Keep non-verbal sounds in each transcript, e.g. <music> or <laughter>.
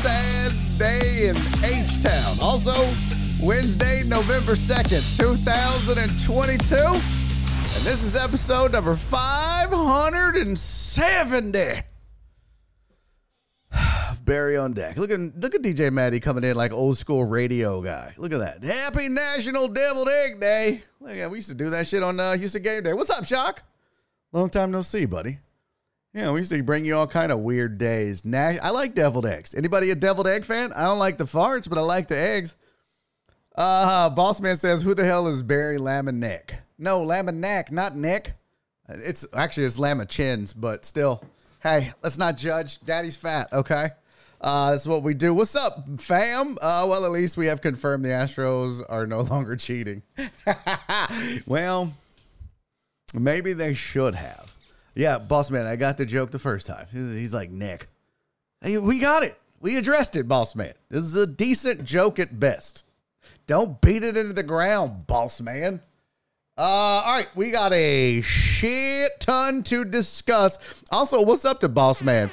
sad day in H Town. Also, Wednesday, November 2nd, 2022. And this is episode number 570 of <sighs> Barry on deck. Look at look at DJ Maddie coming in like old school radio guy. Look at that. Happy National Deviled Egg Day. Look at we used to do that shit on uh, Houston Game Day. What's up, Shock? Long time no see, buddy. Yeah, we used to bring you all kind of weird days. Nash, I like deviled eggs. Anybody a deviled egg fan? I don't like the farts, but I like the eggs. Uh, Boss Man says, "Who the hell is Barry Laminack?" No, Laminack, not Nick. It's actually it's Lamachins, but still. Hey, let's not judge. Daddy's fat, okay? Uh, that's what we do. What's up, fam? Uh, well, at least we have confirmed the Astros are no <laughs> longer cheating. <laughs> well, maybe they should have. Yeah, boss man, I got the joke the first time. He's like, Nick, hey, we got it. We addressed it, boss man. This is a decent joke at best. Don't beat it into the ground, boss man. Uh, all right, we got a shit ton to discuss. Also, what's up to boss man?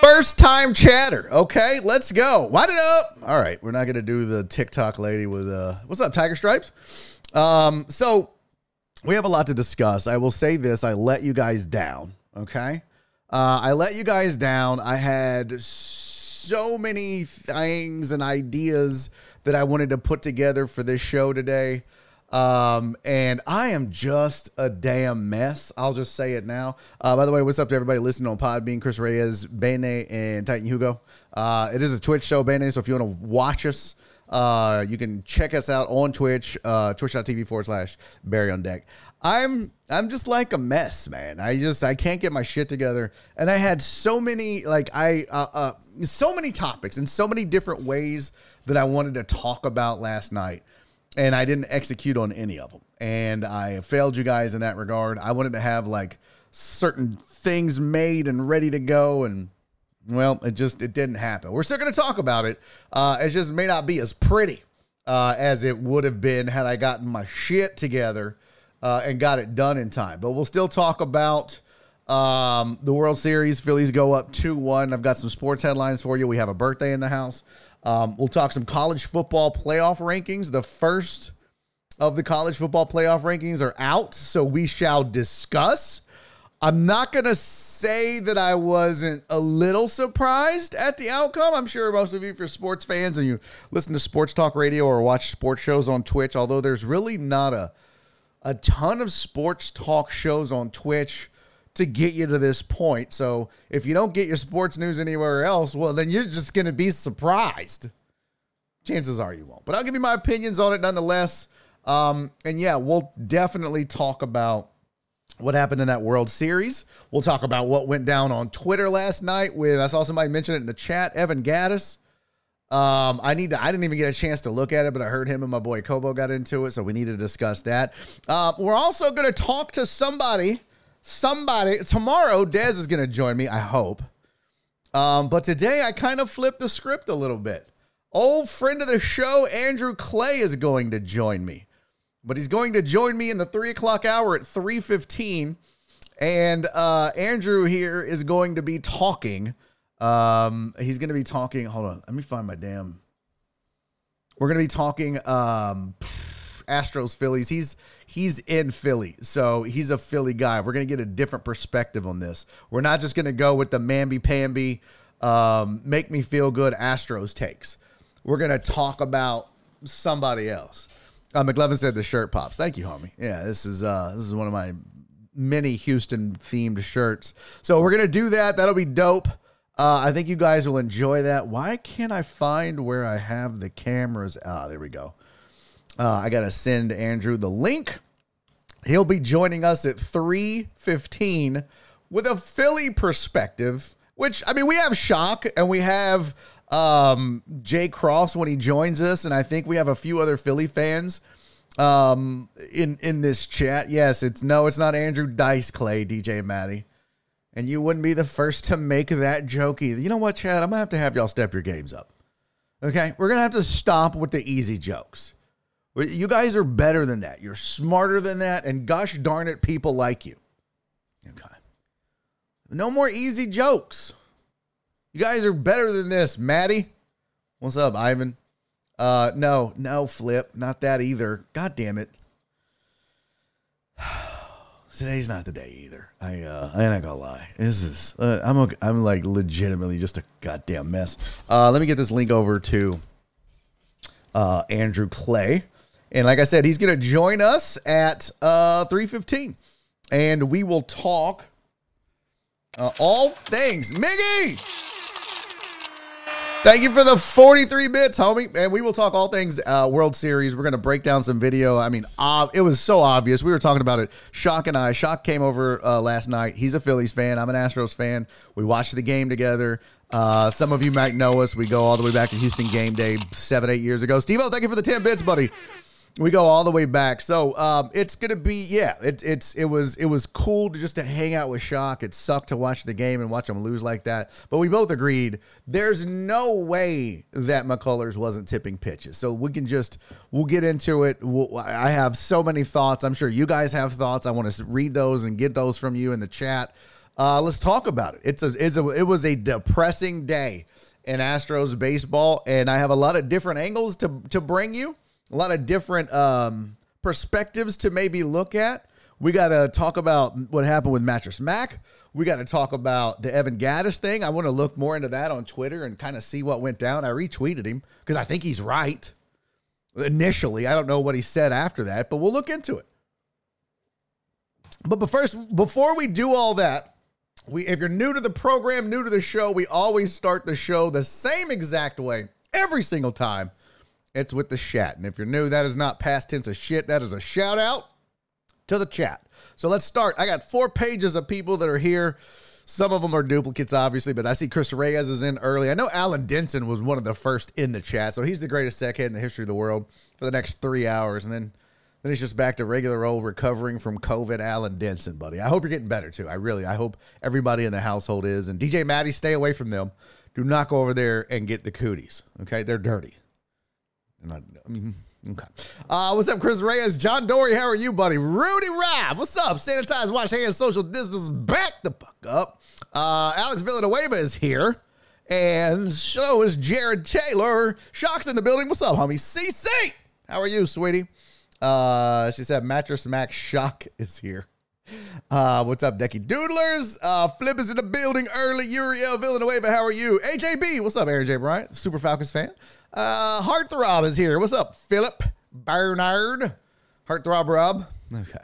First time chatter. Okay, let's go. Wind it up. All right, we're not gonna do the TikTok lady with uh, what's up, Tiger Stripes? Um, so we have a lot to discuss. I will say this: I let you guys down. Okay, uh, I let you guys down. I had so many things and ideas that I wanted to put together for this show today. Um, and I am just a damn mess. I'll just say it now. Uh, by the way, what's up to everybody listening on Podbean, Chris Reyes, Bene, and Titan Hugo. Uh, it is a Twitch show, Bene. So if you want to watch us, uh, you can check us out on Twitch, uh, twitch.tv forward slash Barry on Deck. I'm I'm just like a mess, man. I just I can't get my shit together, and I had so many like I uh, uh so many topics and so many different ways that I wanted to talk about last night, and I didn't execute on any of them, and I failed you guys in that regard. I wanted to have like certain things made and ready to go, and well, it just it didn't happen. We're still going to talk about it. Uh, it just may not be as pretty uh, as it would have been had I gotten my shit together uh, and got it done in time. But we'll still talk about um, the World Series. Phillies go up two one. I've got some sports headlines for you. We have a birthday in the house. Um, we'll talk some college football playoff rankings. The first of the college football playoff rankings are out, so we shall discuss. I'm not going to say that I wasn't a little surprised at the outcome. I'm sure most of you, if you're sports fans and you listen to sports talk radio or watch sports shows on Twitch, although there's really not a, a ton of sports talk shows on Twitch to get you to this point. So if you don't get your sports news anywhere else, well, then you're just going to be surprised. Chances are you won't. But I'll give you my opinions on it nonetheless. Um, and yeah, we'll definitely talk about what happened in that World Series. We'll talk about what went down on Twitter last night with I saw somebody mention it in the chat, Evan Gattis. Um, I need to I didn't even get a chance to look at it, but I heard him and my boy Kobo got into it, so we need to discuss that. Uh, we're also gonna talk to somebody, somebody tomorrow. Dez is gonna join me, I hope. Um, but today I kind of flipped the script a little bit. Old friend of the show, Andrew Clay, is going to join me but he's going to join me in the three o'clock hour at 3.15 and uh, andrew here is going to be talking. Um, he's going to be talking hold on let me find my damn we're going to be talking um, astros phillies. He's he's in philly so he's a philly guy. We're going to get a different perspective on this. We're not just going to go with the mamby pamby um, make me feel good astros takes. We're gonna talk about somebody else. Uh, McLovin said the shirt pops. Thank you, homie. Yeah, this is uh, this is one of my many Houston themed shirts. So we're gonna do that. That'll be dope. Uh, I think you guys will enjoy that. Why can't I find where I have the cameras? Ah, there we go. Uh, I gotta send Andrew the link. He'll be joining us at three fifteen with a Philly perspective. Which I mean, we have shock and we have um, Jay Cross when he joins us, and I think we have a few other Philly fans um, in in this chat. Yes, it's no, it's not Andrew Dice Clay, DJ Maddie. And you wouldn't be the first to make that joke either. You know what, Chad? I'm gonna have to have y'all step your games up. Okay? We're gonna have to stop with the easy jokes. You guys are better than that. You're smarter than that, and gosh darn it, people like you. Okay. No more easy jokes. You guys are better than this, Maddie. What's up, Ivan? Uh, no, no, Flip, not that either. God damn it. <sighs> Today's not the day either. I uh, I ain't gonna lie. This is uh, I'm I'm like legitimately just a goddamn mess. Uh, let me get this link over to uh, Andrew Clay, and like I said, he's gonna join us at uh 3:15, and we will talk uh, all things Miggy. Thank you for the 43 bits, homie. And we will talk all things uh, World Series. We're going to break down some video. I mean, uh, it was so obvious. We were talking about it. Shock and I. Shock came over uh, last night. He's a Phillies fan. I'm an Astros fan. We watched the game together. Uh, some of you might know us. We go all the way back to Houston game day seven, eight years ago. Steve thank you for the 10 bits, buddy we go all the way back. So um, it's gonna be yeah. It, it's it was it was cool to just to hang out with Shock. It sucked to watch the game and watch them lose like that. But we both agreed there's no way that McCullers wasn't tipping pitches. So we can just we'll get into it. We'll, I have so many thoughts. I'm sure you guys have thoughts. I want to read those and get those from you in the chat. Uh, let's talk about it. It's a, it's a it was a depressing day in Astros baseball, and I have a lot of different angles to to bring you a lot of different um, perspectives to maybe look at. We got to talk about what happened with Mattress Mac. We got to talk about the Evan Gattis thing. I want to look more into that on Twitter and kind of see what went down. I retweeted him because I think he's right. Initially, I don't know what he said after that, but we'll look into it. But first, before we do all that, we if you're new to the program, new to the show, we always start the show the same exact way every single time. It's with the chat. And if you're new, that is not past tense of shit. That is a shout out to the chat. So let's start. I got four pages of people that are here. Some of them are duplicates, obviously, but I see Chris Reyes is in early. I know Alan Denson was one of the first in the chat, so he's the greatest head in the history of the world for the next three hours, and then then he's just back to regular old recovering from COVID. Alan Denson, buddy. I hope you're getting better too. I really, I hope everybody in the household is. And DJ Maddie, stay away from them. Do not go over there and get the cooties. Okay, they're dirty. Not, I mean, okay. Uh, what's up, Chris Reyes? John Dory, how are you, buddy? Rudy Rob, what's up? Sanitize, wash hands, social distance, back the fuck up. Uh, Alex Villanueva is here. And so is Jared Taylor. Shock's in the building. What's up, homie? CC, how are you, sweetie? Uh, she said Mattress Max Shock is here. Uh, what's up, Decky Doodlers? Uh, Flip is in the building early. Uriel Villanueva, how are you? AJB, what's up, Aaron J. Bryant? Super Falcons fan. Uh, Heartthrob is here. What's up, Philip Bernard? Heartthrob Rob. Okay.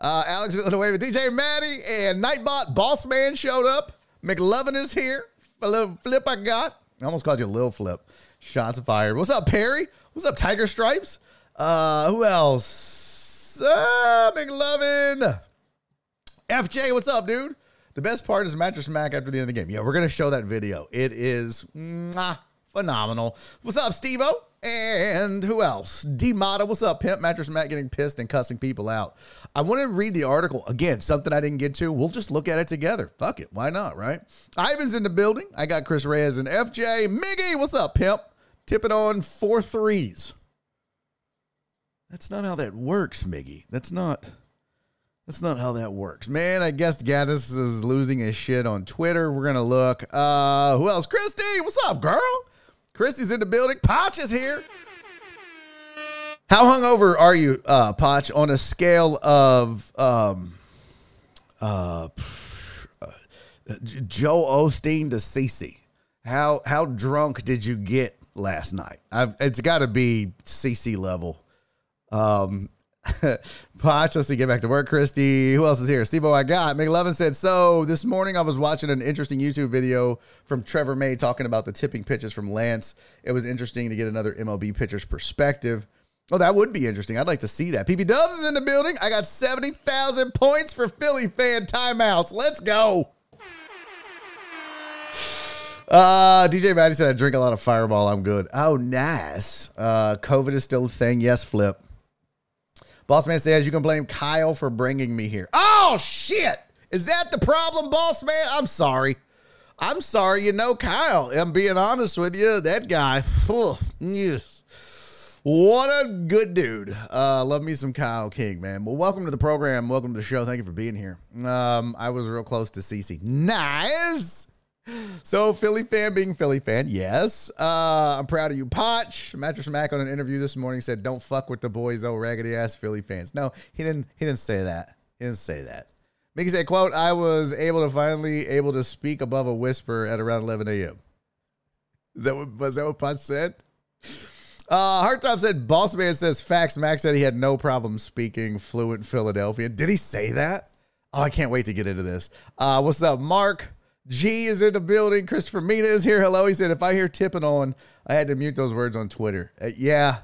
Uh, Alex Villanueva, DJ Maddie, and Nightbot Boss Man showed up. McLovin is here. A little flip I got. I almost called you Lil Flip. Shots fired. What's up, Perry? What's up, Tiger Stripes? Uh, who else? Uh, McLovin. FJ, what's up, dude? The best part is Mattress Mac after the end of the game. Yeah, we're to show that video. It is mwah, phenomenal. What's up, Stevo? And who else? D Mata, what's up, Pimp? Mattress Mac getting pissed and cussing people out. I want to read the article. Again, something I didn't get to. We'll just look at it together. Fuck it. Why not, right? Ivan's in the building. I got Chris Reyes and FJ. Miggy, what's up, Pimp? Tipping on four threes. That's not how that works, Miggy. That's not. That's not how that works. Man, I guess Gattis is losing his shit on Twitter. We're going to look. Uh, who else? Christy, what's up, girl? Christy's in the building. Potch is here. How hungover are you, uh, Potch, on a scale of um, uh, Joel Osteen to Cece? How how drunk did you get last night. I've, it's got to be CC level. Um, Potch, let's see, get back to work, Christy. Who else is here? Steve, I got. McLovin said, So this morning I was watching an interesting YouTube video from Trevor May talking about the tipping pitches from Lance. It was interesting to get another MLB pitcher's perspective. Oh, that would be interesting. I'd like to see that. PP Dubs is in the building. I got 70,000 points for Philly fan timeouts. Let's go. <sighs> Uh, DJ Maddie said I drink a lot of Fireball. I'm good. Oh, nice. Uh, COVID is still a thing. Yes, Flip. Boss man says you can blame Kyle for bringing me here. Oh shit! Is that the problem, boss man? I'm sorry. I'm sorry. You know Kyle. I'm being honest with you. That guy. yes. What a good dude. Uh, love me some Kyle King, man. Well, welcome to the program. Welcome to the show. Thank you for being here. Um, I was real close to CC. Nice. So Philly fan being Philly fan, yes. Uh, I'm proud of you, Potch. Mattress Mac on an interview this morning said, "Don't fuck with the boys, oh raggedy ass Philly fans." No, he didn't. He didn't say that. He didn't say that. Mickey said, "Quote: I was able to finally able to speak above a whisper at around 11 a.m." Is that what was that what Potch said? Uh, Hearttop said, "Boss man says facts." Max said he had no problem speaking fluent Philadelphian. Did he say that? Oh, I can't wait to get into this. Uh, what's up, Mark? G is in the building. Christopher Mina is here. Hello. He said, if I hear tipping on, I had to mute those words on Twitter. Uh, yeah.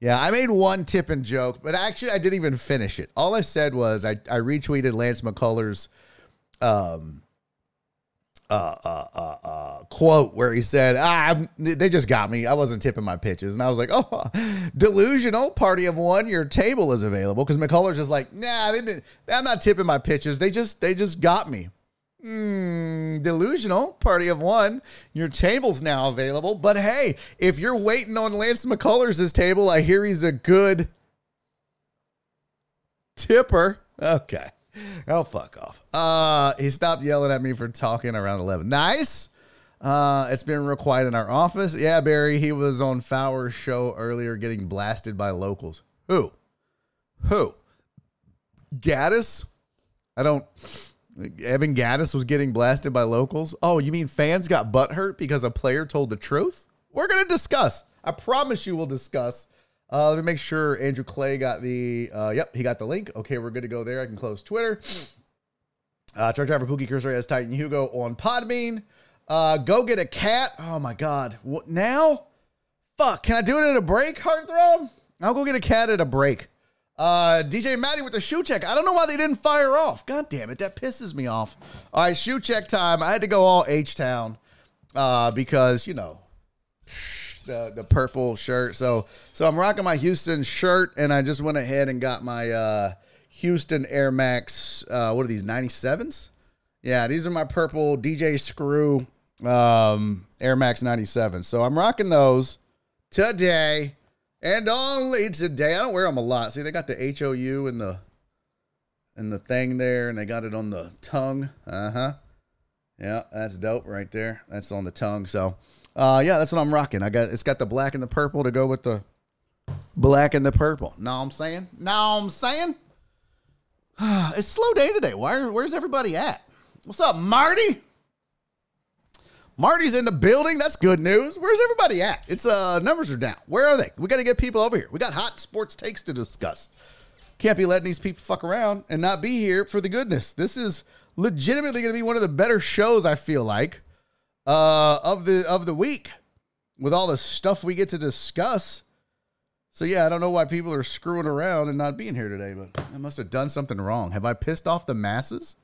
Yeah. I made one tipping joke, but actually, I didn't even finish it. All I said was I, I retweeted Lance McCullers' um, uh, uh, uh, uh, quote where he said, ah, they just got me. I wasn't tipping my pitches. And I was like, oh, <laughs> delusional party of one. Your table is available. Because McCullers is like, nah, I'm not tipping my pitches. They just, they just got me. Hmm, delusional. Party of one. Your table's now available. But hey, if you're waiting on Lance McCullers' table, I hear he's a good tipper. Okay. Oh, fuck off. Uh, he stopped yelling at me for talking around 11. Nice. Uh, it's been real quiet in our office. Yeah, Barry, he was on Fowler's show earlier getting blasted by locals. Who? Who? Gattis? I don't. Evan Gattis was getting blasted by locals. Oh, you mean fans got butt hurt because a player told the truth? We're going to discuss. I promise you we'll discuss. Uh, let me make sure Andrew Clay got the. Uh, yep, he got the link. Okay, we're good to go there. I can close Twitter. Uh, truck driver Pookie Cursor has Titan Hugo on Podbean. Uh, go get a cat. Oh my God. What now? Fuck. Can I do it at a break, Heartthrob? I'll go get a cat at a break. Uh, DJ Maddie with the shoe check. I don't know why they didn't fire off. God damn it, that pisses me off. All right, shoe check time. I had to go all H Town uh, because you know the the purple shirt. So so I'm rocking my Houston shirt, and I just went ahead and got my uh, Houston Air Max. Uh, what are these 97s? Yeah, these are my purple DJ Screw um, Air Max 97. So I'm rocking those today. And only today, I don't wear them a lot. See, they got the H O U and the and the thing there, and they got it on the tongue. Uh huh. Yeah, that's dope right there. That's on the tongue. So, uh, yeah, that's what I'm rocking. I got it's got the black and the purple to go with the black and the purple. What I'm saying? What I'm saying? <sighs> it's slow day today. Why? Where's everybody at? What's up, Marty? Marty's in the building. That's good news. Where's everybody at? It's uh numbers are down. Where are they? We got to get people over here. We got hot sports takes to discuss. Can't be letting these people fuck around and not be here for the goodness. This is legitimately going to be one of the better shows I feel like uh of the of the week with all the stuff we get to discuss. So yeah, I don't know why people are screwing around and not being here today, but I must have done something wrong. Have I pissed off the masses?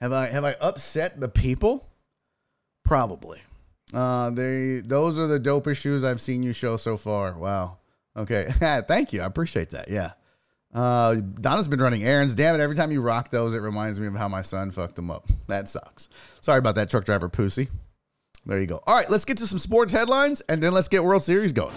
Have I have I upset the people? Probably. Uh, they those are the dopest shoes I've seen you show so far. Wow. Okay. <laughs> Thank you. I appreciate that. Yeah. Uh, Donna's been running errands. Damn it! Every time you rock those, it reminds me of how my son fucked them up. That sucks. Sorry about that, truck driver pussy. There you go. All right, let's get to some sports headlines, and then let's get World Series going.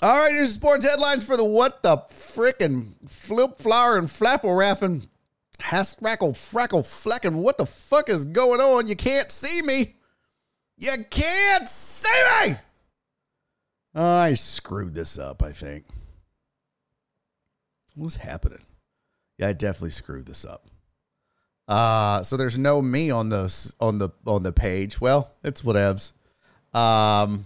All right, here's sports headlines for the what the frickin' flip flower and flaffle raffin' Hascrackle, frackle, fleckin', what the fuck is going on? You can't see me. You can't see me. I screwed this up, I think. What's happening? Yeah, I definitely screwed this up. Uh, so there's no me on the on the on the page. Well, it's whatevs. Um,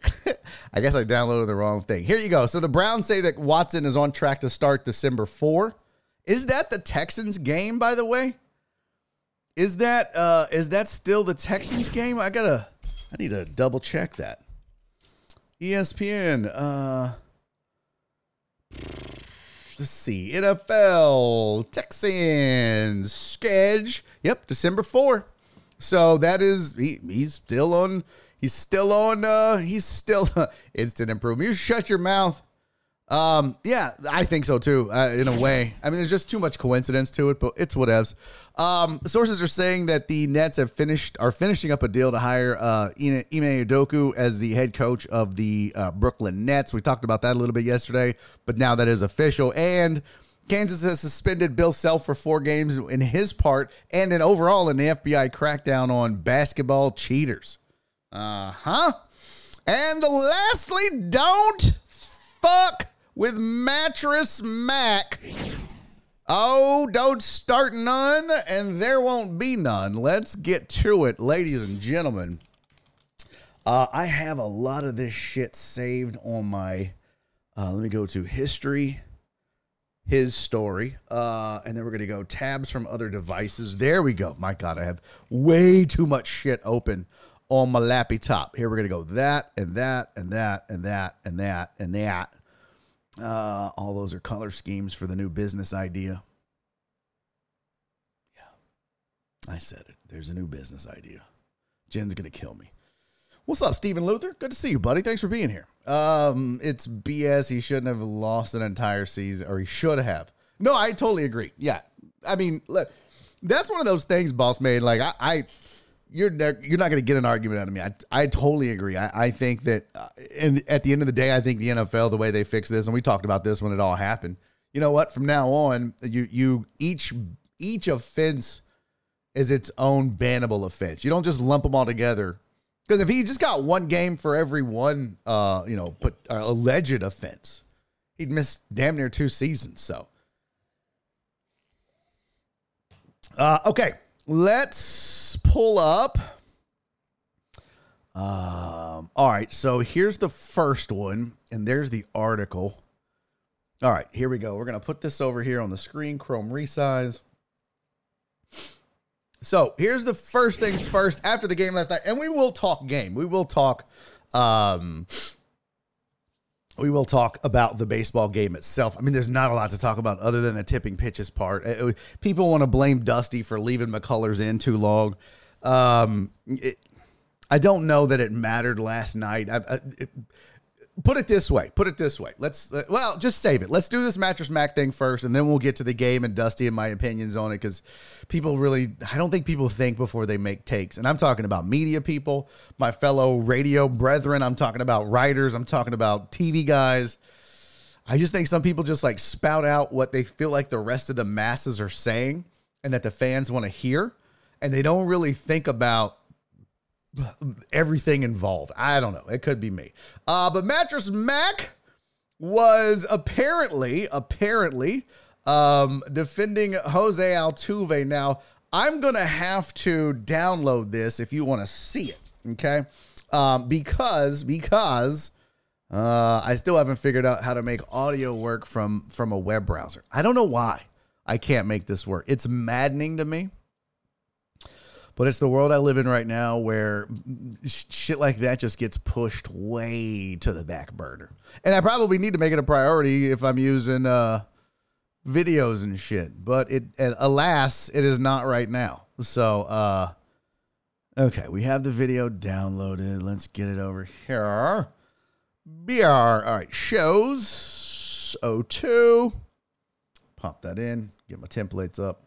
<laughs> I guess I downloaded the wrong thing. Here you go. So the Browns say that Watson is on track to start December 4. Is that the Texans game, by the way? Is that uh is that still the Texans game? I gotta I need to double check that. ESPN, uh let's see. NFL Texans sketch. Yep, December 4. So that is he, he's still on he's still on uh he's still <laughs> instant improvement. You shut your mouth. Um, yeah, I think so too. Uh, in a way, I mean, there's just too much coincidence to it, but it's whatevs. Um, sources are saying that the Nets have finished are finishing up a deal to hire uh, Ime Udoka as the head coach of the uh, Brooklyn Nets. We talked about that a little bit yesterday, but now that is official. And Kansas has suspended Bill Self for four games in his part, and an overall in the FBI crackdown on basketball cheaters. Uh huh. And lastly, don't fuck with Mattress Mac. Oh, don't start none, and there won't be none. Let's get to it, ladies and gentlemen. Uh, I have a lot of this shit saved on my. Uh, let me go to history, his story, uh, and then we're gonna go tabs from other devices. There we go. My God, I have way too much shit open on my lappy top. Here we're gonna go that and that and that and that and that and that. Uh, all those are color schemes for the new business idea. Yeah, I said it. There's a new business idea. Jen's gonna kill me. What's up, Stephen Luther? Good to see you, buddy. Thanks for being here. Um, it's BS. He shouldn't have lost an entire season, or he should have. No, I totally agree. Yeah, I mean, look, that's one of those things, boss made. Like I, I you're ne- you're not going to get an argument out of me. I, I totally agree. I, I think that, uh, and at the end of the day, I think the NFL, the way they fix this, and we talked about this when it all happened. You know what? From now on, you you each each offense is its own bannable offense. You don't just lump them all together. Because if he just got one game for every one, uh, you know, put uh, alleged offense, he'd miss damn near two seasons. So, uh, okay, let's pull up. Um, all right, so here's the first one, and there's the article. All right, here we go. We're gonna put this over here on the screen, Chrome resize. So here's the first things first after the game last night, and we will talk game. We will talk. Um, we will talk about the baseball game itself. I mean, there's not a lot to talk about other than the tipping pitches part. It- people want to blame Dusty for leaving McCullers in too long. Um, it, I don't know that it mattered last night. I, I, it, put it this way. Put it this way. Let's uh, well, just save it. Let's do this mattress Mac thing first, and then we'll get to the game and Dusty and my opinions on it because people really, I don't think people think before they make takes, and I'm talking about media people, my fellow radio brethren. I'm talking about writers. I'm talking about TV guys. I just think some people just like spout out what they feel like the rest of the masses are saying and that the fans want to hear, and they don't really think about everything involved. I don't know. It could be me. Uh, but Mattress Mac was apparently, apparently, um, defending Jose Altuve. Now, I'm going to have to download this if you want to see it. Okay. Um, because, because, uh, I still haven't figured out how to make audio work from, from a web browser. I don't know why I can't make this work. It's maddening to me. But it's the world I live in right now where shit like that just gets pushed way to the back burner. And I probably need to make it a priority if I'm using uh, videos and shit. But it, alas, it is not right now. So, uh, okay, we have the video downloaded. Let's get it over here. BR. All right, shows 02. Pop that in, get my templates up,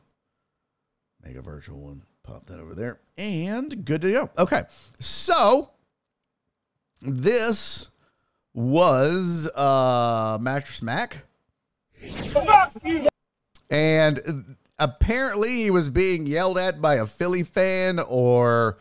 make a virtual one pop that over there. And good to go. Okay. So this was uh mattress mac. And apparently he was being yelled at by a philly fan or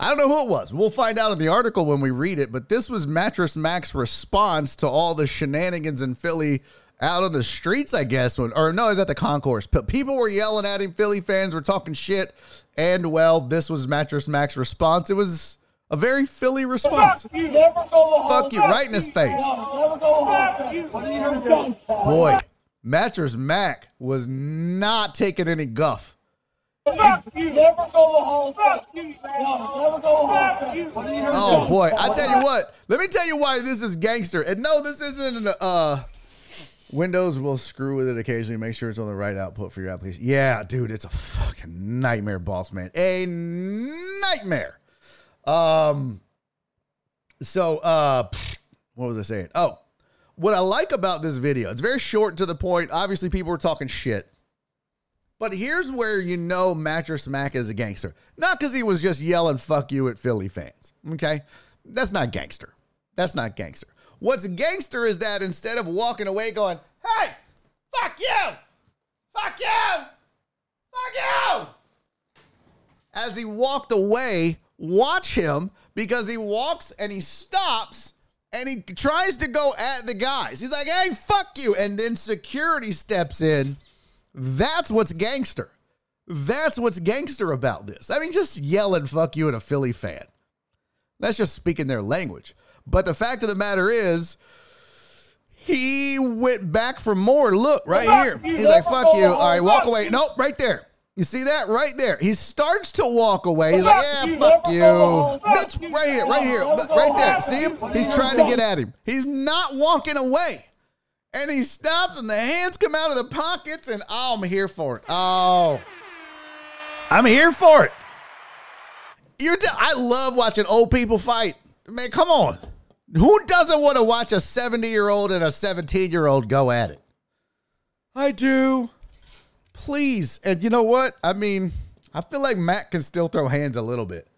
I don't know who it was. We'll find out in the article when we read it, but this was Mattress Mac's response to all the shenanigans in Philly out on the streets, I guess, when, or no, he's at the concourse. But people were yelling at him. Philly fans were talking shit. And well, this was Mattress Mac's response. It was a very Philly response. Fuck you, Fuck you right in his face. Boy, Mattress Mac was not taking any guff. Oh boy, I tell you what. Let me tell you why this is gangster. And no, this isn't an uh Windows will screw with it occasionally. Make sure it's on the right output for your application. Yeah, dude, it's a fucking nightmare, boss man. A nightmare. Um. So, uh, what was I saying? Oh, what I like about this video, it's very short to the point. Obviously, people were talking shit. But here's where you know Mattress Mac is a gangster. Not because he was just yelling fuck you at Philly fans. Okay? That's not gangster. That's not gangster. What's gangster is that instead of walking away going, hey, fuck you, fuck you, fuck you, as he walked away, watch him because he walks and he stops and he tries to go at the guys. He's like, hey, fuck you. And then security steps in. That's what's gangster. That's what's gangster about this. I mean, just yelling fuck you at a Philly fan. That's just speaking their language. But the fact of the matter is, he went back for more. Look right here. He's like, fuck you. All right, walk away. Nope, right there. You see that right there? He starts to walk away. He's like, yeah, fuck you. Bitch, right here, right here, right there. See him? He's trying to get at him. He's not walking away. And he stops and the hands come out of the pockets and oh, I'm here for it. Oh. I'm here for it. You're t- I love watching old people fight. Man, come on. Who doesn't want to watch a 70 year old and a 17 year old go at it? I do. Please. And you know what? I mean, I feel like Mac can still throw hands a little bit.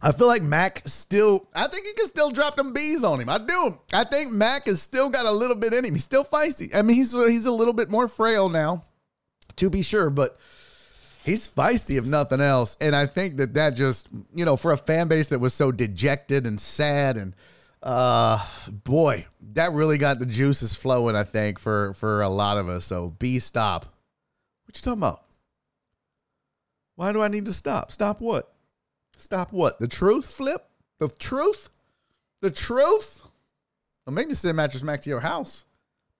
I feel like Mac still, I think he can still drop them bees on him. I do. I think Mac has still got a little bit in him. He's still feisty. I mean, he's he's a little bit more frail now, to be sure, but he's feisty if nothing else. And I think that that just, you know, for a fan base that was so dejected and sad and uh boy, that really got the juices flowing, I think, for for a lot of us. So B stop. What you talking about? Why do I need to stop? Stop what? Stop what? The truth flip? The truth? The truth? Don't make me send mattress Mac to your house.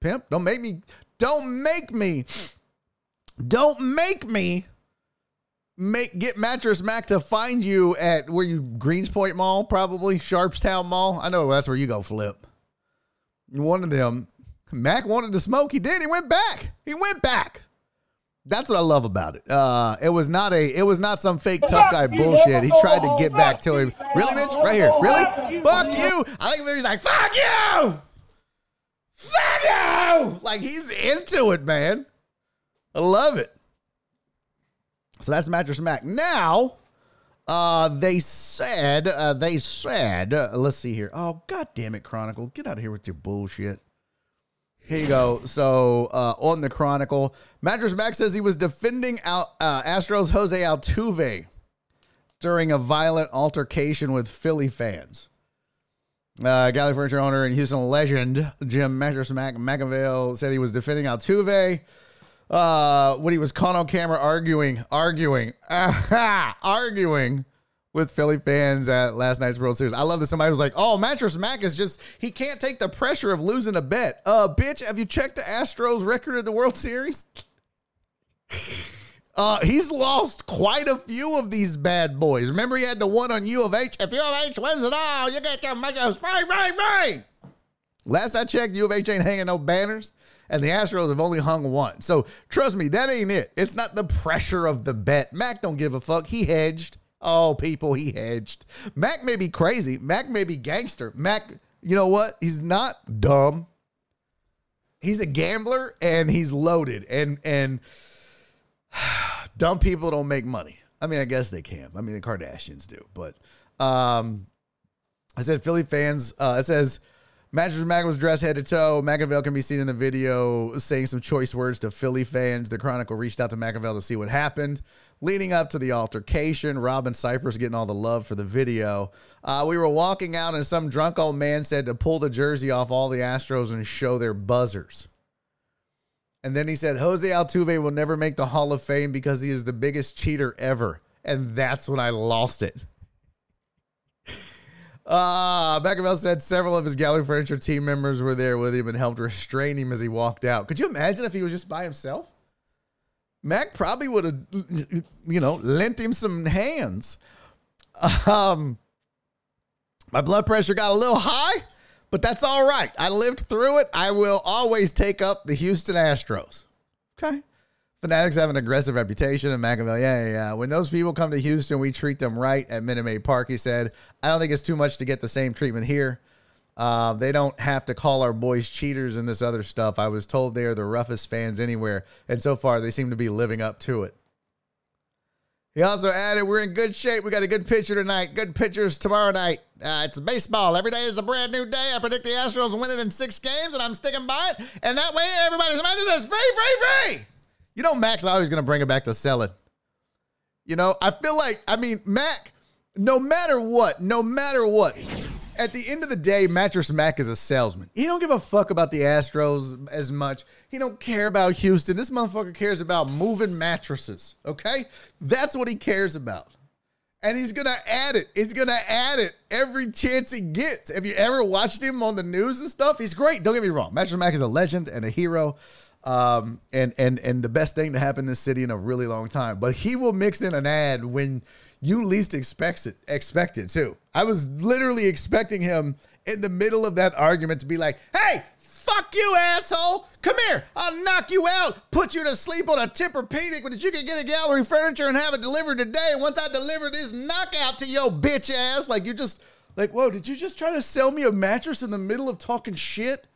Pimp. Don't make me don't make me don't make me make get mattress Mac to find you at where you Greenspoint Mall, probably Sharpstown Mall. I know that's where you go flip. One of them, Mac wanted to smoke. He did. He went back. He went back. That's what I love about it. Uh, it was not a, it was not some fake tough guy bullshit. He tried to get back to him. Really, bitch? Right here. Really? Fuck you. I think he's like, fuck you. Fuck you. Like he's into it, man. I love it. So that's Mattress Mac. Now, uh, they said, uh, they said, uh, let's see here. Oh, god damn it, Chronicle. Get out of here with your bullshit. Here you go. So, uh, on the Chronicle, Mattress Mac says he was defending out, uh, Astros Jose Altuve during a violent altercation with Philly fans. Uh, Gallery Furniture owner and Houston legend Jim Mattress Mac McIngvale said he was defending Altuve uh, when he was caught on camera arguing, arguing, <laughs> arguing with Philly fans at last night's World Series. I love that somebody was like, "Oh, Mattress Mac is just he can't take the pressure of losing a bet." Uh, bitch, have you checked the Astros record in the World Series? <laughs> Uh, he's lost quite a few of these bad boys. Remember, he had the one on U of H. If U of H wins it all, you get your Mattress free, free, free. Last I checked, U of H ain't hanging no banners and the Astros have only hung one. So trust me, that ain't it. It's not the pressure of the bet. Mac don't give a fuck. He hedged. Oh, people, he hedged. Mac may be crazy. Mac may be gangster. Mac, you know what? He's not dumb. He's a gambler and he's loaded. And and <sighs> dumb people don't make money. I mean, I guess they can. I mean, the Kardashians do. But um, I said Philly fans. Uh, it says Mattress Mac was dressed head to toe. McIngvale can be seen in the video saying some choice words to Philly fans. The Chronicle reached out to McIngvale to see what happened. Leading up to the altercation, Robin Cypress getting all the love for the video. Uh, we were walking out, and some drunk old man said to pull the jersey off all the Astros and show their buzzers. And then he said, Jose Altuve will never make the Hall of Fame because he is the biggest cheater ever. And that's when I lost it. Ah, uh, said several of his gallery furniture team members were there with him and helped restrain him as he walked out. Could you imagine if he was just by himself? Mac probably would have, you know, lent him some hands. Um, my blood pressure got a little high, but that's all right. I lived through it. I will always take up the Houston Astros. Okay. Fanatics have an aggressive reputation, and McIngvale, yeah, yeah, yeah. When those people come to Houston, we treat them right at Minute Maid Park, he said. I don't think it's too much to get the same treatment here. Uh, they don't have to call our boys cheaters and this other stuff. I was told they are the roughest fans anywhere, and so far they seem to be living up to it. He also added, We're in good shape. We got a good pitcher tonight. Good pitchers tomorrow night. Uh, it's baseball. Every day is a brand new day. I predict the Astros win it in six games, and I'm sticking by it. And that way, everybody's mind is free, free, free. You know, Mac's always going to bring it back to selling. You know, I feel like, I mean, Mac, no matter what, no matter what, at the end of the day, Mattress Mac is a salesman. He don't give a fuck about the Astros as much. He don't care about Houston. This motherfucker cares about moving mattresses. Okay, that's what he cares about, and he's gonna add it. He's gonna add it every chance he gets. Have you ever watched him on the news and stuff? He's great. Don't get me wrong. Mattress Mac is a legend and a hero um, and and and the best thing to happen in this city in a really long time. But he will mix in an ad when you least expect it. Expect it too. I was literally expecting him in the middle of that argument to be like, "Hey, fuck you, asshole! Come here, I'll knock you out, put you to sleep on a Tempur-Pedic, but you can get a gallery furniture and have it delivered today. Once I deliver this knockout to your bitch ass, like you just." Like, whoa, did you just try to sell me a mattress in the middle of talking shit?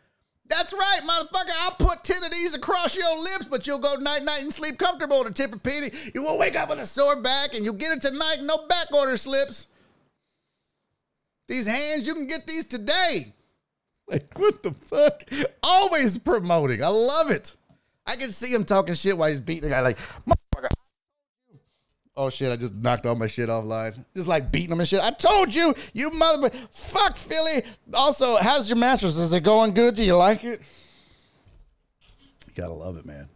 That's right, motherfucker. I'll put 10 of these across your lips, but you'll go night night and sleep comfortable on a Tempur-Pedic. You will wake up with a sore back and you'll get it tonight, no back order slips. These hands, you can get these today. Like, what the fuck? Always promoting. I love it. I can see him talking shit while he's beating a guy like, Oh shit, I just knocked all my shit offline. Just like beating them and shit. I told you, you mother fuck Philly. Also, how's your mattress? Is it going good? Do you like it? You gotta love it, man.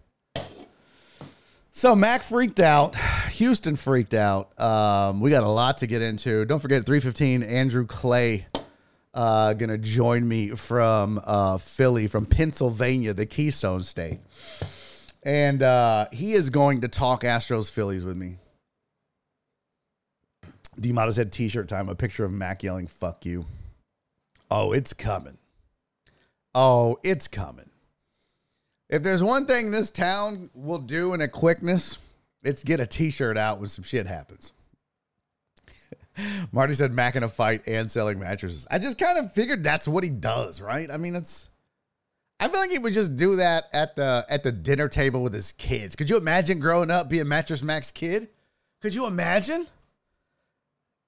So Mac freaked out. Houston freaked out. Um, we got a lot to get into. Don't forget, 315, Andrew Clay uh, gonna join me from uh, Philly, from Pennsylvania, the Keystone State. And uh, he is going to talk Astros Phillies with me. D Mata said t-shirt time, a picture of Mac yelling, fuck you. Oh, it's coming. Oh, it's coming. If there's one thing this town will do in a quickness, it's get a t-shirt out when some shit happens. <laughs> Marty said Mac in a fight and selling mattresses. I just kind of figured that's what he does, right? I mean, it's I feel like he would just do that at the at the dinner table with his kids. Could you imagine growing up being Mattress Mac's kid? Could you imagine?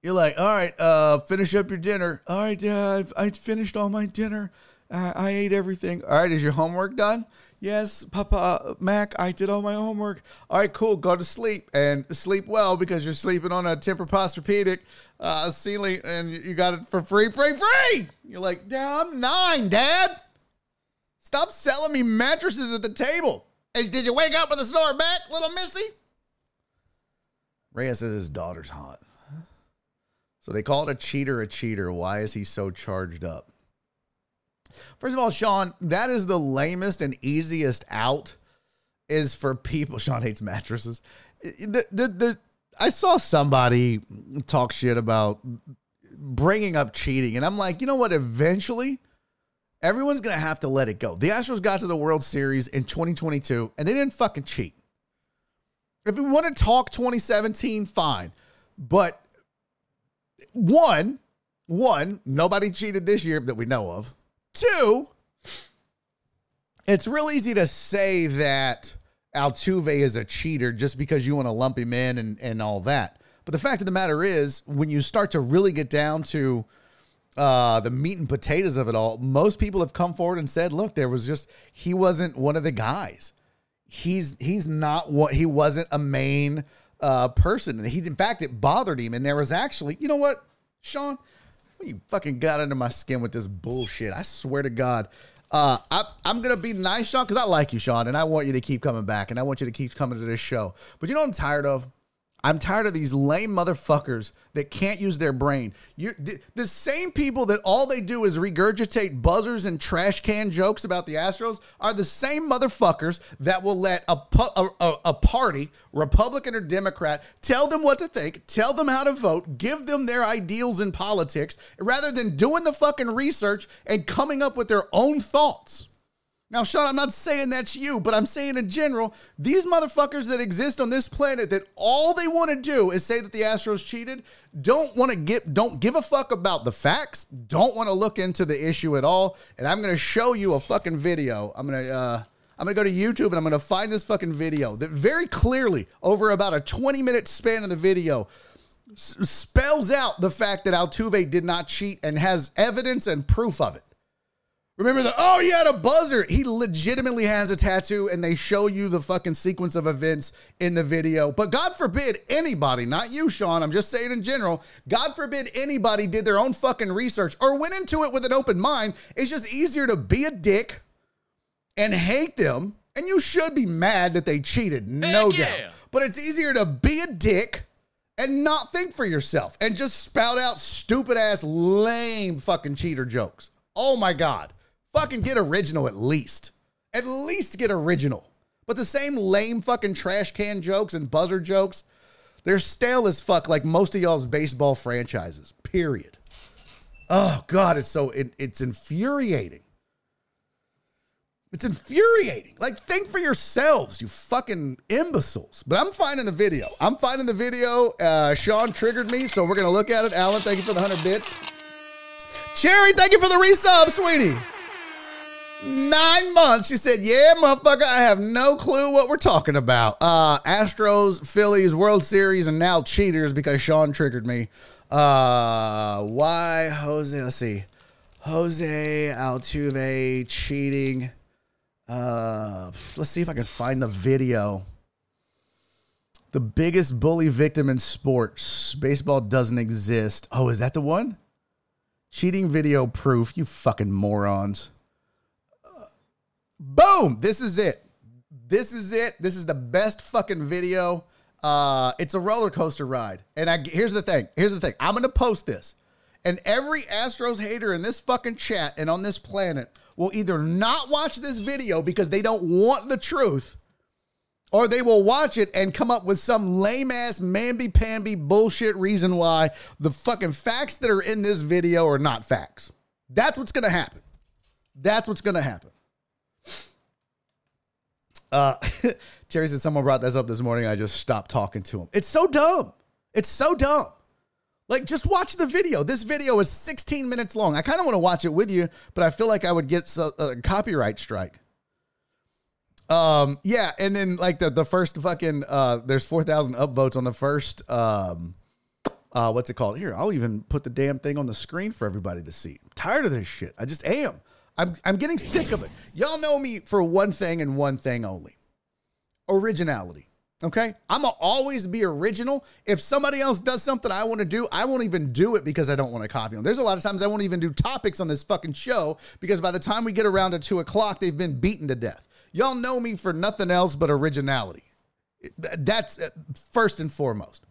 You're like, all right, uh, finish up your dinner. All right, uh, I've, I finished all my dinner. Uh, I ate everything. All right, is your homework done? Yes, Papa Mac, I did all my homework. All right, cool. Go to sleep and sleep well because you're sleeping on a Tempur-Posturepedic uh, ceiling and you got it for free, free, free. You're like, yeah, I'm nine, Dad. Stop selling me mattresses at the table. Hey, did you wake up with a sore back, little Missy? Reyes said his daughter's hot. So they call it a cheater a cheater. Why is he so charged up? First of all, Sean, that is the lamest and easiest out is for people. <laughs> Sean hates mattresses. The, the, the, I saw somebody talk shit about bringing up cheating, and I'm like, you know what? Eventually, everyone's going to have to let it go. The Astros got to the World Series in 2022, and they didn't fucking cheat. If we want to talk 2017, fine. But one, one, nobody cheated this year that we know of. Two, it's real easy to say that Altuve is a cheater just because you want to lump him in and, and all that. But the fact of the matter is, when you start to really get down to uh, the meat and potatoes of it all, most people have come forward and said, look, there was just he wasn't one of the guys. He's he's not what he wasn't a main uh, person. And he in fact it bothered him. And there was actually, you know what, Sean? You fucking got under my skin with this bullshit. I swear to God. Uh, I, I'm gonna be nice, Sean, because I like you, Sean, and I want you to keep coming back, and I want you to keep coming to this show. But you know what I'm tired of? I'm tired of these lame motherfuckers that can't use their brain. You, the, the same people that all they do is regurgitate buzzers and trash can jokes about the Astros are the same motherfuckers that will let a, a, a, a party, Republican or Democrat, tell them what to think, tell them how to vote, give them their ideals in politics, rather than doing the fucking research and coming up with their own thoughts. Now, Sean, I'm not saying that's you, but I'm saying in general, these motherfuckers that exist on this planet that all they want to do is say that the Astros cheated, don't want to get don't give a fuck about the facts, don't want to look into the issue at all. And I'm gonna show you a fucking video. I'm gonna uh I'm gonna go to YouTube and I'm gonna find this fucking video that very clearly, over about a 20 minute span of the video, s- spells out the fact that Altuve did not cheat and has evidence and proof of it. Remember the oh he had a buzzer. He legitimately has a tattoo, and they show you the fucking sequence of events in the video. But God forbid anybody, not you, Sean, I'm just saying in general, God forbid anybody did their own fucking research or went into it with an open mind. It's just easier to be a dick and hate them. And you should be mad that they cheated, no yeah. doubt. But it's easier to be a dick and not think for yourself and just spout out stupid ass, lame fucking cheater jokes. Oh my God. Fucking get original at least. At least get original. But the same lame fucking trash can jokes and buzzer jokes, they're stale as fuck like most of y'all's baseball franchises. Period. Oh God, it's so it, it's infuriating. It's infuriating. Like, think for yourselves, you fucking imbeciles. But I'm finding the video. I'm finding the video. Uh, Sean triggered me, so we're gonna look at it. Alan, thank you for the hundred bits. Cherry, thank you for the resub, sweetie. Nine months. She said, Yeah, motherfucker, I have no clue what we're talking about. Uh Astros, Phillies, World Series, and now cheaters because Sean triggered me. Uh why Jose? Let's see. Jose Altuve cheating. Uh let's see if I can find the video. The biggest bully victim in sports. Baseball doesn't exist. Oh, is that the one? Cheating video proof, you fucking morons. Boom! This is it. This is it. This is the best fucking video. Uh, it's a roller coaster ride. And I here's the thing. Here's the thing. I'm gonna post this, and every Astros hater in this fucking chat and on this planet will either not watch this video because they don't want the truth, or they will watch it and come up with some lame ass mamby pamby bullshit reason why the fucking facts that are in this video are not facts. That's what's gonna happen. That's what's gonna happen. Uh, <laughs> Jerry said someone brought this up this morning. I just stopped talking to him. It's so dumb. It's so dumb. Like, just watch the video. This video is 16 minutes long. I kind of want to watch it with you, but I feel like I would get a copyright strike. Um, yeah, and then like the the first fucking uh, there's 4,000 upvotes on the first um, uh, what's it called? Here, I'll even put the damn thing on the screen for everybody to see. I'm tired of this shit. I just am. I'm I'm getting sick of it. Y'all know me for one thing and one thing only. Originality. Okay? I'm gonna always be original. If somebody else does something I want to do, I won't even do it because I don't want to copy them. There's a lot of times I won't even do topics on this fucking show because by the time we get around to two o'clock, they've been beaten to death. Y'all know me for nothing else but originality. That's uh, first and foremost.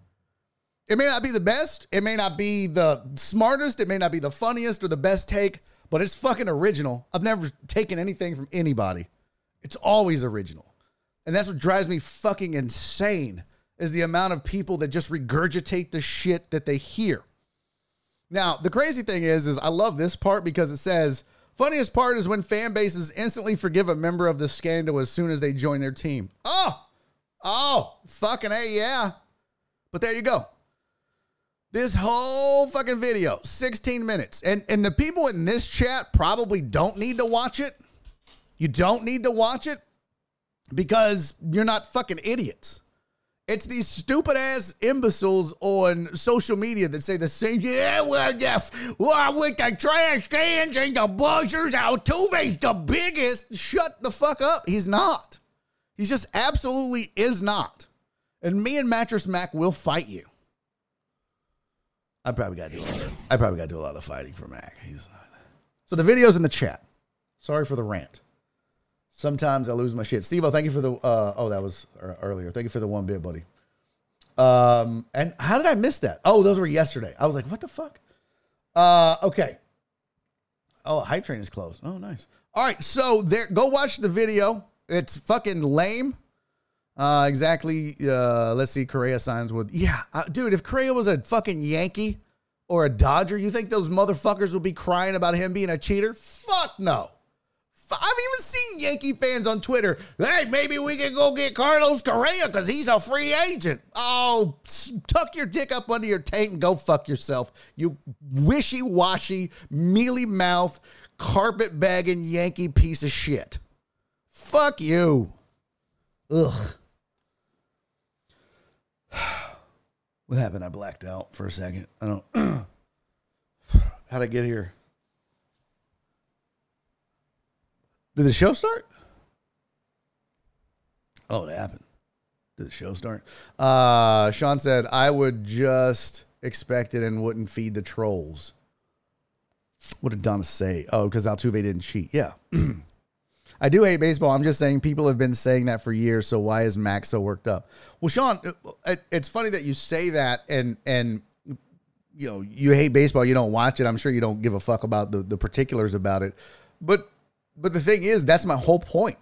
It may not be the best, it may not be the smartest, it may not be the funniest or the best take, but it's fucking original. I've never taken anything from anybody. It's always original. And that's what drives me fucking insane is the amount of people that just regurgitate the shit that they hear. Now, the crazy thing is is I love this part because it says funniest part is when fan bases instantly forgive a member of the scandal as soon as they join their team. Oh. Oh, fucking A, yeah. But there you go. This whole fucking video, 16 minutes. And and the people in this chat probably don't need to watch it. You don't need to watch it because you're not fucking idiots. It's these stupid ass imbeciles on social media that say the same. Yeah, well, well, with the trash cans and the buzzers, Altuve's the biggest. Shut the fuck up. He's not. He just absolutely is not. And me and Mattress Mac will fight you. I probably got to do. A lot of, I probably got to do a lot of fighting for Mac. He's so the video's in the chat. Sorry for the rant. Sometimes I lose my shit. Steve, thank you for the. Uh, oh, that was earlier. Thank you for the one bit, buddy. Um, and how did I miss that? Oh, those were yesterday. I was like, what the fuck? Uh, okay. Oh, hype train is closed. Oh, nice. All right, so there. Go watch the video. It's fucking lame. Uh, exactly. Uh, let's see. Correa signs with. Yeah, uh, dude. If Correa was a fucking Yankee or a Dodger, you think those motherfuckers would be crying about him being a cheater? Fuck no. I've even seen Yankee fans on Twitter. Hey, maybe we can go get Carlos Correa because he's a free agent. Oh, tuck your dick up under your taint and go fuck yourself. You wishy washy, mealy mouth, carpet bagging Yankee piece of shit. Fuck you. Ugh. <sighs> What happened? I blacked out for a second. I don't. <clears throat> How'd I get here? Did the show start? Oh, it happened. Did the show start? Uh, Sean said, I would just expect it and wouldn't feed the trolls. What did Donna say? Oh, because Altuve didn't cheat. Yeah. <clears throat> I do hate baseball. I'm just saying people have been saying that for years. So why is Max so worked up? Well, Sean, uh, it's funny that you say that and and you know you hate baseball. You don't watch it. I'm sure you don't give a fuck about the the particulars about it. But but the thing is, that's my whole point.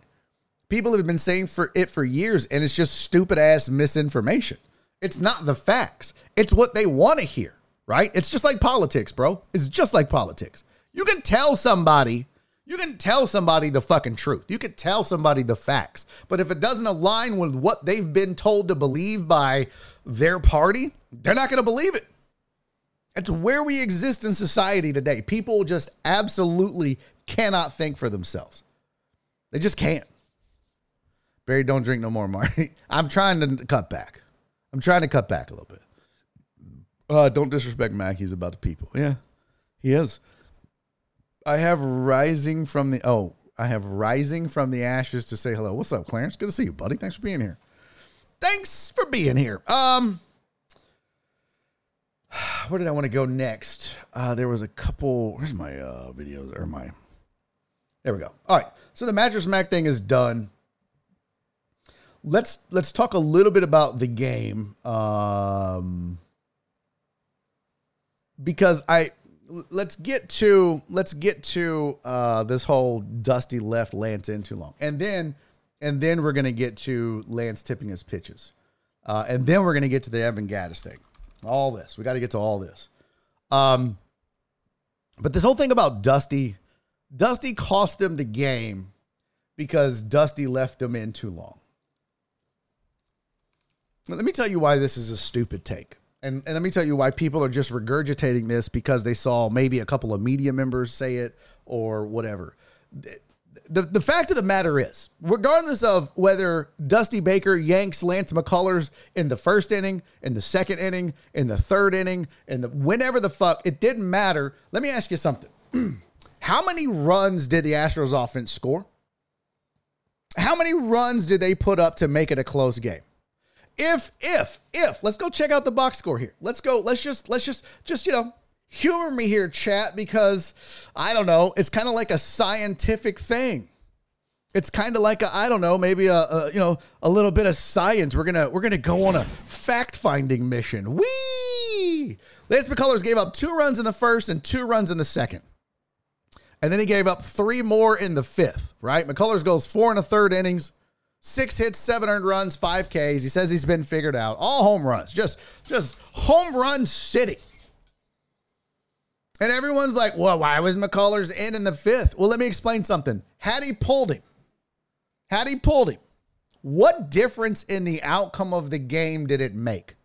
People have been saying for it for years, and it's just stupid ass misinformation. It's not the facts. It's what they want to hear, right? It's just like politics, bro. It's just like politics. You can tell somebody you can tell somebody the fucking truth. You can tell somebody the facts. But if it doesn't align with what they've been told to believe by their party, they're not going to believe it. It's where we exist in society today. People just absolutely cannot think for themselves. They just can't. Barry, don't drink no more, <laughs> Marty. I'm trying to cut back. I'm trying to cut back a little bit. Uh, don't disrespect Mac. He's about the people. Yeah, he is. I have rising from the oh, I have rising from the ashes to say hello. What's up, Clarence? Good to see you, buddy. Thanks for being here. Thanks for being here. Um, <sighs> where did I want to go next? Uh, there was a couple. Where's my uh videos or my? There we go. All right. So the mattress mac thing is done. Let's let's talk a little bit about the game. Um, because I let's get to let's get to uh, this whole Dusty left Lance in too long, and then and then we're gonna get to Lance tipping his pitches, uh, and then we're gonna get to the Evan Gattis thing. All this we got to get to all this. Um, but this whole thing about Dusty, Dusty cost them the game because Dusty left them in too long. Let me tell you why this is a stupid take and, and let me tell you why people are just regurgitating this because they saw maybe a couple of media members say it or whatever. The, the fact of the matter is, regardless of whether Dusty Baker yanks Lance McCullers in the first inning, in the second inning, in the third inning, in whenever the fuck, it didn't matter. Let me ask you something. <clears throat> How many runs did the Astros offense score? How many runs did they put up to make it a close game? If if if let's go check out the box score here. Let's go. Let's just let's just just you know humor me here, chat, because I don't know. It's kind of like a scientific thing. It's kind of like a I don't know, maybe a, a, you know a little bit of science. We're gonna we're gonna go on a fact finding mission. Wee! Lance McCullers gave up two runs in the first and two runs in the second. And then he gave up three more in the fifth, right? McCullers goes four and a third innings, Six hits, seven earned runs, five Ks. He says he's been figured out. All home runs, just just home run city. And everyone's like, well, why was McCullers in in the fifth? Well, let me explain something. Had he pulled him, had he pulled him, what difference in the outcome of the game did it make?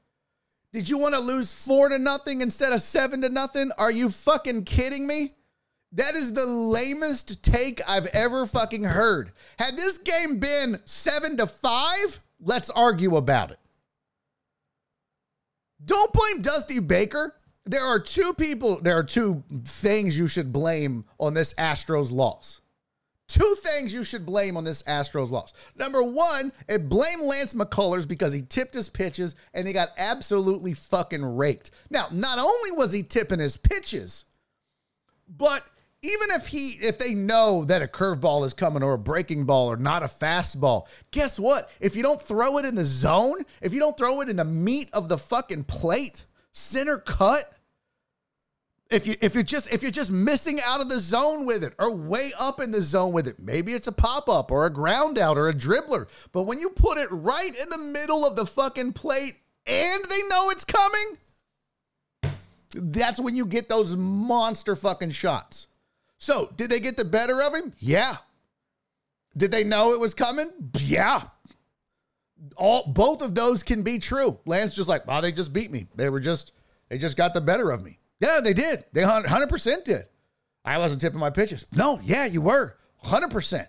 Did you want to lose four to nothing instead of seven to nothing? Are you fucking kidding me? That is the lamest take I've ever fucking heard. Had this game been seven to five, let's argue about it. Don't blame Dusty Baker. There are two people, there are two things you should blame on this Astros loss. Two things you should blame on this Astros loss. Number one, it blame Lance McCullers because he tipped his pitches and he got absolutely fucking raked. Now, not only was he tipping his pitches, but even if he if they know that a curveball is coming or a breaking ball or not a fastball, guess what? If you don't throw it in the zone, if you don't throw it in the meat of the fucking plate, center cut, if you if you're just if you're just missing out of the zone with it or way up in the zone with it, maybe it's a pop up or a ground out or a dribbler. But when you put it right in the middle of the fucking plate and they know it's coming, that's when you get those monster fucking shots. So, did they get the better of him? Yeah. Did they know it was coming? Yeah. All both of those can be true. Lance just like, "Wow, they just beat me. They were just they just got the better of me." Yeah, they did. They 100% did. I wasn't tipping my pitches. No, yeah, you were. 100%.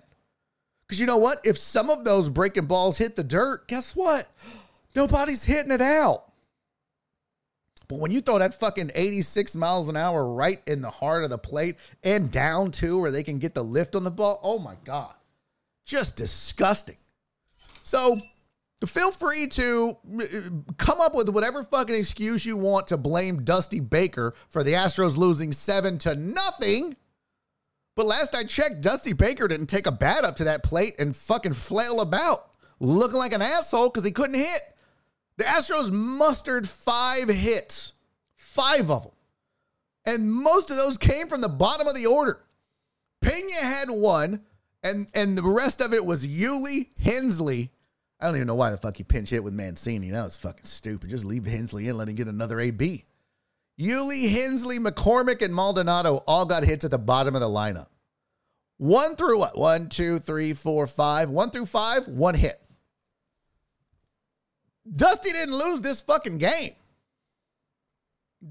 Cuz you know what? If some of those breaking balls hit the dirt, guess what? Nobody's hitting it out. But when you throw that fucking 86 miles an hour right in the heart of the plate and down too, where they can get the lift on the ball, oh my God. Just disgusting. So feel free to uh, come up with whatever fucking excuse you want to blame Dusty Baker for the Astros losing seven to nothing. But last I checked, Dusty Baker didn't take a bat up to that plate and fucking flail about, looking like an asshole because he couldn't hit. The Astros mustered five hits, five of them. And most of those came from the bottom of the order. Pena had one, and, and the rest of it was Yuli, Hensley. I don't even know why the fuck he pinch hit with Mancini. That was fucking stupid. Just leave Hensley in, let him get another AB. Yuli, Hensley, McCormick, and Maldonado all got hits at the bottom of the lineup. One through what? One, two, three, four, five. One through five, one hit. Dusty didn't lose this fucking game.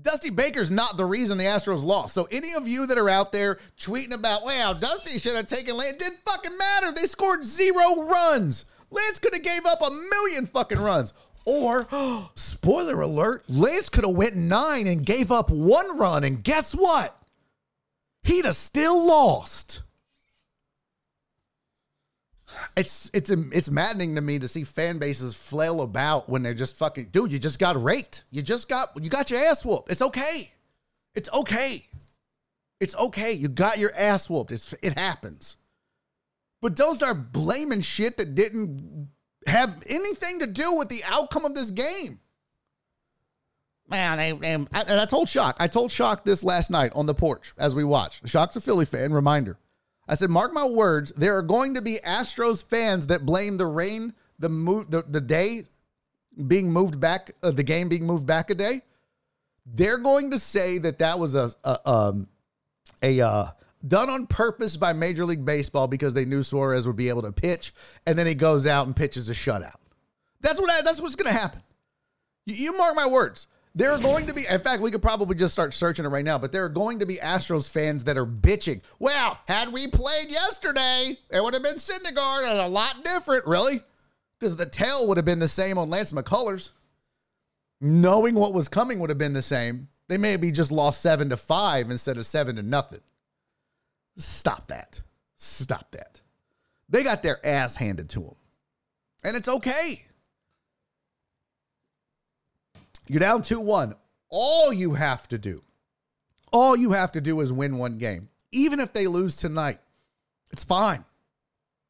Dusty Baker's not the reason the Astros lost. So any of you that are out there tweeting about, wow, Dusty should have taken Lance, didn't fucking matter. They scored zero runs. Lance could have gave up a million fucking runs. Or, <gasps> spoiler alert, Lance could have went nine and gave up one run. And guess what? He'd have still lost it's it's it's maddening to me to see fan bases flail about when they're just fucking dude. You just got raked. You just got you got your ass whooped. It's okay. It's okay. It's okay. You got your ass whooped. It's it happens. But don't start blaming shit that didn't have anything to do with the outcome of this game. Man, I, and I told Shock, I told Shock this last night on the porch as we watched. Shock's a Philly fan. Reminder. I said, mark my words, there are going to be Astros fans that blame the rain, the move, the, the day being moved back, uh, the game being moved back a day. They're going to say that that was a a, um, a uh, done on purpose by Major League Baseball because they knew Suarez would be able to pitch, and then he goes out and pitches a shutout. That's what I, that's what's going to happen. You, you mark my words. There are going to be, in fact, we could probably just start searching it right now, but there are going to be Astros fans that are bitching. Well, had we played yesterday, it would have been Syndergaard and a lot different, really, because the tail would have been the same on Lance McCullers. Knowing what was coming would have been the same. They maybe just lost seven to five instead of seven to nothing. Stop that. Stop that. They got their ass handed to them. And it's okay. You're down 2 1. All you have to do, all you have to do is win one game. Even if they lose tonight, it's fine.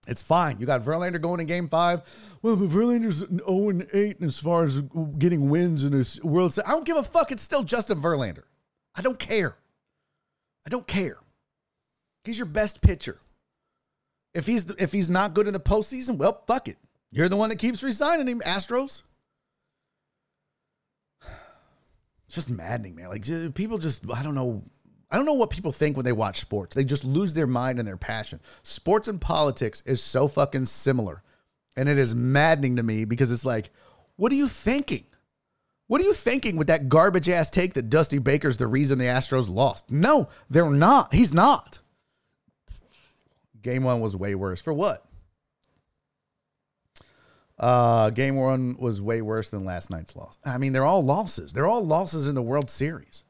It's fine. You got Verlander going in game five. Well, but Verlander's 0 8 as far as getting wins in this World Series. I don't give a fuck. It's still Justin Verlander. I don't care. I don't care. He's your best pitcher. If he's if he's not good in the postseason, well, fuck it. You're the one that keeps resigning him, Astros. It's just maddening, man. Like people just I don't know I don't know what people think when they watch sports. They just lose their mind and their passion. Sports and politics is so fucking similar. And it is maddening to me because it's like, what are you thinking? What are you thinking with that garbage ass take that Dusty Baker's the reason the Astros lost? No, they're not. He's not. Game one was way worse. For what? Uh, game one was way worse than last night's loss. I mean, they're all losses. They're all losses in the World Series.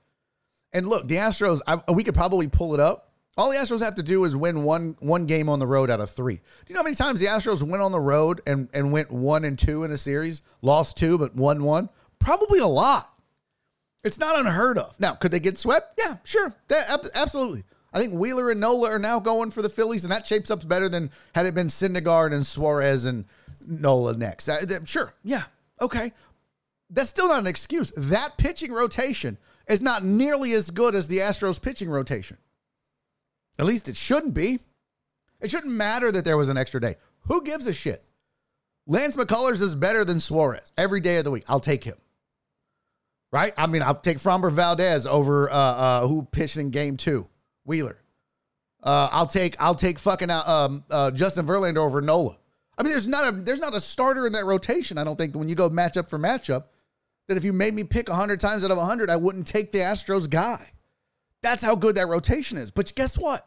And look, the Astros, I, we could probably pull it up. All the Astros have to do is win one one game on the road out of three. Do you know how many times the Astros went on the road and, and went one and two in a series? Lost two, but won one? Probably a lot. It's not unheard of. Now, could they get swept? Yeah, sure. That, absolutely. I think Wheeler and Nola are now going for the Phillies, and that shapes up better than had it been Syndergaard and Suarez and Nola next. Sure. Yeah. Okay. That's still not an excuse. That pitching rotation is not nearly as good as the Astros pitching rotation. At least it shouldn't be. It shouldn't matter that there was an extra day. Who gives a shit? Lance McCullers is better than Suarez every day of the week. I'll take him. Right? I mean, I'll take Framber Valdez over uh, uh, who pitched in game two, Wheeler. Uh, I'll take I'll take fucking uh, um, uh, Justin Verlander over Nola. I mean, there's not a there's not a starter in that rotation. I don't think when you go matchup for matchup, that if you made me pick hundred times out of hundred, I wouldn't take the Astros guy. That's how good that rotation is. But guess what?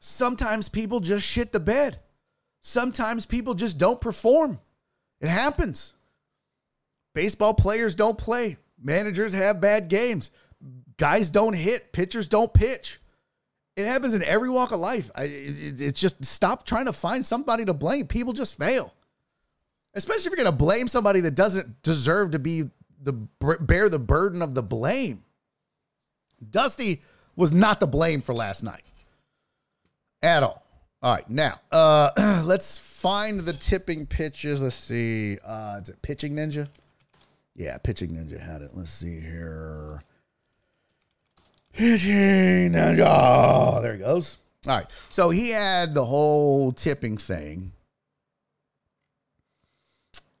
Sometimes people just shit the bed. Sometimes people just don't perform. It happens. Baseball players don't play. Managers have bad games. Guys don't hit. Pitchers don't pitch. It happens in every walk of life. I, it, it's just stop trying to find somebody to blame. People just fail. Especially if you're going to blame somebody that doesn't deserve to be the bear the burden of the blame. Dusty was not the blame for last night at all. All right, now uh, <clears throat> let's find the tipping pitches. Let's see. Uh, is it Pitching Ninja? Yeah, Pitching Ninja had it. Let's see here. Pitching Ninja. Oh, there he goes. All right. So he had the whole tipping thing.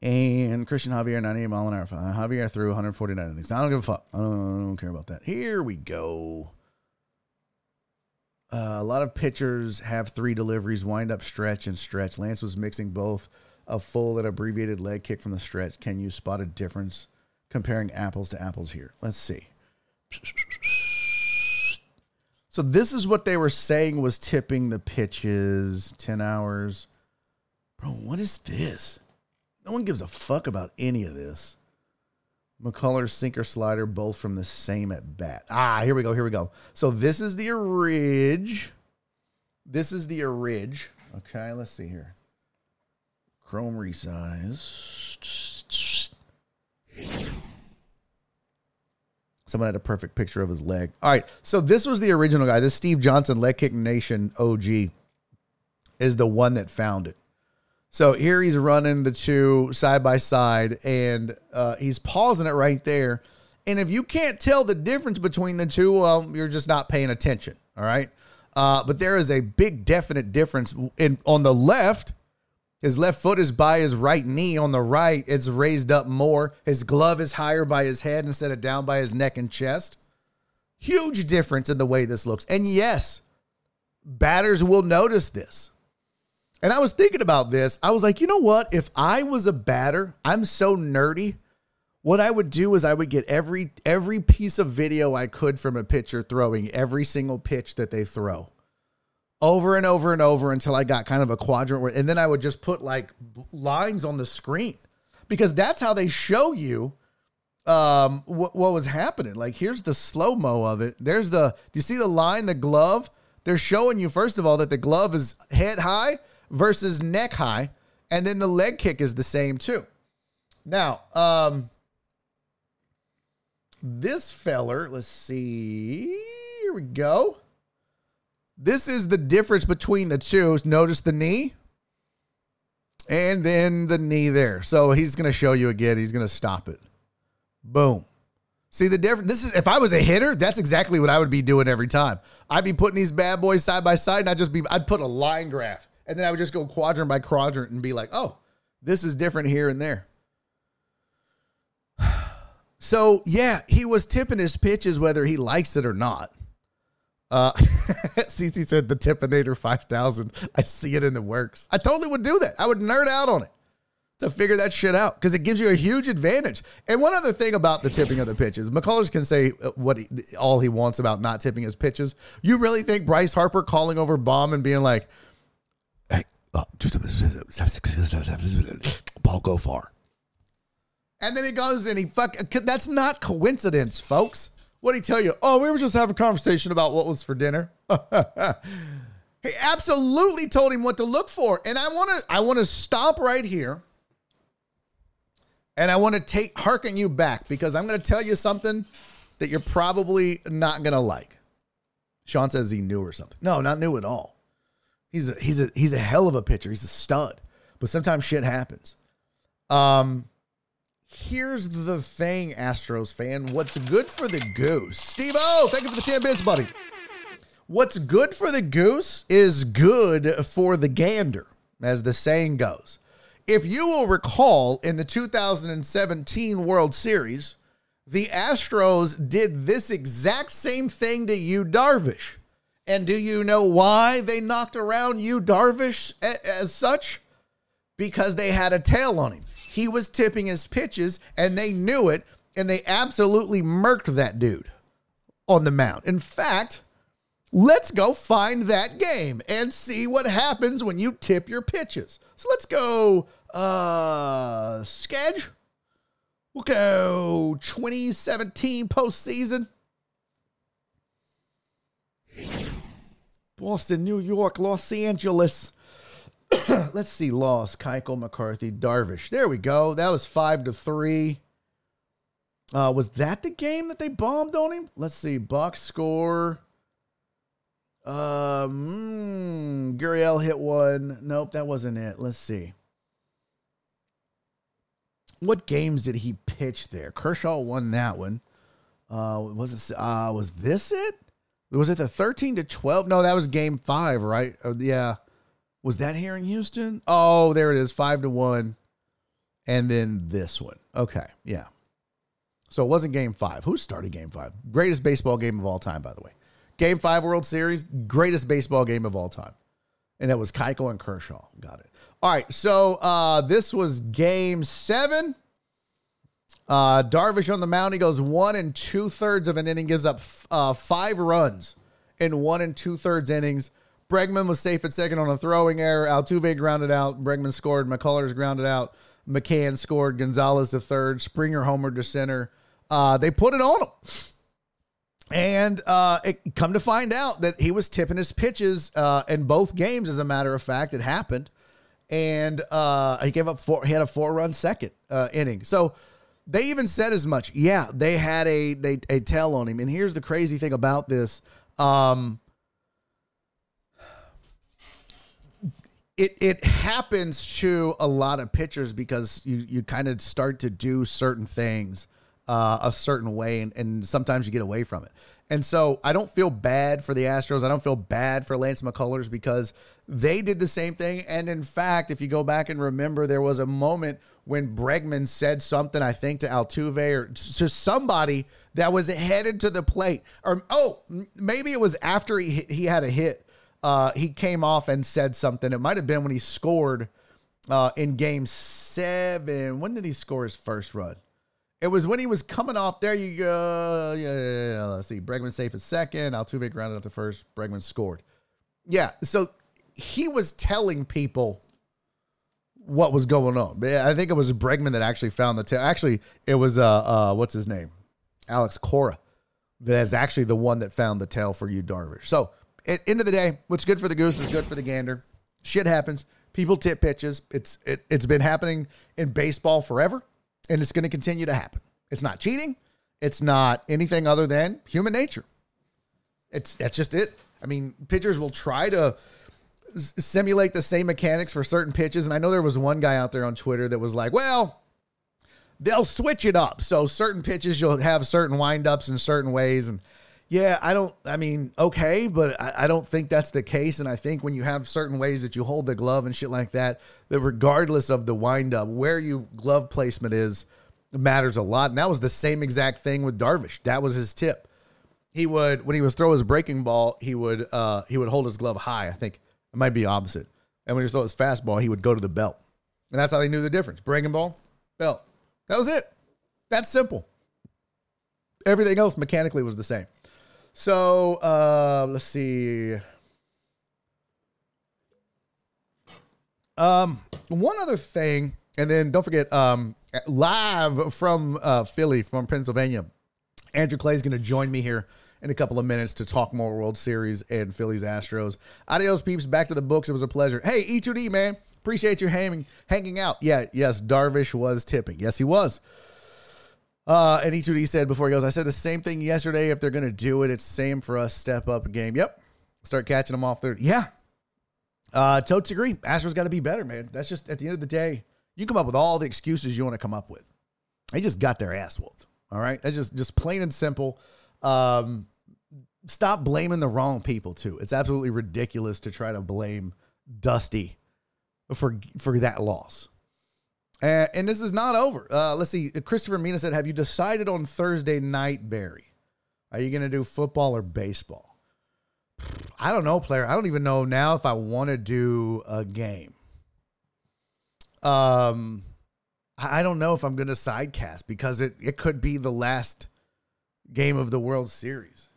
And Cristian Javier, 98 mile an hour. Javier threw 149 innings. I don't give a fuck. I don't, I don't care about that. Here we go. Uh, a lot of pitchers have three deliveries, wind up, stretch, and stretch. Lance was mixing both a full and abbreviated leg kick from the stretch. Can you spot a difference comparing apples to apples here? Let's see. So this is what they were saying was tipping the pitches 10 hours. Bro, what is this? No one gives a fuck about any of this. McCullers sinker slider, both from the same at bat. Ah, here we go. Here we go. So this is the Ridge. This is the Ridge. Okay, let's see here. Chrome resize. Someone had a perfect picture of his leg. All right, so this was the original guy. This Steve Johnson Leg Kick Nation OG is the one that found it. So here he's running the two side by side, and uh, he's pausing it right there. And if you can't tell the difference between the two, well, you're just not paying attention. All right. Uh, but there is a big definite difference in on the left. His left foot is by his right knee. On the right, it's raised up more. His glove is higher by his head instead of down by his neck and chest. Huge difference in the way this looks. And yes, batters will notice this. And I was thinking about this. I was like, you know what? If I was a batter, I'm so nerdy. What I would do is I would get every every piece of video I could from a pitcher throwing every single pitch that they throw. Over and over and over until I got kind of a quadrant where and then I would just put like lines on the screen. Because that's how they show you um what, what was happening. Like here's the slow-mo of it. There's the do you see the line, the glove? They're showing you first of all that the glove is head high versus neck high. And then the leg kick is the same too. Now, um, this feller, let's see. Here we go. This is the difference between the two. Notice the knee and then the knee there. So he's going to show you again. He's going to stop it. Boom. See the difference? This is if I was a hitter, that's exactly what I would be doing every time. I'd be putting these bad boys side by side, and I'd just be I'd put a line graph and then I would just go quadrant by quadrant and be like, oh, this is different here and there. <sighs> So, yeah, he was tipping his pitches whether he likes it or not. Uh, <laughs> CC said the Tippinator 5000. I see it in the works. I totally would do that. I would nerd out on it to figure that shit out because it gives you a huge advantage. And one other thing about the tipping of the pitches, McCullers can say uh, what he, all he wants about not tipping his pitches. You really think Bryce Harper calling over Bohm and being like, Hey, uh, ball go far. And then he goes and he fuck. That's not coincidence, folks. What did he tell you? Oh, we were just having a conversation about what was for dinner. <laughs> he absolutely told him what to look for. And I want to I want to stop right here. And I want to take harken you back because I'm going to tell you something that you're probably not going to like. Sean says he knew or something. No, not new at all. He's a, he's a he's a hell of a pitcher. He's a stud. But sometimes shit happens. Um here's the thing, Astros fan. What's good for the goose? Steve O, thank you for the 10 bits, buddy. What's good for the goose is good for the gander, as the saying goes. If you will recall, in the 2017 World Series, the Astros did this exact same thing to Yu Darvish. And do you know why they knocked around Yu Darvish as such? Because they had a tail on him. He was tipping his pitches and they knew it and they absolutely murked that dude on the mound. In fact, let's go find that game and see what happens when you tip your pitches. So let's go uh sketch. We'll go 2017 postseason. Boston, New York, Los Angeles. <coughs> let's see, loss. Keuchel, McCarthy, Darvish. There we go. That was five to three. Uh, was that the game that they bombed on him? Let's see. Box score. Um, mm, Gurriel hit one. Nope, that wasn't it. Let's see. What games did he pitch there? Kershaw won that one. Uh, was it? Uh, was this it? Was it the thirteen to twelve? No, that was game five, right? Uh, yeah. Was that here in Houston? Oh, there it is, five to one. And then this one. Okay, yeah. So it wasn't game five. Who started game five? Greatest baseball game of all time, by the way. Game five World Series, greatest baseball game of all time. And it was Keuchel and Kershaw. Got it. All right, so uh, this was game seven. Uh, Darvish on the mound. He goes one and two thirds of an inning, gives up uh, five runs in one and two thirds innings. Bregman was safe at second on a throwing error. Altuve grounded out. Bregman scored. McCullers grounded out. McCann scored. Gonzalez the third. Springer homered to center. Uh, they put it on him. And uh, it come to find out that he was tipping his pitches uh, in both games. As a matter of fact, it happened, and uh, he gave up four. He had a four-run second uh, inning. So they even said as much. Yeah, they had a they a tell on him. And here's the crazy thing about this. Um, it it happens to a lot of pitchers because you you kind of start to do certain things uh, a certain way, and, and sometimes you get away from it. And so I don't feel bad for the Astros. I don't feel bad for Lance McCullers because they did the same thing. And in fact, if you go back and remember, there was a moment when Bregman said something, I think, to Altuve or to somebody that was headed to the plate. Or oh, maybe it was after he he had a hit uh, he came off and said something. It might have been when he scored uh, in game seven. When did he score his first run? It was when he was coming off. There you go. Yeah, yeah, yeah. Let's see. Bregman safe at second. Altuve grounded out to first. Bregman scored. Yeah. So he was telling people what was going on. I think it was Bregman that actually found the tail. Actually, it was uh, uh what's his name, Alex Cora, that is actually the one that found the tail for Yu Darvish. So at end of the day, what's good for the goose is good for the gander. Shit happens. People tip pitches. It's it, it's been happening in baseball forever, and it's going to continue to happen. It's not cheating. It's not anything other than human nature. It's that's just it. I mean, pitchers will try to s- simulate the same mechanics for certain pitches, and I know there was one guy out there on Twitter that was like, "Well, they'll switch it up. So certain pitches you'll have certain windups in certain ways, and yeah, I don't, I mean, okay, but I, I, don't think that's the case. And I think when you have certain ways that you hold the glove and shit like that, that regardless of the windup, where you glove placement is matters a lot. And that was the same exact thing with Darvish. That was his tip. He would, when he was throw his breaking ball, he would, uh, he would hold his glove high. I think it might be opposite. And when he throw his fastball, he would go to the belt. And that's how they knew the difference. Breaking ball, belt. That was it. That's simple. Everything else mechanically was the same. So uh, let's see. Um, one other thing, and then don't forget, um, live from uh, Philly, from Pennsylvania, Andrew Clay is going to join me here in a couple of minutes to talk more World Series and Phillies Astros. Adios, peeps. Back to the books. It was a pleasure. Hey, E2D, man. Appreciate you hanging hanging out. Yeah, yes, Darvish was tipping. Yes, he was. Uh, and E2D said before he goes, I said the same thing yesterday. If they're going to do it, it's same for us. Step up a game. Yep. Start catching them off there. Yeah. Uh, totes agree. Astros got to be better, man. That's just at the end of the day, you come up with all the excuses you want to come up with. They just got their ass whooped. All right. That's just, just plain and simple. Um, stop blaming the wrong people too. It's absolutely ridiculous to try to blame Dusty for for that loss. And, and this is not over. Uh, let's see. Christopher Mina said, "Have you decided on Thursday night, Barry? Are you going to do football or baseball?" I don't know, player. I don't even know now if I want to do a game. Um, I don't know if I'm going to sidecast because it it could be the last game of the World Series.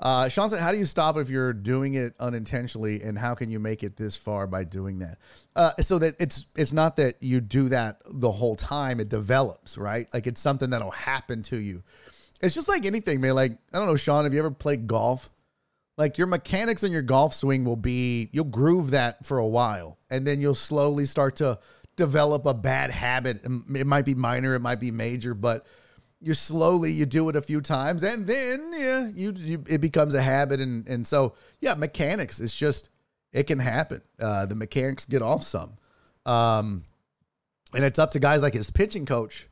Uh, Sean said, "How do you stop if you're doing it unintentionally, and how can you make it this far by doing that? Uh, so that it's it's not that you do that the whole time; it develops, right? Like it's something that'll happen to you. It's just like anything, man. Like I don't know, Sean, have you ever played golf? Like your mechanics on your golf swing will be you'll groove that for a while, and then you'll slowly start to develop a bad habit. It might be minor, it might be major, but you slowly you do it a few times and then yeah you, you it becomes a habit and and so yeah mechanics it's just it can happen. Uh the mechanics get off some. Um and it's up to guys like his pitching coach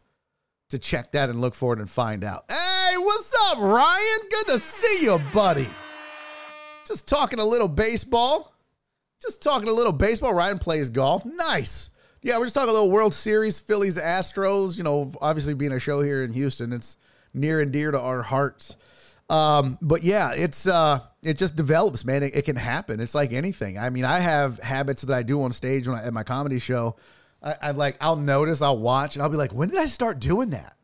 to check that and look for it and find out. Hey what's up ryan? Good to see you buddy. Just talking a little baseball. Just talking a little baseball. Ryan plays golf. Nice yeah, we're just talking a little World Series, Phillies, Astros. You know, obviously being a show here in Houston, it's near and dear to our hearts. Um, but yeah, it's uh, it just develops, man. It, it, can happen. It's like anything. I mean, I have habits that I do on stage when I, at my comedy show. I, I like, I'll notice, I'll watch, and I'll be like, when did I start doing that?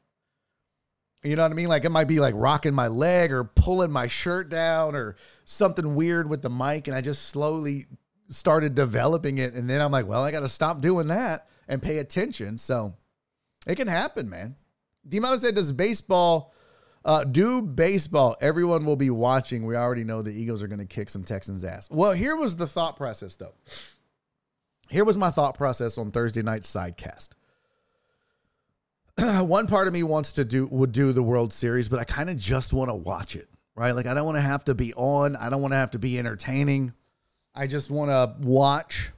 You know what I mean? Like it might be like rocking my leg or pulling my shirt down or something weird with the mic, and I just slowly started developing it. And then I'm like, well, I got to stop doing that and pay attention. So it can happen, man. Dimano said, does baseball, uh, do baseball, everyone will be watching. We already know the Eagles are going to kick some Texans' ass. Well, here was the thought process, though. Here was my thought process on Thursday night sidecast. <clears throat> One part of me wants to do would do the World Series, but I kind of just want to watch it, right? Like I don't want to have to be on. I don't want to have to be entertaining. I just want to watch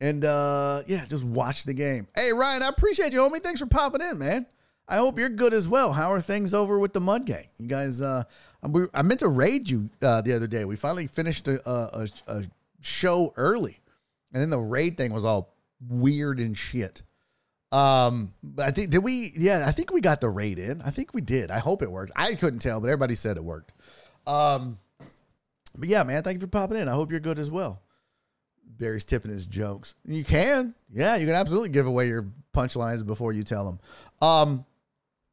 and uh yeah, just watch the game. Hey Ryan, I appreciate you, homie. Thanks for popping in, man. I hope you're good as well. How are things over with the Mud Gang? You guys, uh, I meant to raid you uh, the other day. We finally finished a, a, a show early, and then the raid thing was all weird and shit. Um, I think did we? Yeah, I think we got the raid in. I think we did. I hope it worked. I couldn't tell, but everybody said it worked. Um, but yeah, man, thank you for popping in. I hope you're good as well. Barry's tipping his jokes. You can. Yeah, you can absolutely give away your punchlines before you tell them. Um,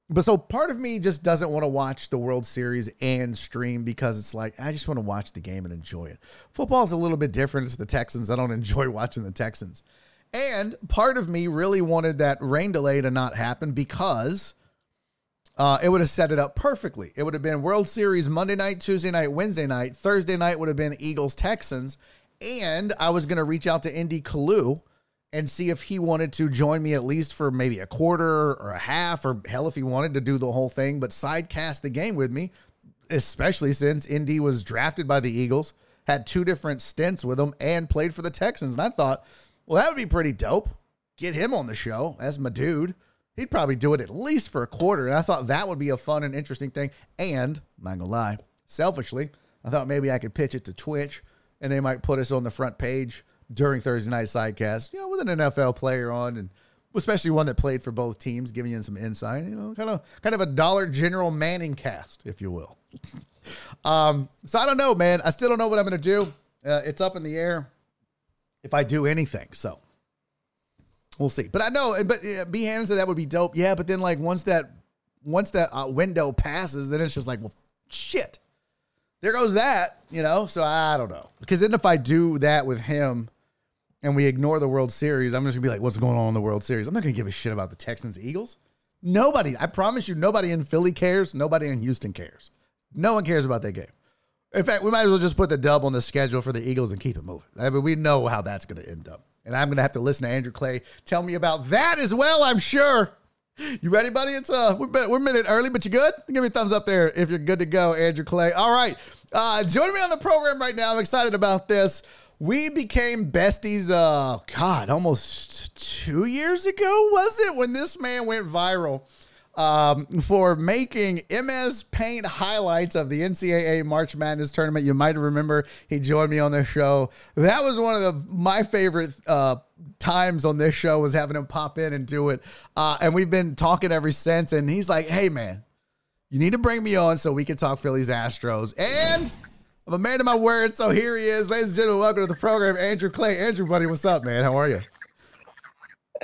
but so part of me just doesn't want to watch the World Series and stream because it's like I just want to watch the game and enjoy it. Football is a little bit different. It's the Texans. I don't enjoy <laughs> watching the Texans. And part of me really wanted that rain delay to not happen because uh, it would have set it up perfectly. It would have been World Series Monday night, Tuesday night, Wednesday night. Thursday night would have been Eagles Texans. And I was going to reach out to N.D. Kalu and see if he wanted to join me at least for maybe a quarter or a half, or hell, if he wanted to do the whole thing, but sidecast the game with me, especially since N.D. was drafted by the Eagles, had two different stints with them, and played for the Texans. And I thought, well, that would be pretty dope. Get him on the show. That's my dude he'd probably do it at least for a quarter. And I thought that would be a fun and interesting thing. And I'm not gonna lie, selfishly, I thought maybe I could pitch it to Twitch and they might put us on the front page during Thursday night sidecast, you know, with an NFL player on and especially one that played for both teams, giving you some insight, you know, kind of kind of a Dollar General Manning cast, if you will. <laughs> um, so I don't know, man. I still don't know what I'm gonna do. Uh, it's up in the air if I do anything. So We'll see. But I know, but uh, B. Hannon said that would be dope. Yeah, but then like once that once that uh, window passes, then it's just like, well, shit. There goes that, you know. So I don't know because then if I do that with him, and we ignore the World Series, I'm just gonna be like, what's going on in the World Series? I'm not gonna give a shit about the Texans Eagles. Nobody, I promise you, nobody in Philly cares. Nobody in Houston cares. No one cares about that game. In fact, we might as well just put the dub on the schedule for the Eagles and keep it moving. I mean, we know how that's to end up. And I'm going to have to listen to Andrew Clay tell me about that as well, I'm sure. You ready, buddy? It's uh, we're, we're a minute early, but you good? Give me a thumbs up there if you're good to go, Andrew Clay. All right, uh, joining me on the program right now. I'm excited about this. We became besties. Uh, God, almost two years ago was it when this man went viral? Um, for making MS Paint highlights of the NCAA March Madness tournament. You might remember he joined me on this show. That was one of the my favorite uh, times on this show was having him pop in and do it. Uh, and we've been talking ever since. And he's like, "Hey, man, you need to bring me on so we can talk Phillies Astros." And I'm a man of my word, so here he is, ladies and gentlemen. Welcome to the program, Andrew Clay. Andrew, buddy, what's up, man? How are you?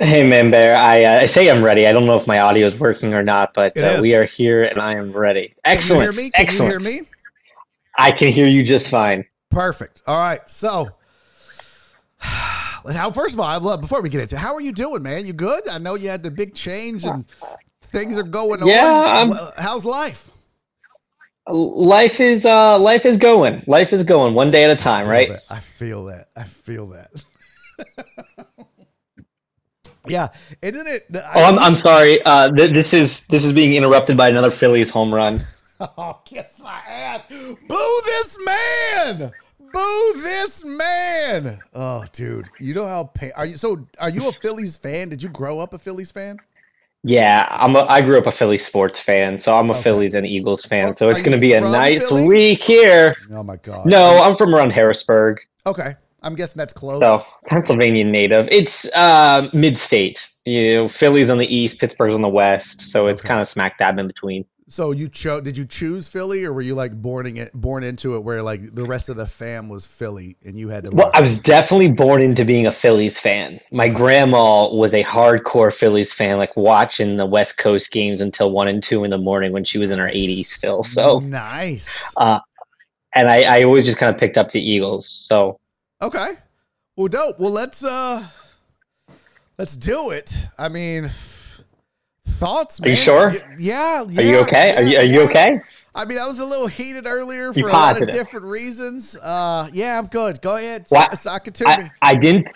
Hey, man, Bear. I, uh, I say I'm ready. I don't know if my audio is working or not, but uh, we are here and I am ready. Excellent. Can you hear me? Can Excellent. you hear me? I can hear you just fine. Perfect. All right. So, <sighs> how first of all, I love before we get into it, how are you doing, man? You good? I know you had the big change and things are going Yeah, on. I'm- How's life? Life is uh, life is going. Life is going one day at a time, right? I feel that. I feel that. <laughs> yeah, isn't it? Oh, I'm, I'm sorry. Uh, th- this is this is being interrupted by another Phillies home run. <laughs> Oh, kiss my ass. Boo this man. Boo this man. Oh, dude. You know how pain are you so are you a Phillies fan? Did you grow up a Phillies fan? Yeah, I'm. A, I grew up a Phillies sports fan, so I'm a Okay. Phillies and Eagles fan. So it's going to be a nice Philly? week here. Oh my god. No, I'm from around Harrisburg, Okay. I'm guessing that's close. so Pennsylvania native. It's uh, mid-state. You know, Philly's on the east, Pittsburgh's on the west, so it's Okay. kind of smack dab in between. So you chose? Did you choose Philly, or were you like born it, born into it, where like the rest of the fam was Philly, and you had to? Well, I was definitely born into being a Phillies fan. My grandma was a hardcore Phillies fan, like watching the West Coast games until one and two in the morning when she was in her 80s still. So, nice. and I, I always just kind of picked up the Eagles. So, Okay. Well, dope. Well, let's uh, let's do it. I mean, thoughts. Are you sure? Yeah. yeah are you okay? Are you are you yeah. okay? I mean, I was a little heated earlier for a lot of different reasons. Uh, yeah, I'm good. Go ahead. It to. I, I didn't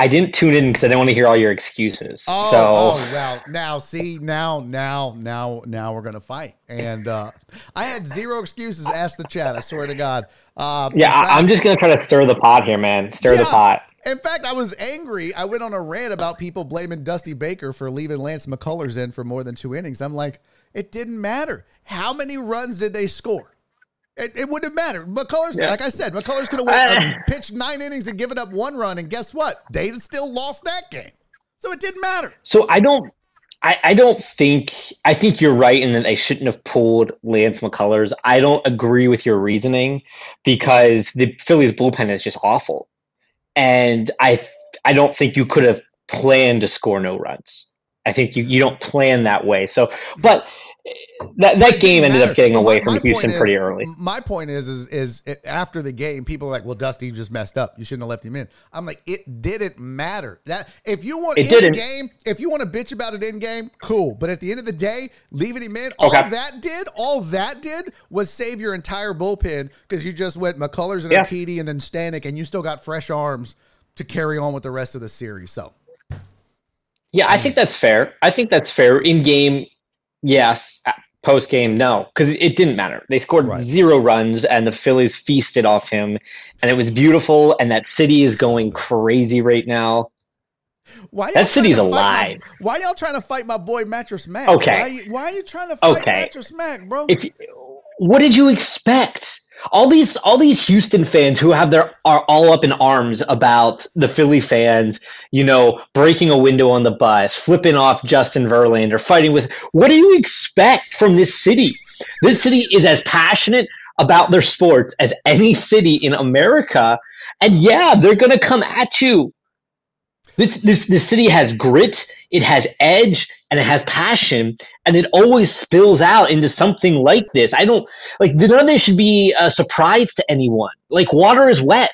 I didn't tune in because I didn't want to hear all your excuses. Oh, so oh, <laughs> well, now see, now, now, now, now we're gonna fight, and uh, I had zero excuses. Ask the chat. I swear to God. Um, yeah, I, I'm just gonna try to stir the pot here, man. Stir the pot. In fact, I was angry. I went on a rant about people blaming Dusty Baker for leaving Lance McCullers in for more than two innings. I'm like, it didn't matter. How many runs did they score? It, it wouldn't have mattered. McCullers, Yeah. like I said, McCullers could have went I- <laughs> pitched nine innings and given up one run, and guess what? They still lost that game. So it didn't matter. So I don't I, I don't think I think you're right in that they shouldn't have pulled Lance McCullers. I don't agree with your reasoning because the Phillies bullpen is just awful. And I I don't think you could have planned to score no runs. I think you, you don't plan that way. So but that that game ended matter. up getting away my- from my Houston point pretty is- early. My point is, is, is it, after the game, people are like, "Well, Dusty just messed up. You shouldn't have left him in." I'm like, it didn't matter. That if you want It in game, if you want to bitch about it in game, cool. But at the end of the day, leaving him in, all Okay. that did, all that did was save your entire bullpen because you just went McCullers and Yeah. And then Stanek, and you still got fresh arms to carry on with the rest of the series. So Yeah, I think that's fair. I think that's fair. In game, yes. Post game, no, because it didn't matter. They scored Right. zero runs, and the Phillies feasted off him, and it was beautiful. And that city is going crazy right now. why That city's fight my- alive. why y'all trying to fight my boy Mattress Mac? Okay. Why, why are you trying to fight Okay. Mattress Mac, bro? If what did you expect? All these all these Houston fans who have their are all up in arms about the Philly fans, you know, breaking a window on the bus, flipping off Justin Verlander, fighting with. What do you expect from this city? This city is as passionate about their sports as any city in America, and yeah, they're gonna come at you. This this this city has grit, it has edge, and it has passion, and it always spills out into something like this. I don't like none of this should be a surprise to anyone. Like water is wet.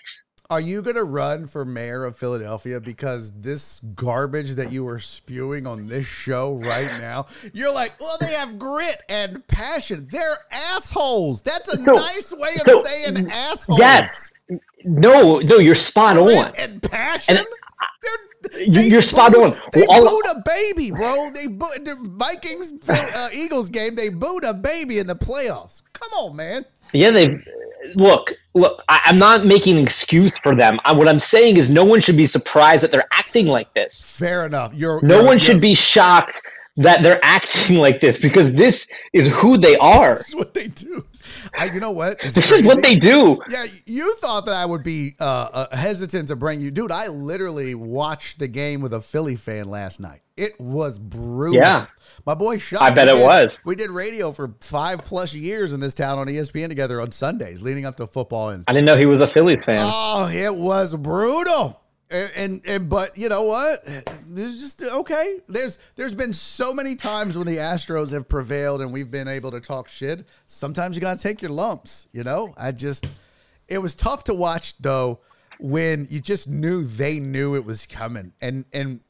Are you going to run for mayor of Philadelphia because this garbage that you are spewing on this show right now? You're like, well, they have grit and passion. They're assholes. That's a So- nice way of so- saying asshole. Yes. No, no, you're spot Grit on. and passion. And- they you're spot booed- on. They Well, booed a baby, bro. They booed the Vikings uh, Eagles game. They booed a baby in the playoffs. Come on, man. Yeah, they look. Look, I, I'm not making an excuse for them. I, what I'm saying is, no one should be surprised that they're acting like this. Fair enough. You're No you're- one should you're- be shocked that they're acting <laughs> like this because this is who they are. This is what they do. I, you know what? It's This is what they do. Yeah, you thought that I would be uh, uh, hesitant to bring you, dude. I literally watched the game with a Philly fan last night. It was brutal. Yeah. my boy shot. I bet it did- was. We did radio for five plus years in this town on ESPN together on Sundays, leading up to football. And I didn't know he was a Phillies fan. oh, it was brutal. And, and and but you know what? There's just okay. There's there's been so many times when the Astros have prevailed and we've been able to talk shit. Sometimes you gotta take your lumps. You know, I just it was tough to watch though when you just knew they knew it was coming and and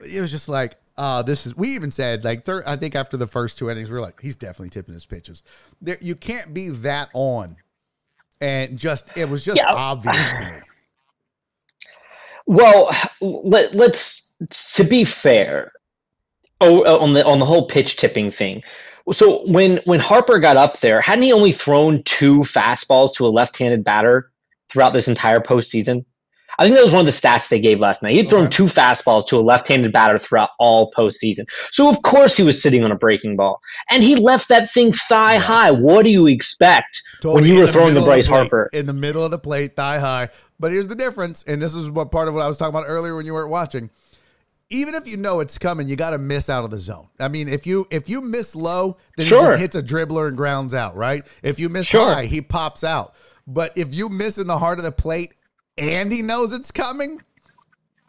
it was just like uh this is we even said like third i think after the first two innings we are like he's definitely tipping his pitches there, you can't be that on and just it was just Yeah. obvious to me Well, let, let's to be fair. Oh, on the on the whole pitch tipping thing. So when when Harper got up there, hadn't he only thrown two fastballs to a left-handed batter throughout this entire postseason? I think that was one of the stats they gave last night. He had thrown Okay. two fastballs to a left-handed batter throughout all postseason. So of course he was sitting on a breaking ball, and he left that thing thigh Yes. high. What do you expect when you were throwing the Bryce plate, Harper? in the middle of the plate, thigh high. But here's the difference, and this is what part of what I was talking about earlier when you weren't watching. Even if you know it's coming, you got to miss out of the zone. I mean, if you if you miss low, then he just hits a dribbler and grounds out, right? If you miss Sure. high, he pops out. But if you miss in the heart of the plate and he knows it's coming,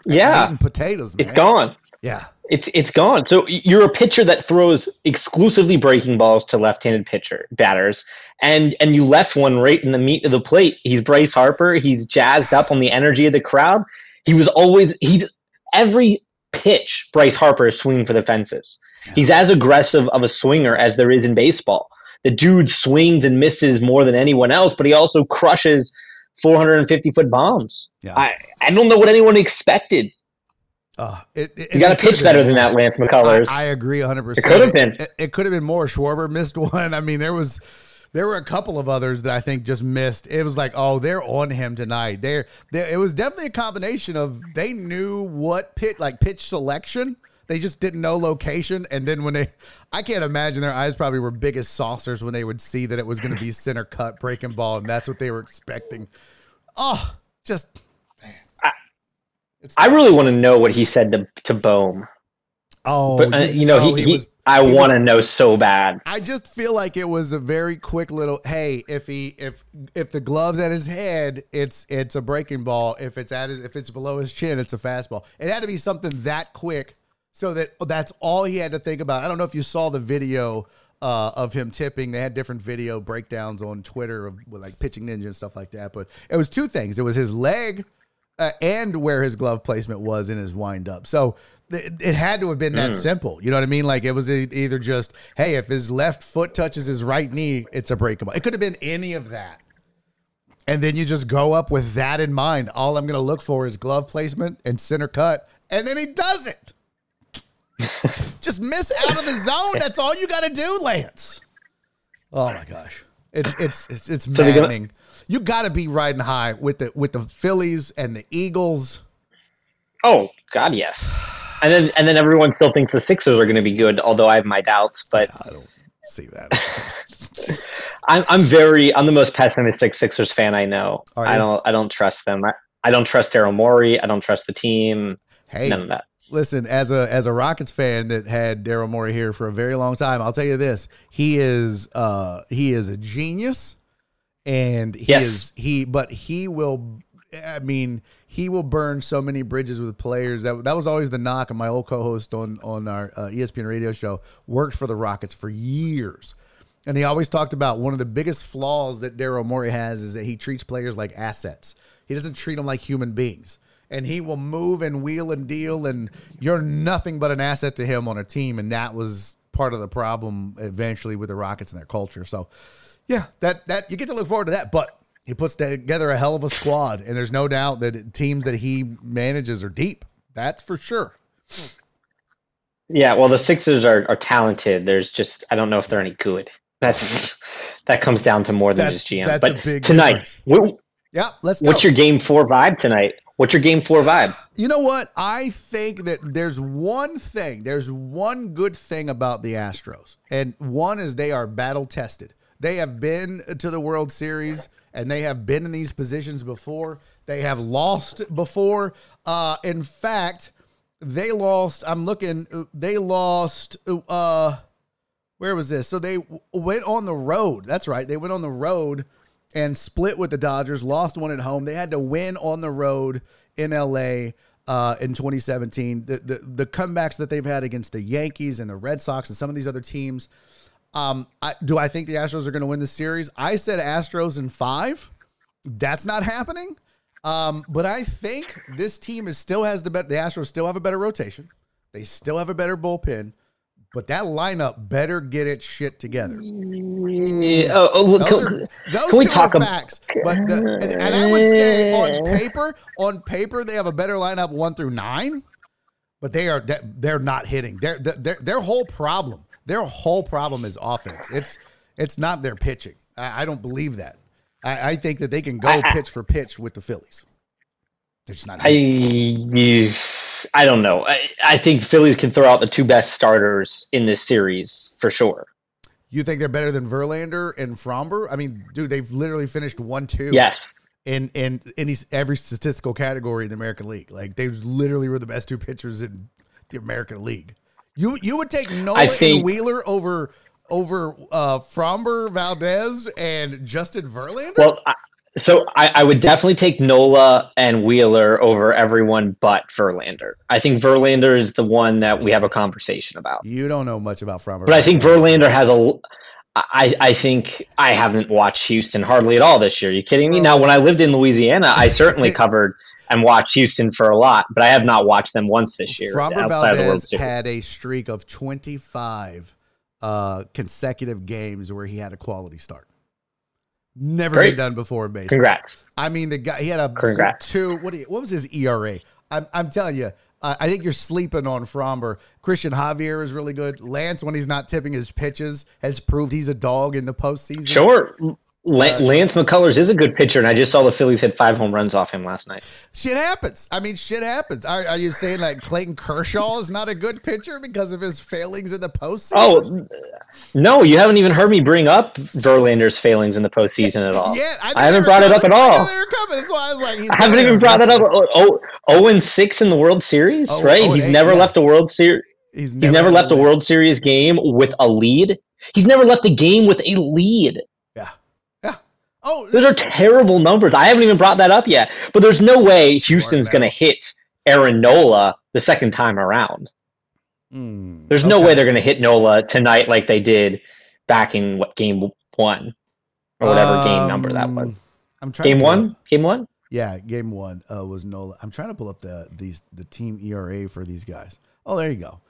Yeah, potatoes, man. it's gone. Yeah, It's it's gone. So you're a pitcher that throws exclusively breaking balls to left-handed pitcher batters, and and you left one right in the meat of the plate. He's Bryce Harper. He's jazzed up on the energy of the crowd. He was always he's every pitch. Bryce Harper is swinging for the fences. He's as aggressive of a swinger as there is in baseball. The dude swings and misses more than anyone else, but he also crushes 450 foot bombs. Yeah. I I don't know what anyone expected. Uh, it, it, You got to pitch better more. than that, Lance McCullers. I, I agree 100%. It could have been. It, it could have been more. Schwarber missed <laughs> one. I mean, there was there were a couple of others that I think just missed. It was like, oh, they're on him tonight. They're, it was definitely a combination of they knew what pitch like pitch selection. They just didn't know location. And then when they I can't imagine their eyes probably were big as saucers when they would see that it was gonna be center cut breaking ball, and that's what they were expecting. Oh, just It's I really want to know what he said to to Bohm. oh, But uh, you know, oh, he, he, was I want to know so bad. I just feel like it was a very quick little hey, if he if if the gloves at his head, it's it's a breaking ball. If it's at his if it's below his chin, it's a fastball. It had to be something that quick so that that's all he had to think about. I don't know if you saw the video uh, of him tipping. They had different video breakdowns on Twitter of with like pitching ninja and stuff like that. But it was two things. It was his leg uh, and where his glove placement was in his windup. So th- it had to have been that simple. You know what I mean? Like it was e- either just, hey, if his left foot touches his right knee, it's a breakable. It could have been any of that. And then you just go up with that in mind. All I'm going to look for is glove placement and center cut. And then he does it. <laughs> just miss out of the zone. That's all you got to do, Lance. Oh my gosh. It's it's it's, it's So maddening. You got to be riding high with the with the Phillies and the Eagles. Oh God, yes. And then and then everyone still thinks the Sixers are going to be good, although I have my doubts. But I don't see that. <laughs> I'm I'm very I'm the most pessimistic Sixers fan I know. I don't I don't trust them. I, I don't trust Daryl Morey. I don't trust the team. hey, None of that. listen, as a as a Rockets fan that had Daryl Morey here for a very long time, I'll tell you this: he is uh he is a genius, and he Yes. is he, but he will. I mean, he will burn so many bridges with players. That that was always the knock. And my old co-host on on our uh, ESPN radio show worked for the Rockets for years, and he always talked about one of the biggest flaws that Daryl Morey has is that he treats players like assets. He doesn't treat them like human beings. And he will move and wheel and deal, and you're nothing but an asset to him on a team. And that was part of the problem eventually with the Rockets and their culture. So, yeah, that that you get to look forward to that. But he puts together a hell of a squad, and there's no doubt that teams that he manages are deep. That's for sure. Yeah, well, the Sixers are, are talented. There's just I don't know if they're any good. That's <laughs> that comes down to more than That's- just GM. but tonight, what, Yeah, let's go. what's your game four vibe tonight? What's your game four vibe? You know what? I think that there's one thing, there's one good thing about the Astros. And one is they are battle tested. They have been to the World Series and they have been in these positions before. They have lost before. Uh, in fact, they lost, I'm looking, they lost, uh, where was this? So they w- went on the road. That's right. They went on the road and split with the Dodgers, lost one at home. They had to win on the road in LA uh, in 2017. The, the the comebacks that they've had against the Yankees and the Red Sox and some of these other teams. Um, I, do I think the Astros are going to win the series? I said Astros in five. That's not happening. Um, but I think this team is still has the better. The Astros still have a better rotation. They still have a better bullpen. But that lineup better get its shit together. Yeah, oh, oh, Those, can, are, those can we two talk are ab- facts. But the, and, and I would say on paper, on paper, they have a better lineup one through nine. But they are they're not hitting. Their their their whole problem, their whole problem is offense. It's it's not their pitching. I, I don't believe that. I, I think that they can go I- pitch for pitch with the Phillies. They're just not. I I don't know. I, I think Phillies can throw out the two best starters in this series for sure. you think they're better than Verlander and Framber? I mean, dude, they've literally finished one two. Yes. in in any every statistical category in the American League. Like they literally were the best two pitchers in the American League. You you would take Nola think- and Wheeler over over uh Framber Valdez and Justin Verlander? Well, I, so I, I would definitely take Nola and Wheeler over everyone but Verlander. I think Verlander is the one that we have a conversation about. you don't know much about Framber. But I think Verlander has a. I, I think I haven't watched Houston hardly at all this year. Are you kidding me? Now, when I lived in Louisiana, I certainly <laughs> covered and watched Houston for a lot, but I have not watched them once this year Framber outside of the World Valdez Series. had a streak of 25 uh consecutive games where he had a quality start. Never Great. been done before in baseball. Congrats. I mean, the guy he had a Congrats. two. What you, what was his ERA? I'm, I'm telling you, uh, I think you're sleeping on Framber. Cristian Javier is really good. Lance, when he's not tipping his pitches, has proved he's a dog in the postseason. Sure. Uh, Lance McCullers is a good pitcher, and I just saw the Phillies hit five home runs off him last night. Shit happens. I mean, shit happens. Are, are you saying like Clayton Kershaw is not a good pitcher because of his failings in the postseason? Oh, no, you haven't even heard me bring up Verlander's failings in the postseason at all. yeah, I, I haven't brought it up at all. knew they were coming. That's why I was like, I haven't even brought that up. Oh, oh, 0 and 6 in the World Series, Oh, right? oh He's eight, never yeah. left a World Series. He's He's never left a. World Series game with a lead. He's never left a game with a lead. Yeah, yeah. Oh, Those are terrible numbers. I haven't even brought that up yet. But there's no way Houston's going to hit Aaron Nola the second time around. mm, There's no way they're going to hit Nola tonight like they did back in what game one or whatever game number that Um, was. I'm trying. to Game pull up- one. Game one. Yeah, game one uh, was Nola. I'm trying to pull up the these the team ERA for these guys. Oh, there you go.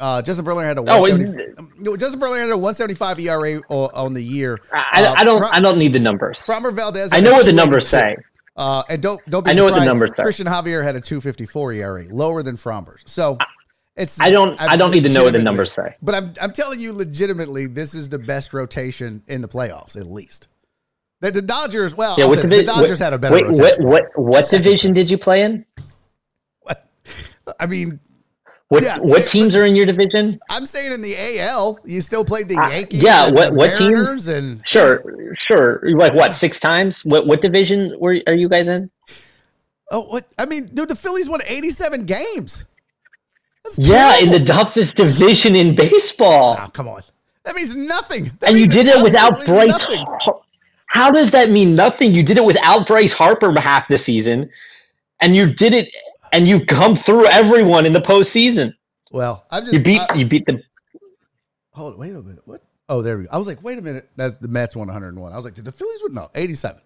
Uh, Justin Verlander had a Oh, 170, um, Justin Verlander had a 175 ERA on the year. I, Uh, I don't. Fro- I don't need the numbers. Framber Valdez. I know what the numbers 282. say. Uh, and don't don't be I know what the numbers say. Cristian Javier had a 254 ERA, lower than Framber's. So it's I don't. I'm I don't need to know what the numbers say. But I'm I'm telling you legitimately, this is the best rotation in the playoffs, at least. The, the Dodgers, well, Yeah. What say divi- the Dodgers what- had a better Wait. What? rotation. What? What Second division did you play in? <laughs> I mean, What? Yeah, what teams are in your division? I'm saying in the AL, you still played the Uh, Yankees. yeah, what- what teams? And Sure. Sure. Like what? Six times? What? What division were are you guys in? oh, what? I mean, dude, the Phillies won 87 games. Yeah, in the toughest division in baseball. Oh, come on, that means nothing. That and you did it without Bryce. Har- How does that mean nothing? You did it without Bryce Harper half the season, and you did it, and you come through everyone in the postseason. Well, I'm just You beat I- you beat the Hold on, wait a minute. What? Oh, there we go. I was like, wait a minute. That's the Mets won 101. I was like, did the Phillies win? No, 87.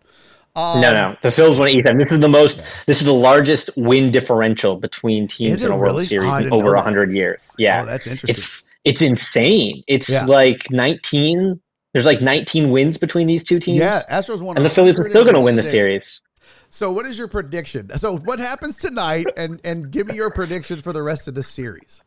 Um, no, no. The Phillies won eighty seven. This is the most. This is the largest win differential between teams in a World really? Series Oh, in over that. hundred years. Yeah, Oh, that's interesting. it's it's insane. It's Yeah. like nineteen. There's like nineteen wins between these two teams. yeah, Astros won, and the Phillies are still going to win the series. So, what is your prediction? So, what happens tonight? And and give me your prediction for the rest of the series.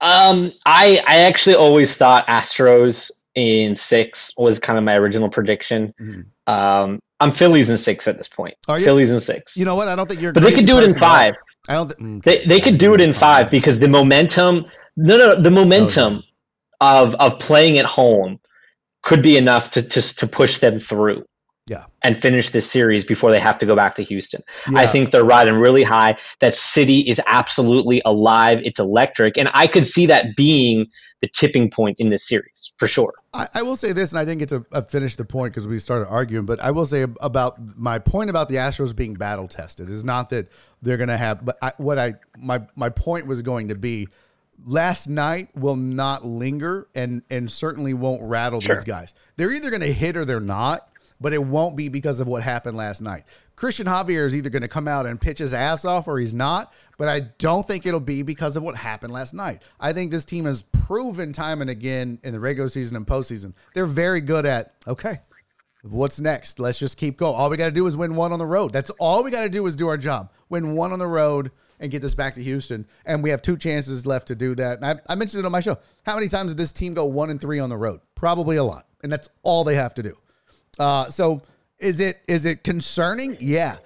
Um, I I actually always thought Astros in six was kind of my original prediction. Mhm. Um, I'm Phillies in six at this point. Are you? Phillies in six. You know what? I don't think you're. but they could do it in five. I don't. Th- mm, They they could do it in five because the momentum. No, no, the momentum of of playing at home could be enough to to to push them through. Yeah. And finish this series before they have to go back to Houston. I think they're riding really high. That city is absolutely alive. It's electric. And I could see that being the tipping point in this series for sure. I, I will say this, and I didn't get to uh, finish the point because we started arguing. But I will say about my point about the Astros being battle tested is not that they're going to have, but I, what I my my point was going to be. Last night will not linger and and certainly won't rattle Sure. these guys. They're either going to hit or they're not, but it won't be because of what happened last night. Cristian Javier is either going to come out and pitch his ass off or he's not, but I don't think it'll be because of what happened last night. I think this team has proven time and again in the regular season and postseason they're very good at okay. What's next? Let's just keep going. All we got to do is win one on the road. That's all we got to do is do our job. Win one on the road and get this back to Houston. And we have two chances left to do that. I, I mentioned it on my show. How many times did this team go one and three on the road? Probably a lot. And that's all they have to do. Uh, so is it is it concerning? Yeah.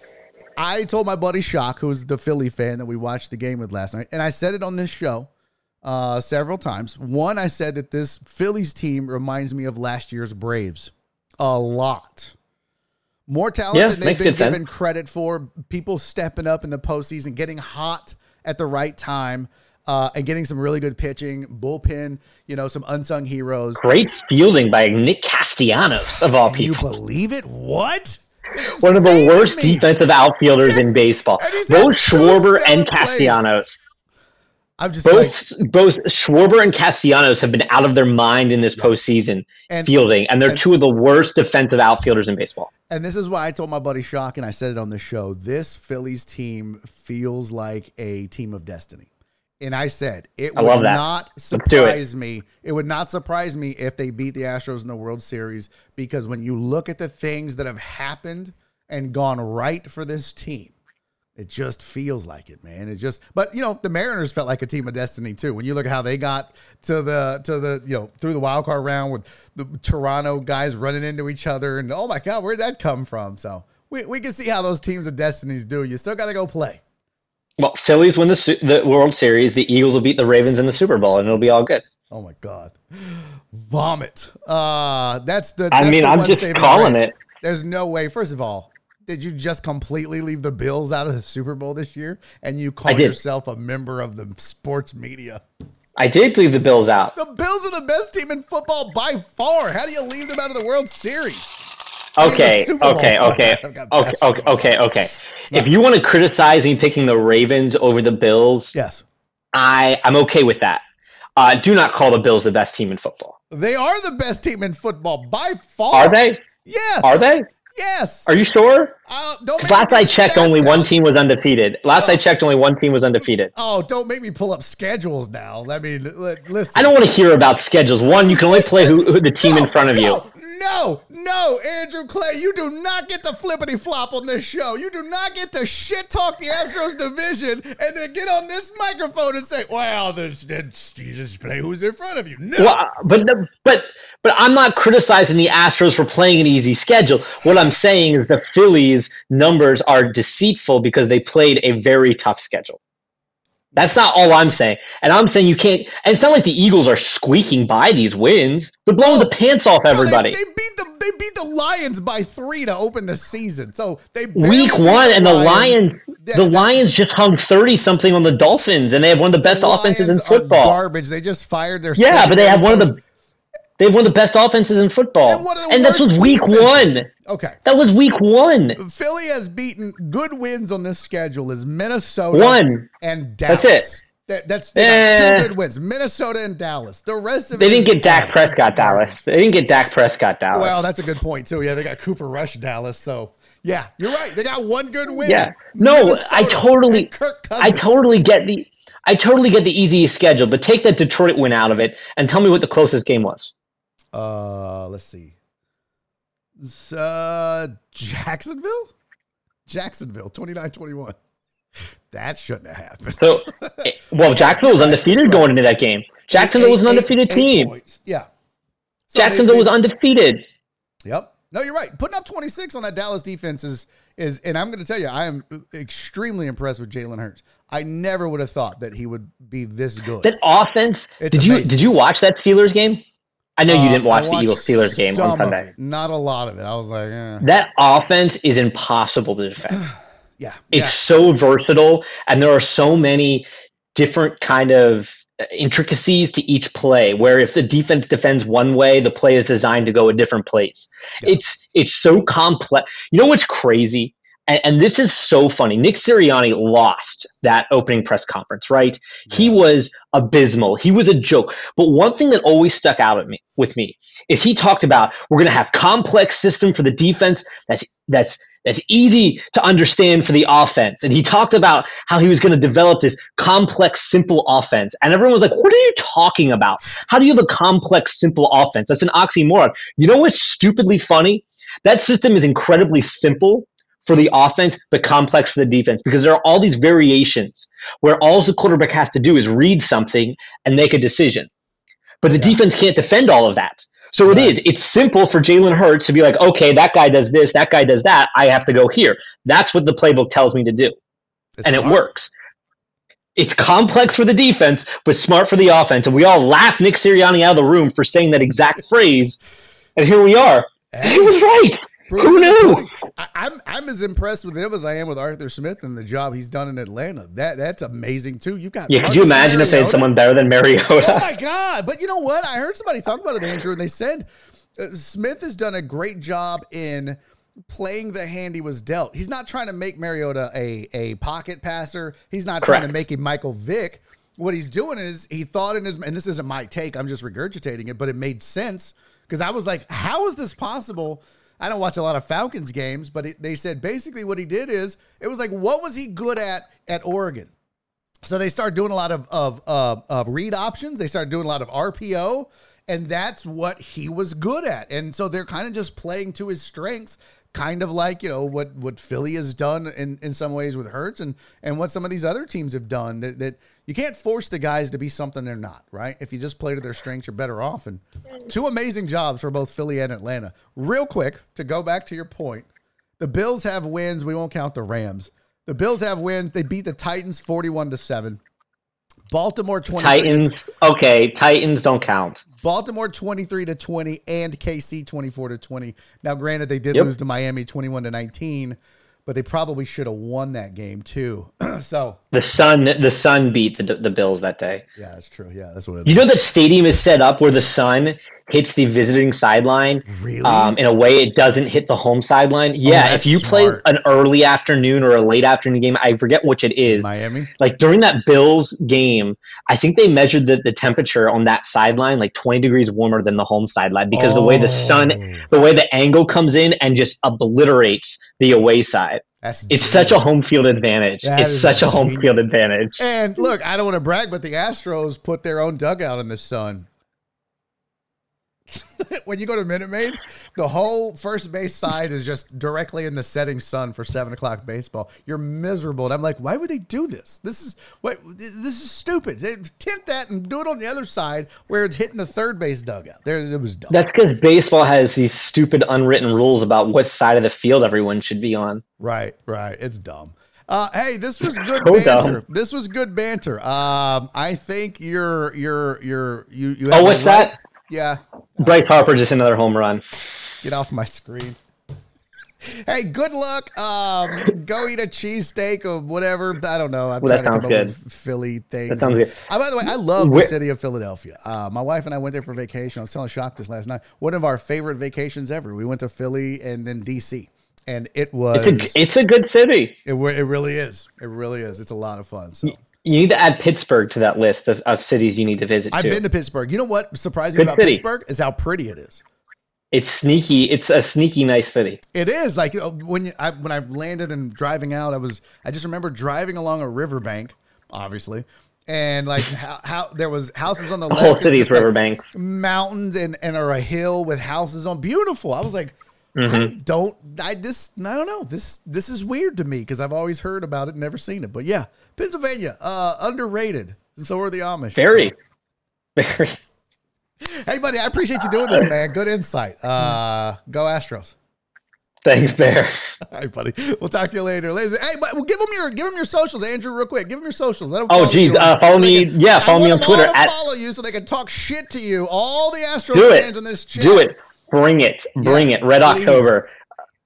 I told my buddy Shock, who's the Philly fan that we watched the game with last night, and I said it on this show uh, several times. One, I said that this Phillies team reminds me of last year's Braves a lot. More talent Yeah, than they've been given sense. credit for. People stepping up in the postseason, getting hot at the right time, uh, and getting some really good pitching, bullpen. You know, some unsung heroes. Great fielding by Nick Castellanos of all Can you people. believe it? What? It's One of the worst defensive outfielders in baseball. And he's had Both Schwarber and plays. Castellanos. I'm just like, Both both Schwarber and Castellanos have been out of their mind in this postseason And- fielding, and they're and- two of the worst defensive outfielders in baseball. And this is why I told my buddy Shock, and I said it on the show. This Phillies team feels like a team of destiny. And I said it I would not do it. surprise me. It would not surprise me if they beat the Astros in the World Series because when you look at the things that have happened and gone right for this team, it just feels like it, man. It just, but you know, the Mariners felt like a team of destiny too. When you look at how they got to the to the you know through the wild card round with the Toronto guys running into each other, and oh my God, where'd that come from? So we we can see how those teams of destinies do. You still got to go play. Well, Phillies win the Su- the World Series. The Eagles will beat the Ravens in the Super Bowl, and it'll be all good. Oh my God, vomit. Uh, that's the. I that's mean, the I'm just calling grace. it. There's no way. First of all, did you just completely leave the Bills out of the Super Bowl this year? And you call yourself a member of the sports media? I did leave the Bills out. The Bills are the best team in football by far. How do you leave them out of the World Series? Okay, the Super Bowl. okay, okay, okay, okay, okay, okay. If you want to criticize me picking the Ravens over the Bills, Yes, I I'm okay with that. Uh, do not call the Bills the best team in football. they are the best team in football by far. Are they? Yes. Are they? Yes. Are you sure? Uh, don't 'Cause make Last I checked, only one team was undefeated. Last I Oh. checked, only one team was undefeated. Oh, don't make me pull up schedules now. I mean, li- listen. I don't want to hear about schedules. One, you can only play who, who the team in front of you. No, no, Andrew Clay, you do not get to flippity flop on this show. You do not get to shit talk the Astros division and then get on this microphone and say, "Well, you just play who's in front of you." No, Well, but but but I'm not criticizing the Astros for playing an easy schedule. What I'm saying is the Phillies' numbers are deceitful because they played a very tough schedule. That's not all I'm saying. And I'm saying you can't. And it's not like the Eagles are squeaking by these wins. They're blowing the pants off No, they- everybody. They, beat the they beat the Lions by three to open the season. So they Week one, and the Lions, Yeah, the Lions just hung thirty something on the Dolphins, and they have one of the best the offenses in Lions football. Garbage. They just fired their Yeah, but they have one of the they have one of the best offenses in football, And and this was week defenses. one. Okay. That was week one. Philly has beaten good wins on this schedule is Minnesota One. and Dallas. That's it. That, that's Eh. two good wins. Minnesota and Dallas. The rest of They didn't get Dak ass. Prescott Dallas. They didn't get Dak Prescott Dallas. Well, that's a good point too. Yeah, they got Cooper Rush Dallas. So yeah, you're right. They got one good win. Yeah. No, I totally, I totally get the, I totally get the easiest schedule. But take that Detroit win out of it and tell me what the closest game was. Uh, let's see. Uh, Jacksonville? Jacksonville, 29-21. That shouldn't have happened. So, <laughs> well, Jacksonville was undefeated going into that game. Jacksonville was an Eight- eight- undefeated eight team. points. Yeah. So Jacksonville they- was undefeated. Yep. No, you're right. Putting up 26 on that Dallas defense is is and I'm going to tell you I am extremely impressed with Jalen Hurts. I never would have thought that he would be this good. That offense. It's did you did you watch that Steelers game? I know you Uh, didn't watch I the Eagles Steelers game on Sunday. Not a lot of it. I was like, eh. That offense is impossible to defend. <sighs> yeah. It's so versatile, and there are so many different kind of intricacies to each play. Where if the defense defends one way, the play is designed to go a different place. Yeah. It's it's so complex. You know what's crazy? And, and this is so funny. Nick Sirianni lost that opening press conference, right? He was abysmal. He was a joke. But one thing that always stuck out at me with me is he talked about we're going to have complex system for the defense that's that's that's easy to understand for the offense. And he talked about how he was going to develop this complex, simple offense. And everyone was like, What are you talking about? How do you have a complex, simple offense? That's an oxymoron. You know what's stupidly funny? That system is incredibly simple for the offense, but complex for the defense because there are all these variations where all the quarterback has to do is read something and make a decision. But the Yeah. defense can't defend all of that. So it Right. is. It's simple for Jalen Hurts to be like, okay, that guy does this, that guy does that. I have to go here. That's what the playbook tells me to do. It's and it works. It's complex for the defense, but smart for the offense. And we all laughed Nick Sirianni out of the room for saying that exact phrase. And here we are. Hey. He was right. Proves Who knew? point. I, I'm I'm as impressed with him as I am with Arthur Smith and the job he's done in Atlanta. That that's amazing too. You got Yeah, could you Marcus imagine if they had someone better than Mariota? Oh my god! But you know what? I heard somebody talk about it, Andrew, and they said uh, Smith has done a great job in playing the hand he was dealt. He's not trying to make Mariota a a pocket passer. He's not trying to make him Michael Vick. What he's doing is he thought in his and this isn't my take. I'm just regurgitating it, but it made sense because I was like, how is this possible? I don't watch a lot of Falcons games, but it, they said basically what he did is it was like, what was he good at at Oregon? So they start doing a lot of of, of of read options. They start doing a lot of RPO, and that's what he was good at. And so they're kind of just playing to his strengths, kind of like you know what what Philly has done in in some ways with Hurts, and and what some of these other teams have done. That that you can't force the guys to be something they're not. Right? If you just play to their strengths, you're better off. And two amazing jobs for both Philly and Atlanta. Real quick to go back to your point. The Bills have wins. We won't count the Rams. The Bills have wins. They beat the Titans 41 to 7. Baltimore 23 Titans. Okay, Titans don't count. Baltimore 23 to 20 and KC 24 to 20. Now granted they did Yep. lose to Miami 21 to 19, but they probably should have won that game too. <clears throat> so, The Sun. The Sun beat the the Bills that day. yeah, that's true. Yeah, that's what it is. You know that stadium is set up where the sun hits the visiting sideline. Really? Um, in a way, it doesn't hit the home sideline. Yeah, that's if you play an early afternoon or a late afternoon game, I forget which it is. Miami? Like during that Bills game, I think they measured the, the temperature on that sideline like 20 degrees warmer than the home sideline because the way the sun, Oh. the way the angle comes in and just obliterates the away side. That's It's such a home field advantage. That it's such a home genius. field advantage. And look, I don't want to brag, but the Astros put their own dugout in the sun. <laughs> when you go to Minute Maid, the whole first base side is just directly in the setting sun for seven o'clock baseball. You're miserable, and I'm like, why would they do this? This is what this is stupid. They tint that and do it on the other side where it's hitting the third base dugout. There, it was dumb. That's because baseball has these stupid unwritten rules about what side of the field everyone should be on. Right, right. It's dumb. Uh, hey, this was <laughs> good So banter. dumb. This was good banter. Um, I think you're you're you're you you. Oh, what's right- that? Yeah, Bryce Harper just another home run. get off my screen. Hey, good luck. Um, go eat a cheesesteak or whatever. I don't know. I'm Well, that sounds good. Philly things. That sounds good. Uh, by the way, I love the city of Philadelphia. Uh, my wife and I went there for vacation. I was telling Shock this last night. One of our favorite vacations ever. We went to Philly and then DC, and it was It's a it's a good city. It, it really is. It really is. It's a lot of fun. So You need to add Pittsburgh to that list of, of cities you need to visit I've too. been to Pittsburgh. You know what surprised me about city. Pittsburgh is how pretty it is. it's sneaky. It's a sneaky nice city. It is like uh, when you, I, when I landed and driving out, I was I just remember driving along a riverbank, obviously, and like <laughs> how, how there was houses on the, The left, whole city's just, like, riverbanks. mountains and and or a hill with houses on. Beautiful. I was like, Mm-hmm. don't I this I don't know this this is weird to me because I've always heard about it, never seen it. But yeah, Pennsylvania, uh, underrated. So are the Amish. Very, <laughs> very. Hey, buddy, I appreciate you doing this, man. Good insight. Uh, go Astros. Thanks, Bear. <laughs> All right, buddy. We'll talk to you later. Ladies, hey, but well, give them your give them your socials, Andrew, real quick. Give them your socials. Them Oh, geez, uh, follow they me- yeah, I follow me on Twitter to at- follow you so they can talk shit to you. All the Astros fans in this chat. Do it. Bring it. Bring Yeah, it. Red please. October.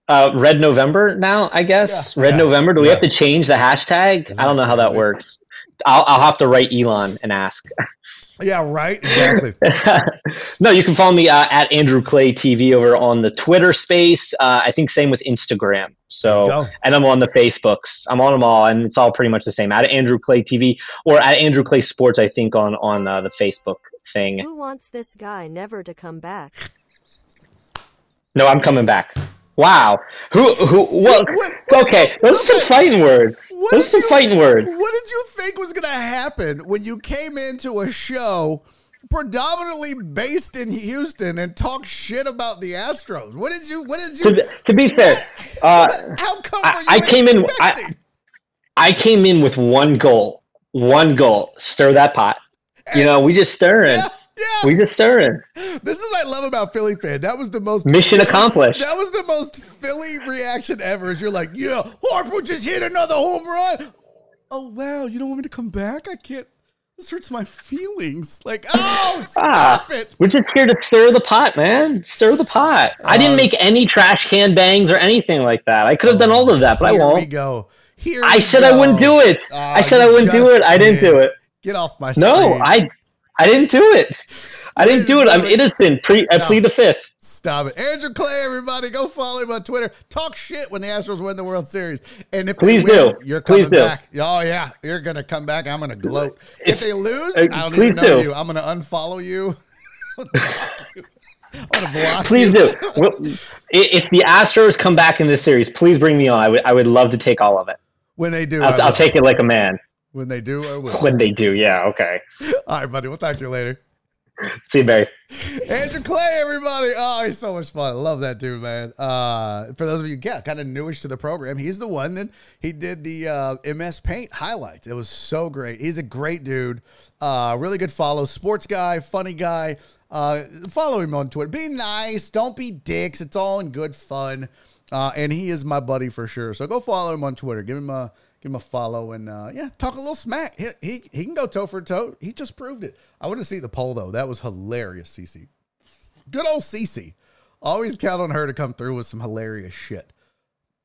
Uh, Red November now, I guess. Yeah. Red Yeah. November. Do we have to change the hashtag? I don't know how that works. I'll, I'll have to write Elon and ask. Yeah, right. Exactly. <laughs> no, you can follow me uh, at Andrew Clay TV over on the Twitter space. Uh, I think same with Instagram. So, and I'm on the Facebooks. I'm on them all, and it's all pretty much the same. At Andrew Clay TV or at Andrew Clay Sports. I think on on uh, the Facebook thing. Who wants this guy never to come back? No, I'm coming back. Wow. Who? Who? What? What- what okay, you- those are some fighting words. What Those are some you- fighting words. What did you think was going to happen when you came into a show predominantly based in Houston and talk shit about the Astros? What did you? What did you? To, to be fair, uh, how come I- I came in- I- I came in with one goal. One goal. Stir that pot. You know, we just stirring. yeah, yeah. We just stirring. This is what I love about Philly fan. That was the most Mission accomplished. That was the most Philly reaction ever. Is you're like, yeah, Harper just hit another home run. Oh wow, you don't want me to come back? I can't. This hurts my feelings. Like, oh, stop it. We're just here to stir the pot, man. Stir the pot. I Uh, didn't make any trash can bangs or anything like that. I could have done all of that, but I won't. Here we go. Here I said I wouldn't do it. Oh, I said I wouldn't do it. I didn't do it. Get off my No, screen. I I didn't do it. I didn't do it. I'm innocent. Pre, I No. plead the fifth. Stop it. Andrew Clay, everybody, go follow him on Twitter. Talk shit when the Astros win the World Series. And if Please win, do. you're coming Please do. back. Oh, yeah. You're going to come back. I'm going to gloat. If they lose, Uh, I don't even know do. you. I'm going to unfollow you. <laughs> I'm going to block Please do. <laughs> Well, If the Astros come back in this series, please bring me on. I would I would love to take all of it. When they do, I'll, I'll take it like a man. When they do, I will. When they do, yeah, okay. <laughs> All right, buddy. We'll talk to you later. See you, Barry. Andrew Clay, everybody. Oh, he's so much fun. I love that dude, man. Uh, for those of you, yeah, kind of newish to the program, he's the one that he did the uh, MS Paint highlights. It was so great. He's a great dude. Uh, really good follow. Sports guy, funny guy. Uh, follow him on Twitter. Be nice. Don't be dicks. It's all in good fun. Uh, and he is my buddy for sure. So go follow him on Twitter. Give him a give him a follow and uh, yeah, talk a little smack. He, he he can go toe for toe. He just proved it. I want to see the poll though. That was hilarious, CC. Good old CC. Always count on her to come through with some hilarious shit.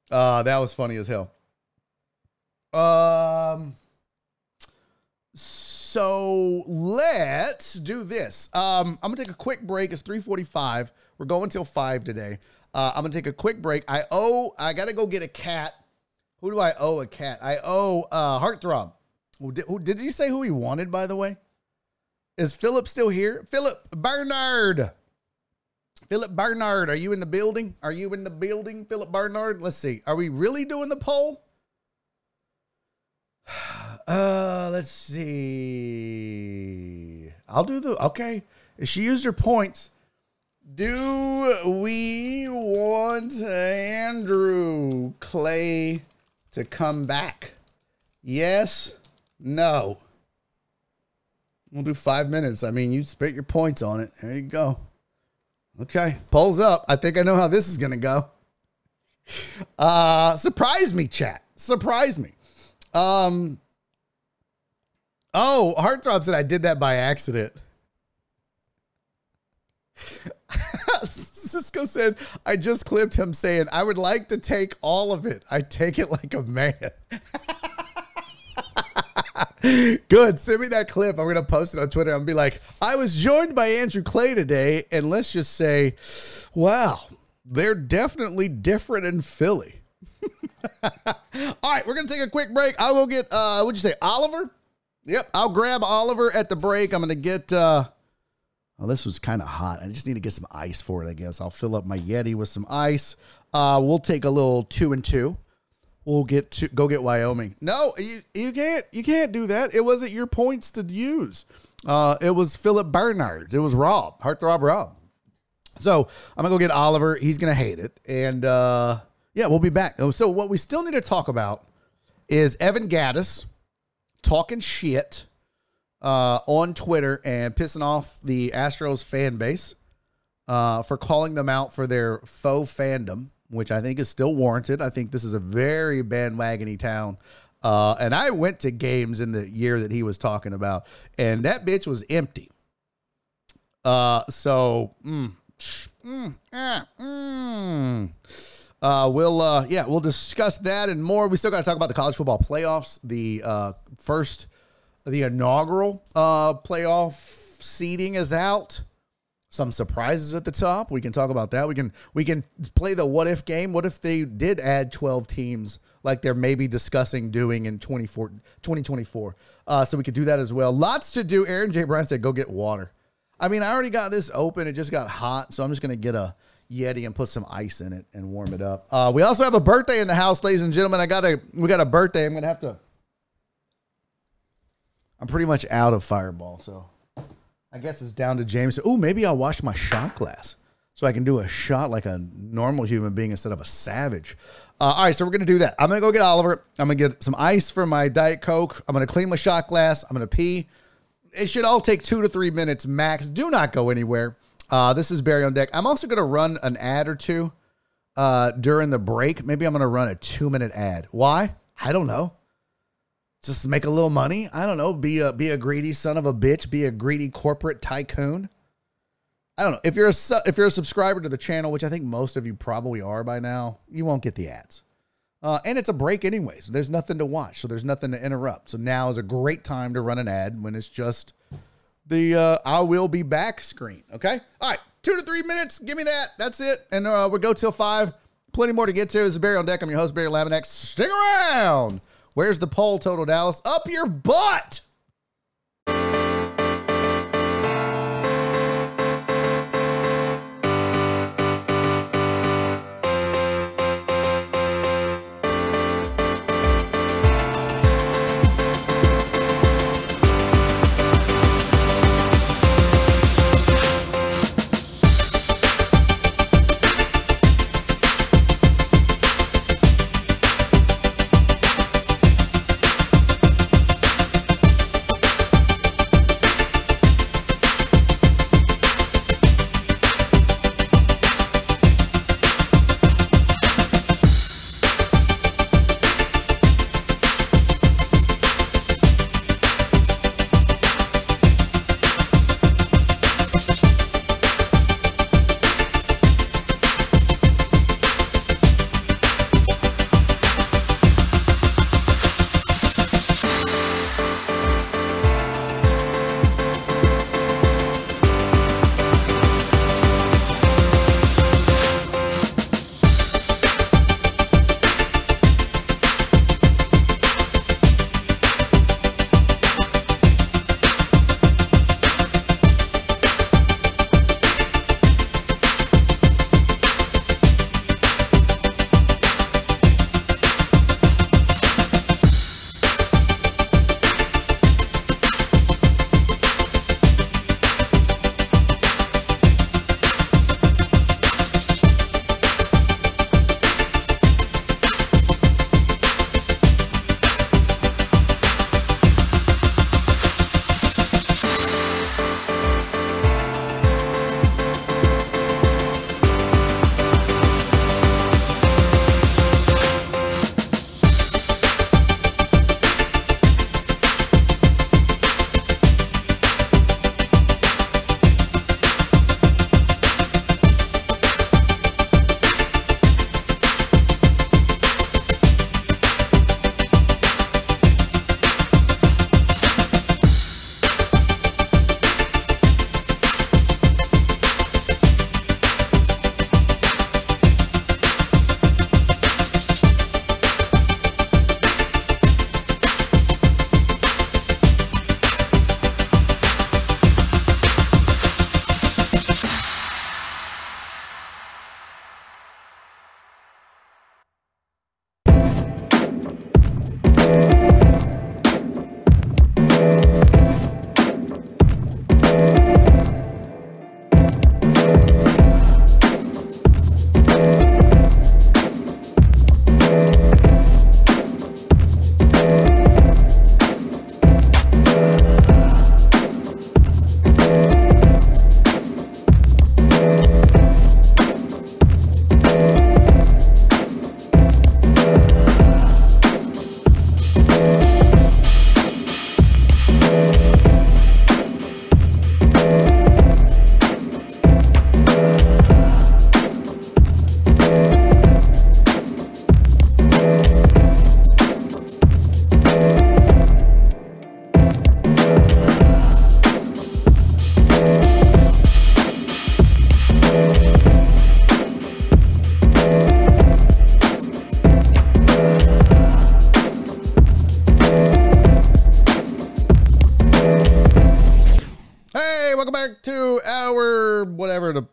Uh, that was funny as hell. Um. So let's do this. Um, I'm gonna take a quick break. It's 3:45. We're going till five today. Uh, I'm gonna take a quick break. I owe. I gotta go get a cat. Who do I owe a cat? I owe uh, Heartthrob. Did, did you say who he wanted? By the way, is Philip still here? Philip Bernard. Philip Bernard, are you in the building? Are you in the building, Philip Bernard? Let's see. Are we really doing the poll? <sighs> Uh, let's see. I'll do the okay. She used her points. Do we want Andrew Clay to come back? Yes. No. We'll do five minutes. I mean, you spit your points on it. There you go. Okay, polls up. I think I know how this is gonna go. Uh, surprise me, chat. Surprise me. Um. Oh, Heartthrob said I did that by accident. Cisco said, I just clipped him saying, I would like to take all of it. I take it like a man. <laughs> Good. Send me that clip. I'm going to post it on Twitter and be like, I was joined by Andrew Clay today. And let's just say, wow, they're definitely different in Philly. <laughs> all right, we're going to take a quick break. I'll get, uh, what'd you say, Oliver? Yep, I'll grab Oliver at the break. I'm gonna get. uh Oh, this was kind of hot. I just need to get some ice for it. I guess I'll fill up my Yeti with some ice. Uh, we'll take a little two and two. We'll get to go get Wyoming. No, you you can't you can't do that. It wasn't your points to use. Uh, it was Philip Bernard. It was Rob, Heartthrob Rob. So I'm gonna go get Oliver. He's gonna hate it, and uh, yeah, we'll be back. Oh, So what we still need to talk about is Evan Gattis talking shit uh, on Twitter and pissing off the Astros fan base uh, for calling them out for their faux fandom, which I think is still warranted. I think this is a very bandwagony town. Uh, and I went to games in the year that he was talking about, and that bitch was empty. Uh, so, mm, mm, ah, mm. Uh, we'll uh, yeah, we'll discuss that and more. We still got to talk about the college football playoffs. The uh, first, the inaugural uh, playoff seeding is out. Some surprises at the top. We can talk about that. We can we can play the what if game. What if they did add twelve teams like they're maybe discussing doing in 24, 2024? Uh, so we could do that as well. Lots to do. Aaron J. Brown said, "Go get water." I mean, I already got this open. It just got hot, so I'm just gonna get a Yeti and put some ice in it and warm it up. Uh, we also have a birthday in the house, ladies and gentlemen. I got a we got a birthday. I'm gonna have to. I'm pretty much out of Fireball, so I guess it's down to James. Oh, maybe I'll wash my shot glass so I can do a shot like a normal human being instead of a savage. Uh, all right, so we're gonna do that. I'm gonna go get Oliver. I'm gonna get some ice for my diet coke. I'm gonna clean my shot glass. I'm gonna pee. It should all take two to three minutes max. Do not go anywhere. Uh, this is Barry on deck. I'm also gonna run an ad or two uh, during the break. Maybe I'm gonna run a two minute ad. Why? I don't know just make a little money. I don't know. Be a be a greedy son of a bitch. Be a greedy corporate tycoon. I don't know. If you're a su- if you're a subscriber to the channel, which I think most of you probably are by now, you won't get the ads. Uh, and it's a break anyway, so There's nothing to watch, so there's nothing to interrupt. So now is a great time to run an ad when it's just the uh, "I will be back" screen. Okay. All right. Two to three minutes. Give me that. That's it. And uh, we'll go till five. Plenty more to get to. This is Barry on deck. I'm your host, Barry Laminack. Stick around. Where's the poll total, Dallas? Up your butt.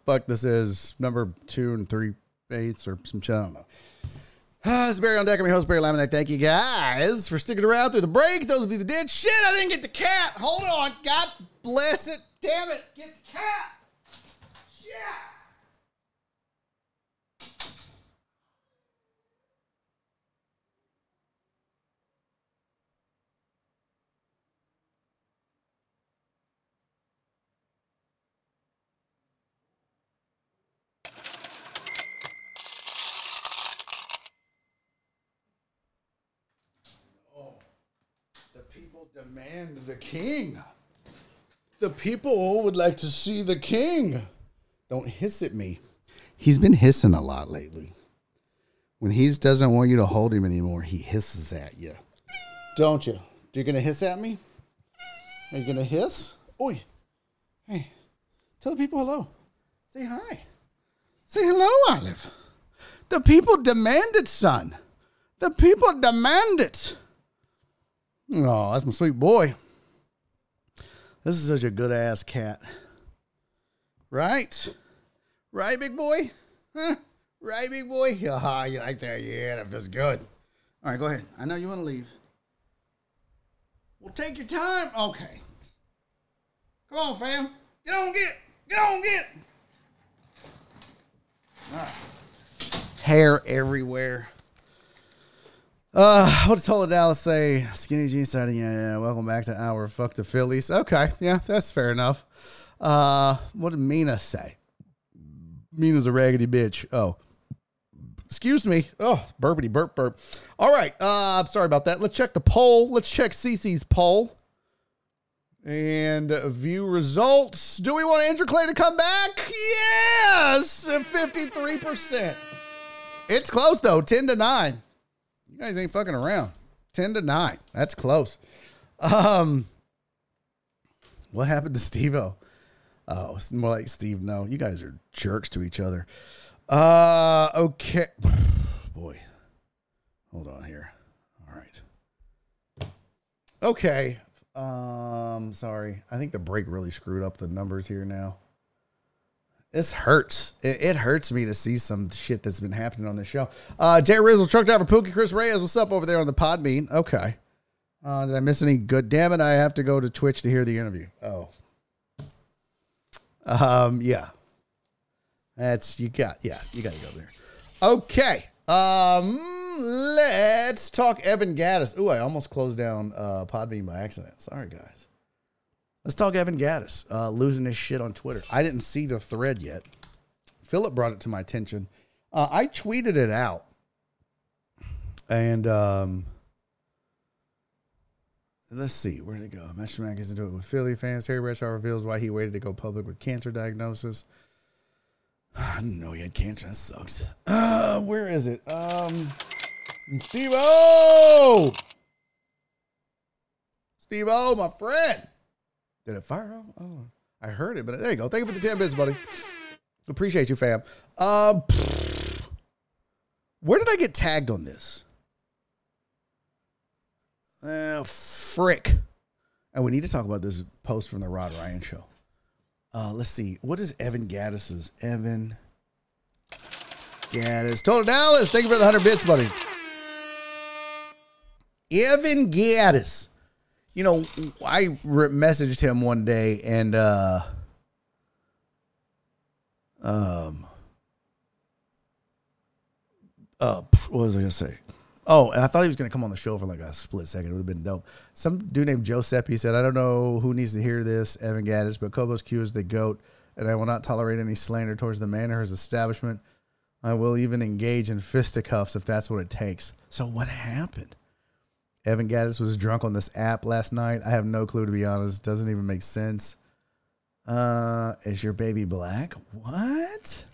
Fuck this is. Number two and three eighths or some shit. I don't know. <sighs> Is Barry on deck. I'm your host, Barry Laminack. Thank you guys for sticking around through the break. Those of you that did, shit, I didn't get the cat. Hold on. God bless it. Damn it. Get the cat. Shit. The people demand the king. The people would like to see the king. Don't hiss at me. He's been hissing a lot lately. When he doesn't want you to hold him anymore, he hisses at you. Don't you? You're gonna hiss at me? Are you gonna hiss? Oi. Hey. Tell the people hello. Say hi. Say hello, Olive. The people demand it, son. The people demand it. Oh, that's my sweet boy. This is such a good ass cat. Right? Right, big boy? Huh? Right, big boy? <laughs> Ah, you like that? Yeah, that feels good. All right, go ahead. I know you want to leave. Well, take your time. Okay. Come on, fam. Get on, get. Get on, get. All right. Hair everywhere. Uh, what does Hola Dallas say? Skinny jeans starting. Yeah, yeah. Welcome back to our fuck the Phillies. Okay, yeah, that's fair enough. Uh, what did Mina say? Mina's a raggedy bitch. Oh, excuse me. Oh, burpity burp burp. All right. Uh, I'm sorry about that. Let's check the poll. Let's check CC's poll and view results. Do we want Andrew Clay to come back? Yes, fifty-three percent. It's close though, ten to nine. You guys ain't fucking around. 10 to 9. That's close. Um What happened to Steve O? Oh, it's more like Steve. No, you guys are jerks to each other. Uh okay. <sighs> Boy. Hold on here. All right. Okay. Um sorry. I think the break really screwed up the numbers here now. This hurts. It, it, hurts me to see some shit that's been happening on this show. Uh, Jay Rizzle, truck driver, Pookie, Chris Reyes. What's up over there on the Podbean? Okay. Uh, did I miss any good? Damn it! I have to go to Twitch to hear the interview. Oh. Um. Yeah. That's you got. Yeah, you got to go there. Okay. Um. Let's talk Evan Gattis. Ooh, I almost closed down uh, Podbean by accident. Sorry, guys. Let's talk Evan Gattis uh, losing his shit on Twitter. I didn't see the thread yet. Philip brought it to my attention. Uh, I tweeted it out, and um, let's see where did it go. Master Man gets into it with Philly fans. Terry Bradshaw reveals why he waited to go public with cancer diagnosis. <sighs> I didn't know he had cancer. That sucks. Uh, <sighs> where is it? Um, Steve O. Steve O, my friend. Did it fire off? Oh, I heard it, but there you go. Thank you for the 10 bits, buddy. Appreciate you, fam. Um, where did I get tagged on this? Uh, frick. And we need to talk about this post from the Rod Ryan show. Uh, let's see. What is Evan Gattis's? Evan Gattis. Total Dallas. Thank you for the 100 bits, buddy. Evan Gattis you know, I re- messaged him one day and uh um uh what was I gonna say? Oh, and I thought he was gonna come on the show for like a split second. It would have been dope. Some dude named Giuseppe said, I don't know who needs to hear this, Evan Gattis, but Kobo's Q is the GOAT, and I will not tolerate any slander towards the man or his establishment. I will even engage in fisticuffs if that's what it takes. So what happened? Evan Gattis was drunk on this app last night. I have no clue to be honest. Doesn't even make sense. Uh, is your baby black? What?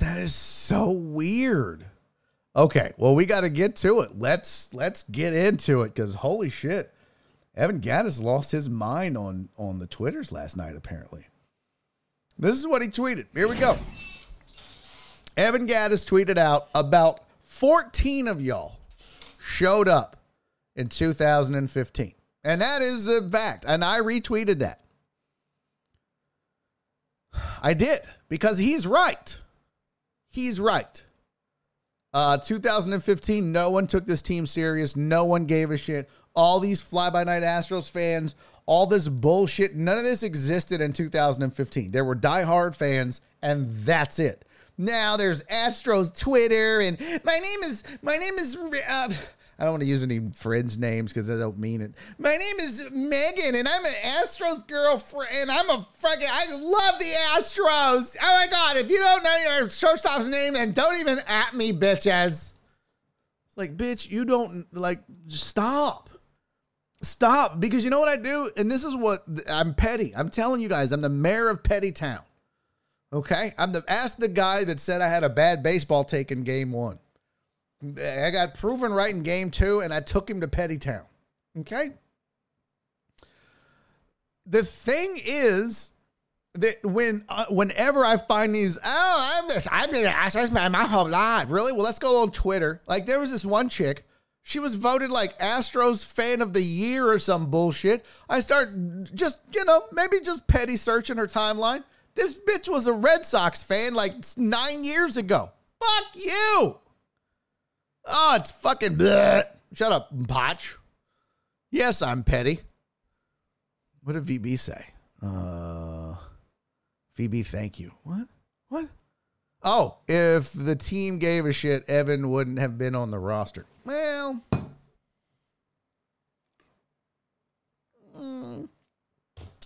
That is so weird. Okay, well we got to get to it. Let's let's get into it because holy shit, Evan Gattis lost his mind on on the twitters last night. Apparently, this is what he tweeted. Here we go. Evan Gattis tweeted out about 14 of y'all showed up in 2015. And that is a fact. And I retweeted that. I did because he's right. He's right. Uh, 2015, no one took this team serious. No one gave a shit. All these fly by night Astros fans, all this bullshit, none of this existed in 2015. There were diehard fans, and that's it. Now there's Astros Twitter, and my name is my name is. Uh, I don't want to use any friends' names because I don't mean it. My name is Megan, and I'm an Astros girlfriend. And I'm a fucking. I love the Astros. Oh my god! If you don't know your shortstop's name, then don't even at me, bitches. It's like, bitch, you don't like. Stop. Stop, because you know what I do, and this is what I'm petty. I'm telling you guys, I'm the mayor of Petty Town. Okay, I'm the ask the guy that said I had a bad baseball take in game one. I got proven right in game two, and I took him to Petty Town. Okay. The thing is that when uh, whenever I find these, oh, I'm this, I've been Astros man my whole life. Really? Well, let's go on Twitter. Like there was this one chick. She was voted like Astros fan of the year or some bullshit. I start just, you know, maybe just petty searching her timeline. This bitch was a Red Sox fan like nine years ago. Fuck you. Oh, it's fucking bleh. Shut up, Potch. Yes, I'm petty. What did VB say? Uh, VB, thank you. What? What? Oh, if the team gave a shit, Evan wouldn't have been on the roster. Well, mm,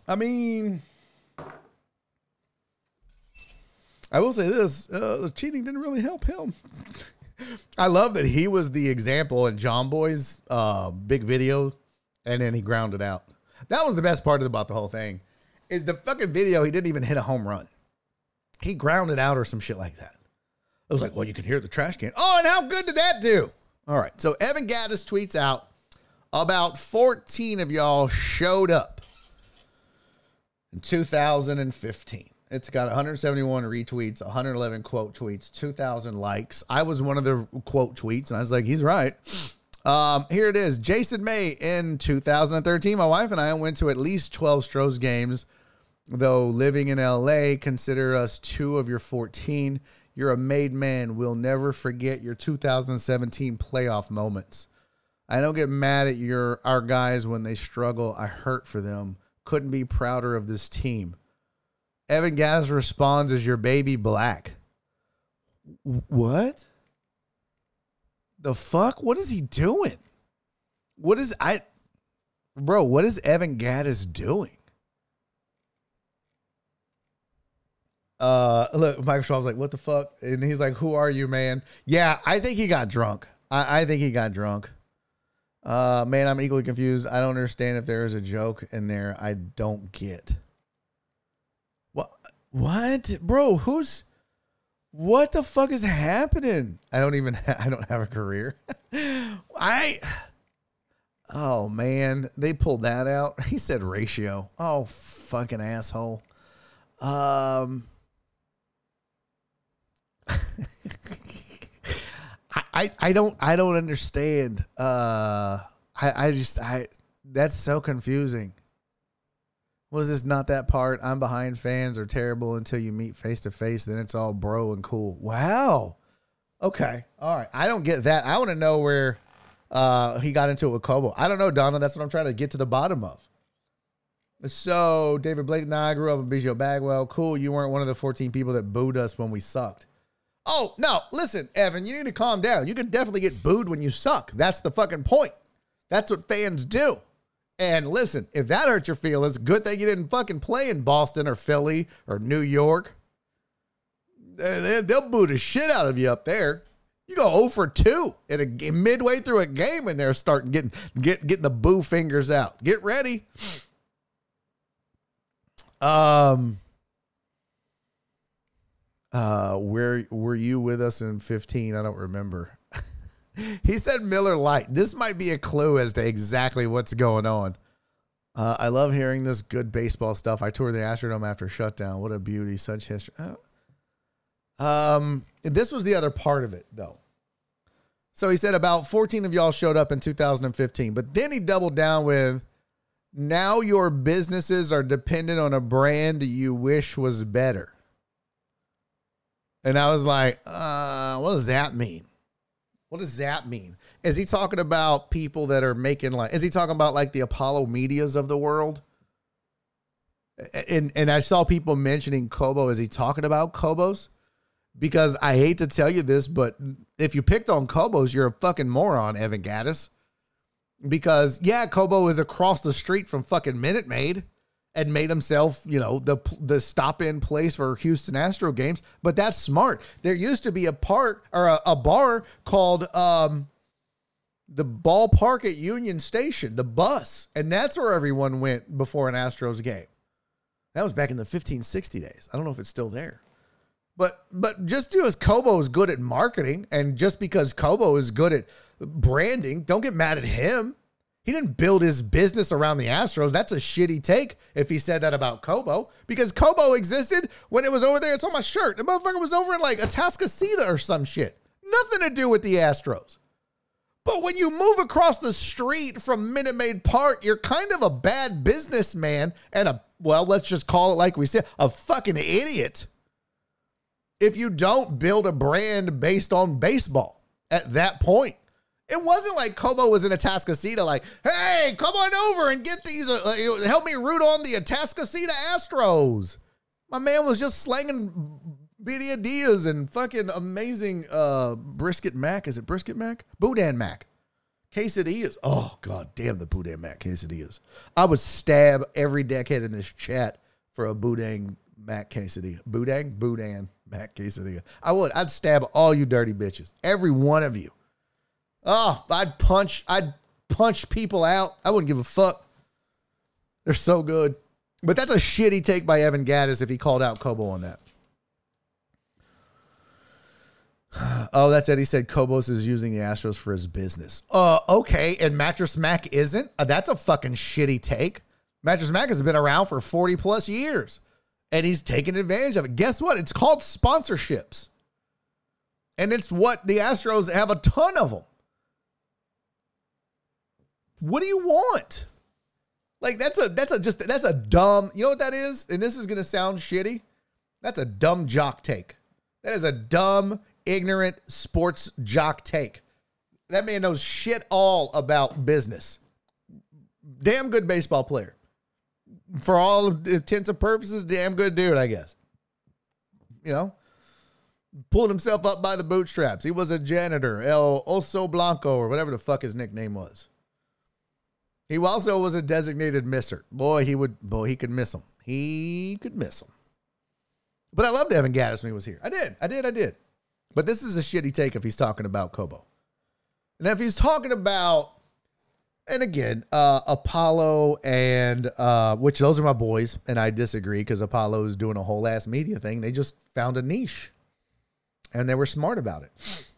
I mean, I will say this: uh, the cheating didn't really help him. <laughs> I love that he was the example in Jomboy's uh, big video, and then he grounded out. That was the best part about the whole thing. Is the fucking video? He didn't even hit a home run. He grounded out or some shit like that. I was like, well, you could hear the trash can. Oh, and how good did that do? All right. So Evan Gattis tweets out about 14 of y'all showed up in 2015. It's got 171 retweets, 111 quote tweets, 2,000 likes. I was one of the quote tweets, and I was like, he's right. Um, here it is. Jason May in 2013. My wife and I went to at least 12 Stros games, though living in LA, consider us two of your 14. You're a made man. We'll never forget your 2017 playoff moments. I don't get mad at your our guys when they struggle. I hurt for them. Couldn't be prouder of this team. Evan Gattis responds "Is your baby black. What? The fuck? What is he doing? What is I Bro, what is Evan Gattis doing? Uh look, Michael Schwab's like, what the fuck? And he's like, Who are you, man? Yeah, I think he got drunk. I, I think he got drunk. Uh man, I'm equally confused. I don't understand if there is a joke in there I don't get. What? Bro, who's what the fuck is happening? I don't even ha- <laughs> I don't have a career. <laughs> I Oh man, they pulled that out. <laughs> He said ratio. Oh fucking asshole. Um I, I I don't I don't understand. Uh I I just I that's so confusing. What is this? Not that part. I'm behind fans are terrible until you meet face to face. Then it's all bro and cool. Wow. Okay. All right. I don't get that. I want to know where uh, he got into it with Kobo. I don't know, Donna. That's what I'm trying to get to the bottom of. So, David Blake, nah, I grew up in Biggio Bagwell. Cool. You weren't one of the 14 people that booed us when we sucked. Oh, no. Listen, Evan, you need to calm down. You can definitely get booed when you suck. That's the fucking point. That's what fans do. And listen, if that hurt your feelings, good thing you didn't fucking play in Boston or Philly or New York. They'll boo the shit out of you up there. You go 0 for 2 at a midway through a game and they're starting getting get getting the boo fingers out. Get ready. Um uh where were you with us in 15? I don't remember. <laughs> he said Miller Lite. This might be a clue as to exactly what's going on. Uh, I love hearing this good baseball stuff. I toured the Astrodome after shutdown. What a beauty, such history. Oh. Um, this was the other part of it, though. So he said about 14 of y'all showed up in 2015, but then he doubled down with Now your businesses are dependent on a brand you wish was better. And I was like, uh, what does that mean? What does that mean? Is he talking about people that are making like is he talking about like the Apollo medias of the world? And and I saw people mentioning Kobo. Is he talking about Kobos? Because I hate to tell you this, but if you picked on Kobos, you're a fucking moron, Evan Gattis. Because yeah, Kobo is across the street from fucking Minute Maid and made himself, you know, the the stop in place for Houston Astro games. But that's smart. There used to be a part or a, a bar called um, the ballpark at Union Station, the bus, and that's where everyone went before an Astros game. That was back in the 1560 days. I don't know if it's still there. But but just because Kobo is good at marketing and just because Kobo is good at branding, don't get mad at him. He didn't build his business around the Astros. That's a shitty take if he said that about Kobo because Kobo existed when it was over there. It's on my shirt. The motherfucker was over in like Atascocita or some shit. Nothing to do with the Astros. But when you move across the street from Minute Maid Park, you're kind of a bad businessman and a, well, let's just call it like we said, a fucking idiot. If you don't build a brand based on baseball at that point, it wasn't like Kobo was in Atascocita, like, hey, come on over and get these, uh, uh, help me root on the Atascocita Astros. My man was just slanging Birria Diaz and fucking amazing uh, brisket mac. Is it brisket mac? Boudin mac. Quesadillas. Oh, god damn the Boudin mac quesadillas. I would stab every deckhead in this chat for a Boudin mac quesadilla. Boudin? Boudin mac quesadilla. I would. I'd stab all you dirty bitches. Every one of you. Oh, I'd punch, I'd punch people out. I wouldn't give a fuck. They're so good. But that's a shitty take by Evan Gattis if he called out Kobo on that. <sighs> Oh, that's Eddie said Kobos is using the Astros for his business. Uh, okay. And Mattress Mack isn't? Uh, that's a fucking shitty take. Mattress Mack has been around for 40 plus years and he's taking advantage of it. Guess what? It's called sponsorships. And it's what the Astros have a ton of them. What do you want? Like that's a that's a just that's a dumb, you know what that is? And this is to sound shitty. That's a dumb jock take. That is a dumb, ignorant sports jock take. That man knows shit all about business. Damn good baseball player. For all intents and purposes, damn good dude, I guess. You know, pulled himself up by the bootstraps. He was a janitor, El Oso Blanco, or whatever the fuck his nickname was. He also was a designated misser. Boy, he would boy, he could miss him. He could miss him. But I loved Evan Gattis when he was here. I did. I did. I did. But this is a shitty take if he's talking about Kobo. And if he's talking about, and again, uh, Apollo and uh, which those are my boys, and I disagree because Apollo is doing a whole ass media thing. They just found a niche, and they were smart about it.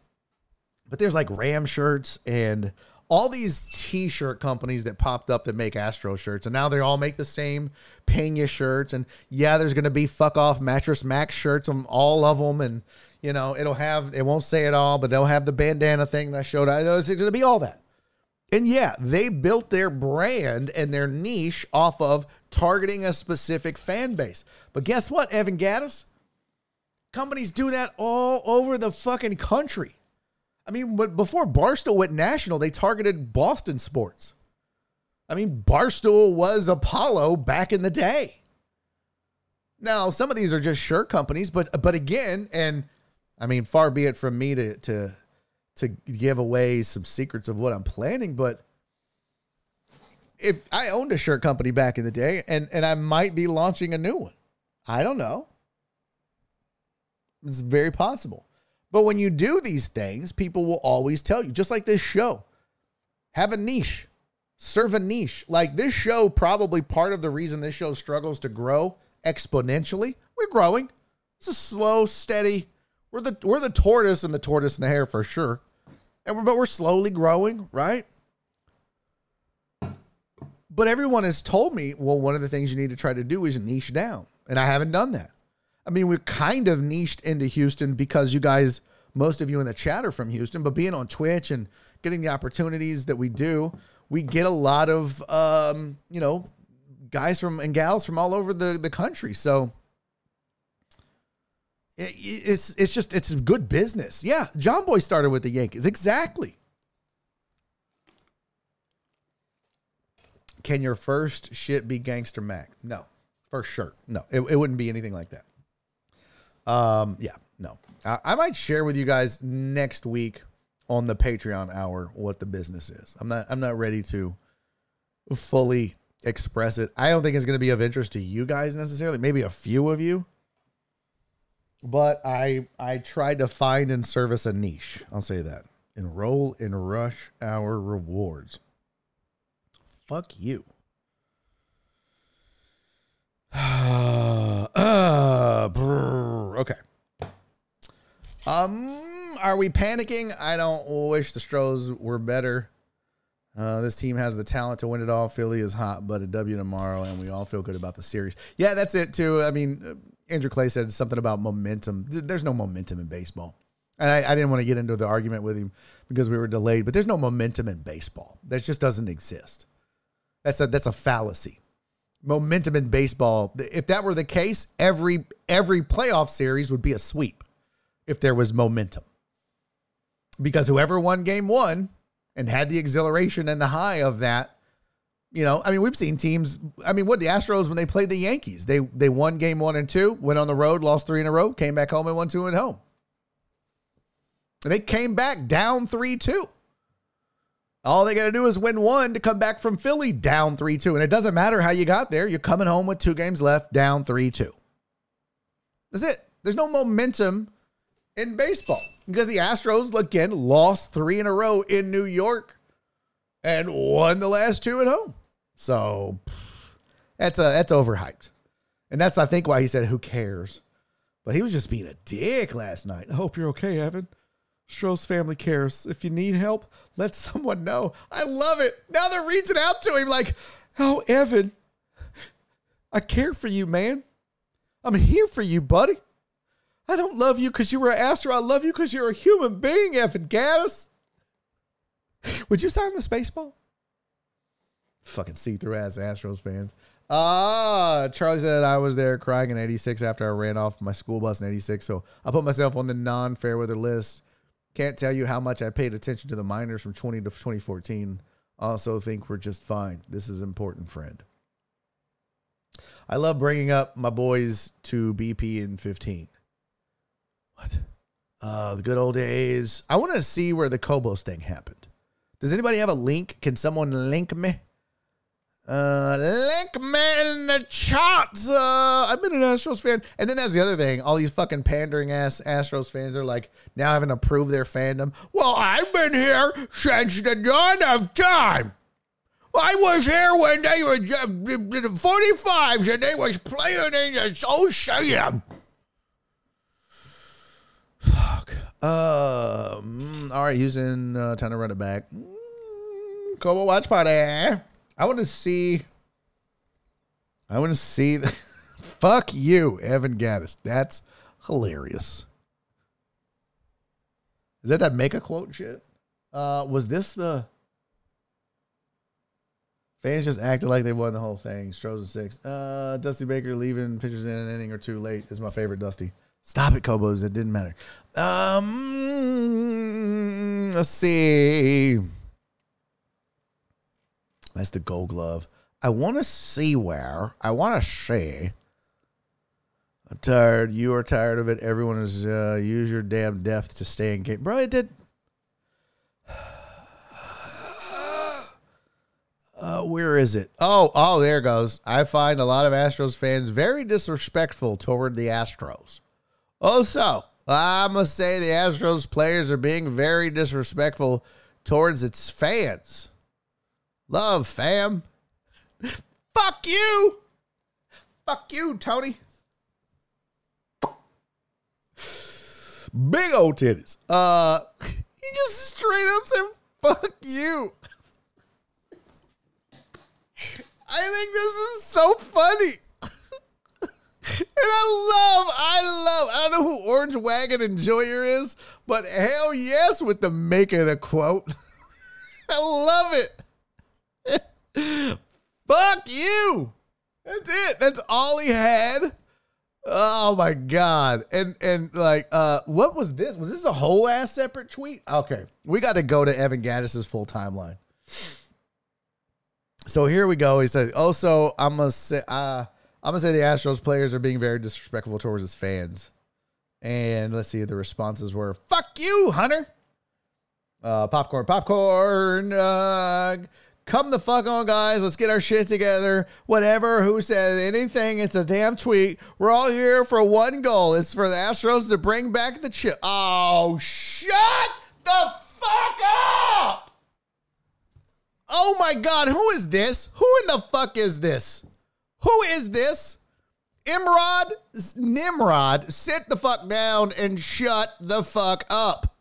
But there's like Ram shirts and all these t-shirt companies that popped up that make Astro shirts, and now they all make the same Pena shirts. And yeah, there's going to be fuck off Mattress Mack's shirts on all of them, and you know it'll have it won't say it all, but they'll have the bandana thing that showed. I know it's going to be all that. And yeah, they built their brand and their niche off of targeting a specific fan base. But guess what, Evan Gattis? Companies do that all over the fucking country. I mean, but before Barstool went national, they targeted Boston sports. I mean, Barstool was Apollo back in the day. Now, some of these are just shirt companies, but but again, and I mean, far be it from me to to to give away some secrets of what I'm planning, but if I owned a shirt company back in the day and and I might be launching a new one. I don't know. It's very possible. But when you do these things, people will always tell you, just like this show, have a niche, serve a niche. Like this show, probably part of the reason this show struggles to grow exponentially. We're growing. It's a slow, steady. We're the we're the tortoise and the tortoise and the hare for sure, and we're, but we're slowly growing, right? But everyone has told me, well, one of the things you need to try to do is niche down, and I haven't done that. I mean, we're kind of niched into Houston because you guys, most of you in the chat are from Houston, but being on Twitch and getting the opportunities that we do, we get a lot of um, you know guys from and gals from all over the the country. So it, it's it's just it's good business. Yeah, Jomboy started with the Yankees exactly. Can your first shit be Gangster Mac? No, for sure. No, it, it wouldn't be anything like that. Um, yeah, no. I, I might share with you guys next week on the Patreon hour what the business is. I'm not I'm not ready to fully express it. I don't think it's going to be of interest to you guys necessarily. Maybe a few of you. But I I tried to find and service a niche. I'll say that. Enroll in rush hour rewards. Fuck you. uh, <sighs> brr, okay. Um, are we panicking? I don't wish the Stros were better. Uh, this team has the talent to win it all. Philly is hot, but a W tomorrow, and we all feel good about the series. Yeah, that's it too. I mean, uh, Andrew Clay said something about momentum. There's no momentum in baseball, and I, I didn't want to get into the argument with him because we were delayed. But there's no momentum in baseball. That just doesn't exist. That's a that's a fallacy. Momentum in baseball. If that were the case, every every playoff series would be a sweep if there was momentum. Because whoever won game one and had the exhilaration and the high of that, you know, I mean, we've seen teams. I mean, what the Astros when they played the Yankees, they they won game one and two, went on the road, lost three in a row, came back home and won two at home. And they came back down three two. All they got to do is win one to come back from Philly down 3 2. And it doesn't matter how you got there. You're coming home with two games left, down 3 2. That's it. There's no momentum in baseball because the Astros, again, lost three in a row in New York and won the last two at home. So that's a, that's overhyped. And that's, I think, why he said, who cares? But he was just being a dick last night. I hope you're okay, Evan. Stros family cares. If you need help, let <laughs> someone know. I love it. Now they're reaching out to him like, oh, Evan, I care for you, man. I'm here for you, buddy. I don't love you because you were an Astro. I love you because you're a human being, Evan Gattis. <laughs> Would you sign the spaceball? Fucking see through ass Astros fans. Ah, Charlie said I was there crying in 86 after I ran off my school bus in 86. So I put myself on the non fair weather list can't tell you how much I paid attention to the minors from 20 to 2014. Also, think we're just fine. This is important, friend. I love bringing up my boys to BP in 15. What? Uh, the good old days. I want to see where the Kobos thing happened. Does anybody have a link? Can someone link me? Uh, link me in the charts. Uh, I've been an Astros fan. And then that's the other thing. All these fucking pandering ass Astros fans are like now having to prove their fandom. Well, I've been here since the dawn of time. I was here when they were the 45s and they was playing in the Ocean. Fuck. Um, all right, Houston, uh, time to run it back. Mm, Kobo watch party. I want to see. I want to see. The, <laughs> fuck you, Evan Gattis. That's hilarious. Is that that make a quote shit? Uh, was this the fans just acted like they won the whole thing? Stros and six. Uh, Dusty Baker leaving pitchers in an inning or two late is my favorite. Dusty. Stop it, Kobos. It didn't matter. Um, let's see. That's the gold glove. I want to see where. I want to see. I'm tired. You are tired of it. Everyone is uh, use your damn death to stay in game. Bro, it did. <sighs> Uh, where is it? Oh, oh, there goes. I find a lot of Astros fans very disrespectful toward the Astros. Also, I must say the Astros players are being very disrespectful towards its fans. Love, fam. Fuck you. Fuck you, Tony. Big old titties. Uh, <laughs> he just straight up said, fuck you. I think this is so funny. <laughs> and I love, I love, I don't know who Orange Wagon Enjoyer is, but hell yes with the making a quote. <laughs> I love it. <laughs> Fuck you. That's it. That's all he had. Oh my god. And and like uh what was this? Was this a whole ass separate tweet? Okay. We got to go to Evan Gattis's full timeline. So here we go. He says, "Also, I'm gonna say, uh, I'm gonna say the Astros players are being very disrespectful towards his fans." And let's see, the responses were, "Fuck you, Hunter." Uh, popcorn, popcorn. Uh, come the fuck on, guys. Let's get our shit together. Whatever. Who said anything? It's a damn tweet. We're all here for one goal. It's for the Astros to bring back the chip. Oh, shut the fuck up! Oh my God, who is this? Who in the fuck is this? Who is this? Imrod Nimrod, sit the fuck down and shut the fuck up.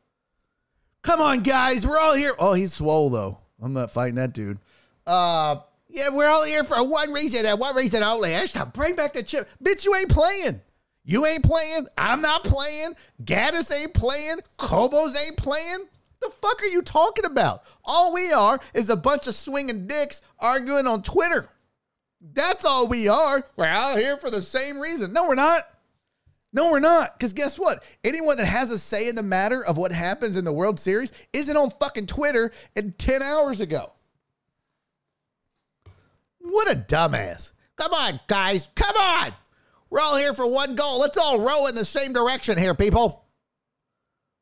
Come on, guys, we're all here. Oh, he's swole though. I'm not fighting that dude. Uh, yeah, we're all here for one reason and one reason only. That's to bring back the chip. Bitch, you ain't playing. You ain't playing. I'm not playing. Gattis ain't playing. Kobos ain't playing. The fuck are you talking about? All we are is a bunch of swinging dicks arguing on Twitter. That's all we are. We're out here for the same reason. No, we're not. No, we're not. Because guess what? Anyone that has a say in the matter of what happens in the World Series isn't on fucking Twitter and 10 hours ago. What a dumbass. Come on, guys. Come on. We're all here for one goal. Let's all row in the same direction here, people.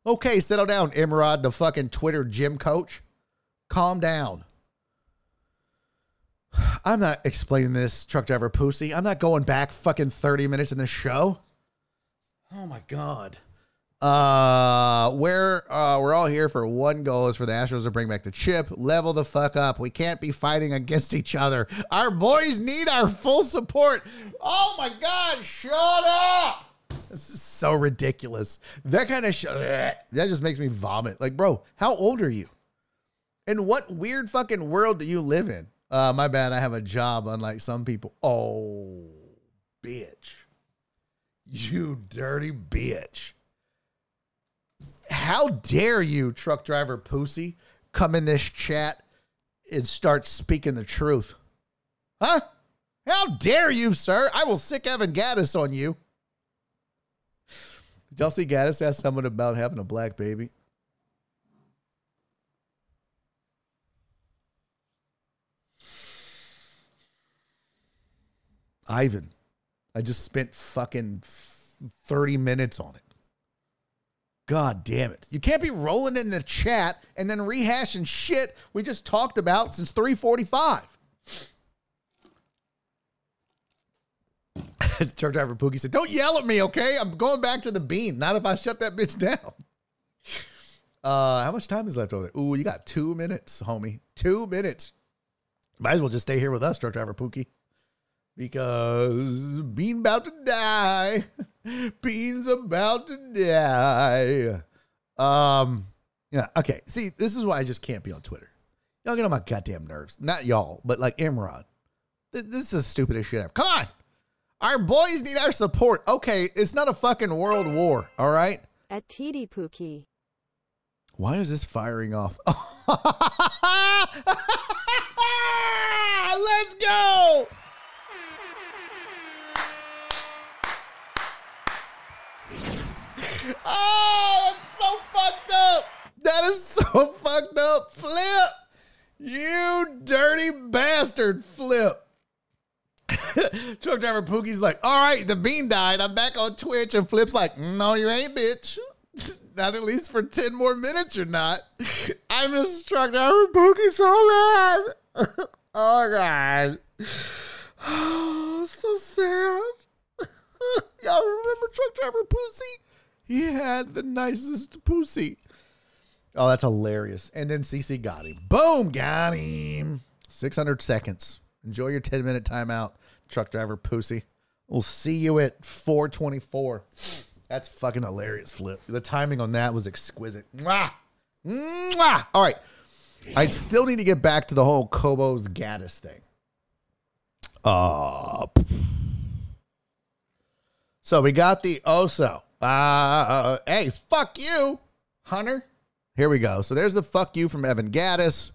Okay, settle down, Imrod, the fucking Twitter gym coach. Calm down. <sighs> I'm not explaining this, truck driver pussy. I'm not going back fucking 30 minutes in the show. Oh my god. Uh, we're uh, we're all here for one goal is for the Astros to bring back the chip. Level the fuck up. We can't be fighting against each other. Our boys need our full support. Oh my god, shut up. This is so ridiculous. That kind of sh- that just makes me vomit. Like, bro, how old are you? And what weird fucking world do you live in? Uh, my bad. I have a job, unlike some people. Oh, bitch. You dirty bitch. How dare you, truck driver pussy, come in this chat and start speaking the truth? Huh? How dare you, sir? I will sick Evan Gattis on you. Did y'all see Gattis ask someone about having a black baby? Ivan, I just spent fucking 30 minutes on it. God damn it. You can't be rolling in the chat and then rehashing shit we just talked about since 345. <laughs> Truck driver Pookie said, Don't yell at me, okay? I'm going back to the bean. Not if I shut that bitch down. <laughs> Uh, how much time is left over there? Ooh, you got two minutes, homie. Two minutes. Might as well just stay here with us, truck driver Pookie. Because Bean about to die. <laughs> Bean's about to die. Um, yeah, okay. See, this is why I just can't be on Twitter. Y'all get on my goddamn nerves. Not y'all, but like Imrod. This is the stupidest shit ever. Come on. Our boys need our support. Okay, it's not a fucking world war, all right? At TD Pookie. Why is this firing off? <laughs> Let's go. <laughs> Oh, that's so fucked up. That is so <laughs> fucked up. Flip. You dirty bastard. Flip. <laughs> Truck driver Pookie's like, all right, the bean died. I'm back on Twitch. And Flip's like, no, you ain't, bitch. Not at least for 10 more minutes, you're not. I miss truck driver Pookie so bad. oh, God. Oh, <sighs> so sad. Y'all remember truck driver Pussy? He had the nicest pussy. Oh, that's hilarious. And then CC got him. Boom, got him. 600 seconds. Enjoy your 10 minute timeout, truck driver pussy. We'll see you at 424. That's fucking hilarious, Flip. The timing on that was exquisite. Mwah! Mwah! All right. I still need to get back to the whole Kobos Gattis thing. Uh, so we got the Oso. Uh, hey, fuck you, Hunter. Here we go. So there's the fuck you from Evan Gattis.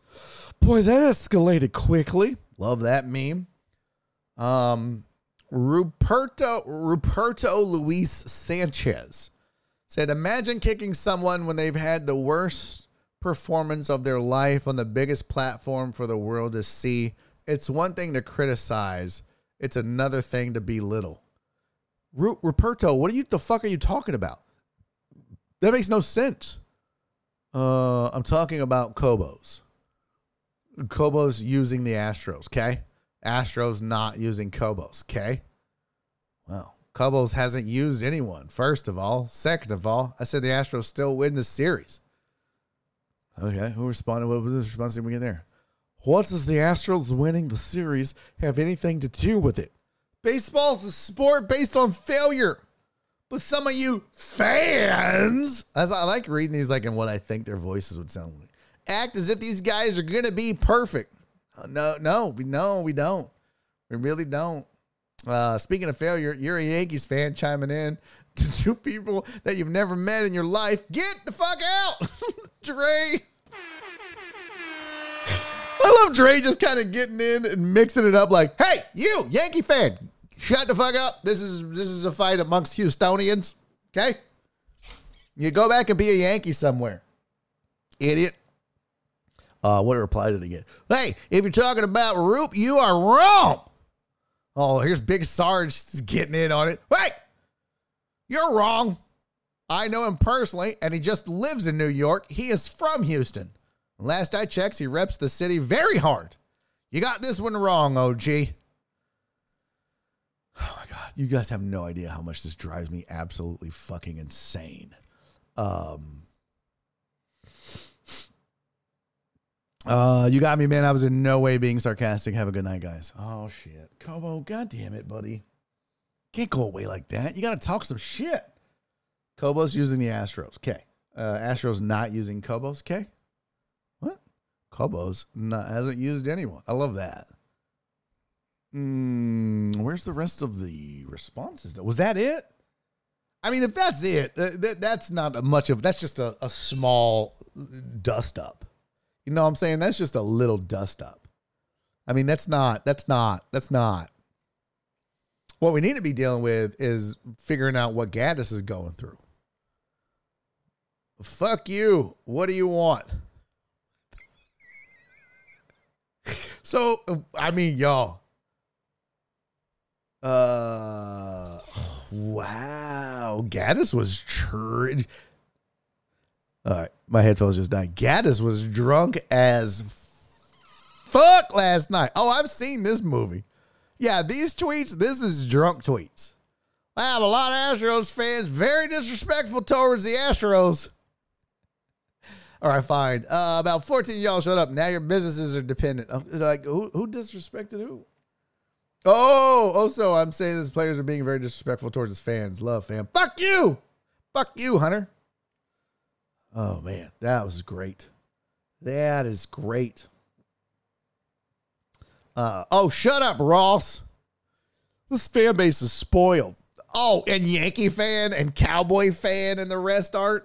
Boy, that escalated quickly. Love that meme. Um, Ruperto Ruperto Luis Sanchez said, "Imagine kicking someone when they've had the worst performance of their life on the biggest platform for the world to see. It's one thing to criticize; it's another thing to belittle." Ru- Ruperto, what are you? The fuck are you talking about? That makes no sense. Uh, I'm talking about Kobos. Kobos using the Astros, okay? Astros not using Kobos, okay? Well, Kobos hasn't used anyone, first of all. Second of all, I said the Astros still win the series. Okay, who responded? What was the response we get there? What does the Astros winning the series have anything to do with it? Baseball's a sport based on failure. But some of you fans, as I like reading these, like in what I think their voices would sound like, act as if these guys are gonna be perfect. Uh, no, no, we no, we don't. We really don't. Uh, speaking of failure, you're a Yankees fan chiming in <laughs> to two people that you've never met in your life. Get the fuck out, <laughs> Dre. <laughs> I love Dre just kind of getting in and mixing it up like, hey, you, Yankee fan, shut the fuck up. This is this is a fight amongst Houstonians. Okay? You go back and be a Yankee somewhere. Idiot. Uh, what reply did he get? Hey, if you're talking about Roop, you are wrong. Oh, here's Big Sarge getting in on it. Hey, you're wrong. I know him personally, and he just lives in New York. He is from Houston. Last I checked, he reps the city very hard. You got this one wrong, OG. You guys have no idea how much this drives me absolutely fucking insane. Um, uh, you got me, man. I was in no way being sarcastic. Have a good night, guys. Oh shit, Kobo, god damn it, buddy. Can't go away like that. You got to talk some shit. Kobo's using the Astros. Okay. Uh, Astros not using Kobo's. Okay. What? Kobo's not, hasn't used anyone. I love that. Mm, where's the rest of the responses? Though? Was that it? I mean, if that's it, th- th- that's not much of. That's just a, a small dust up. You know what I'm saying? That's just a little dust up. I mean, that's not. That's not. That's not. What we need to be dealing with is figuring out what Gattis is going through. Fuck you. What do you want? <laughs> So, I mean, y'all. Uh, wow. Gattis was tr- All right, my headphones just died. Gattis was drunk as fuck last night. Oh, I've seen this movie. Yeah, these tweets, this is drunk tweets. I have a lot of Astros fans very disrespectful towards the Astros. <laughs> All right, fine. Uh, about 14 y'all showed up. Now your businesses are dependent. Oh, Like, who, who disrespected who? Oh, also, I'm saying these players are being very disrespectful towards his fans. Love, fam. Fuck you. Fuck you, Hunter. Oh, man. That was great. That is great. Uh, oh, shut up, Ross. This fan base is spoiled. Oh, and Yankee fan and Cowboy fan and the rest aren't.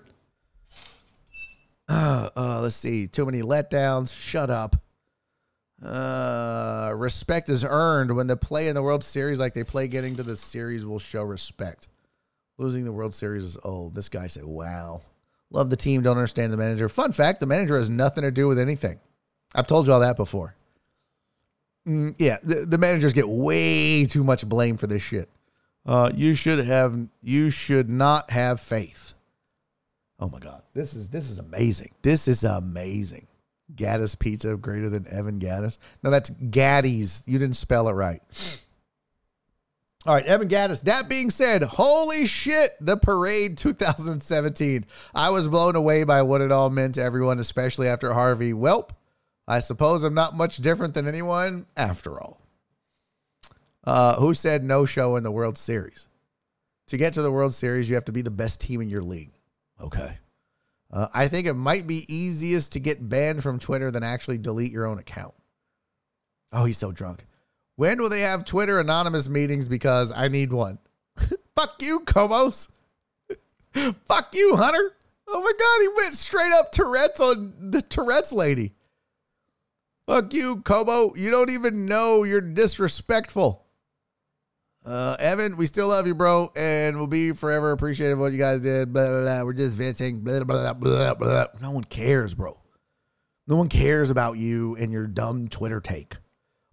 Uh, uh, let's see. Too many letdowns. Shut up. Uh, respect is earned when they play in the World Series like they play getting to the series will show respect. Losing the World Series is old. This guy said, wow. Love the team, don't understand the manager. Fun fact the manager has nothing to do with anything. I've told you all that before. Mm, yeah, the, the managers get way too much blame for this shit. Uh, you should have, you should not have faith. Oh my God, this is this is amazing. This is amazing. Gattis Pizza greater than Evan Gattis. No, that's Gatti's. You didn't spell it right. All right, Evan Gattis. That being said, holy shit, the parade 2017. I was blown away by what it all meant to everyone, especially after Harvey. Welp, I suppose I'm not much different than anyone after all. Uh, who said no show in the World Series? To get to the World Series, you have to be the best team in your league. Okay. Uh, I think it might be easiest to get banned from Twitter than actually delete your own account. Oh, he's so drunk. When will they have Twitter anonymous meetings? Because I need one. <laughs> Fuck you, Comos. <laughs> Fuck you, Hunter. Oh my God, he went straight up Tourette's on the Tourette's lady. Fuck you, Kobo. You don't even know you're disrespectful. Uh, Evan, we still love you, bro, and we'll be forever appreciative of what you guys did. Blah, blah, blah. We're just venting. Blah, blah, blah, blah. No one cares, bro. No one cares about you and your dumb Twitter take.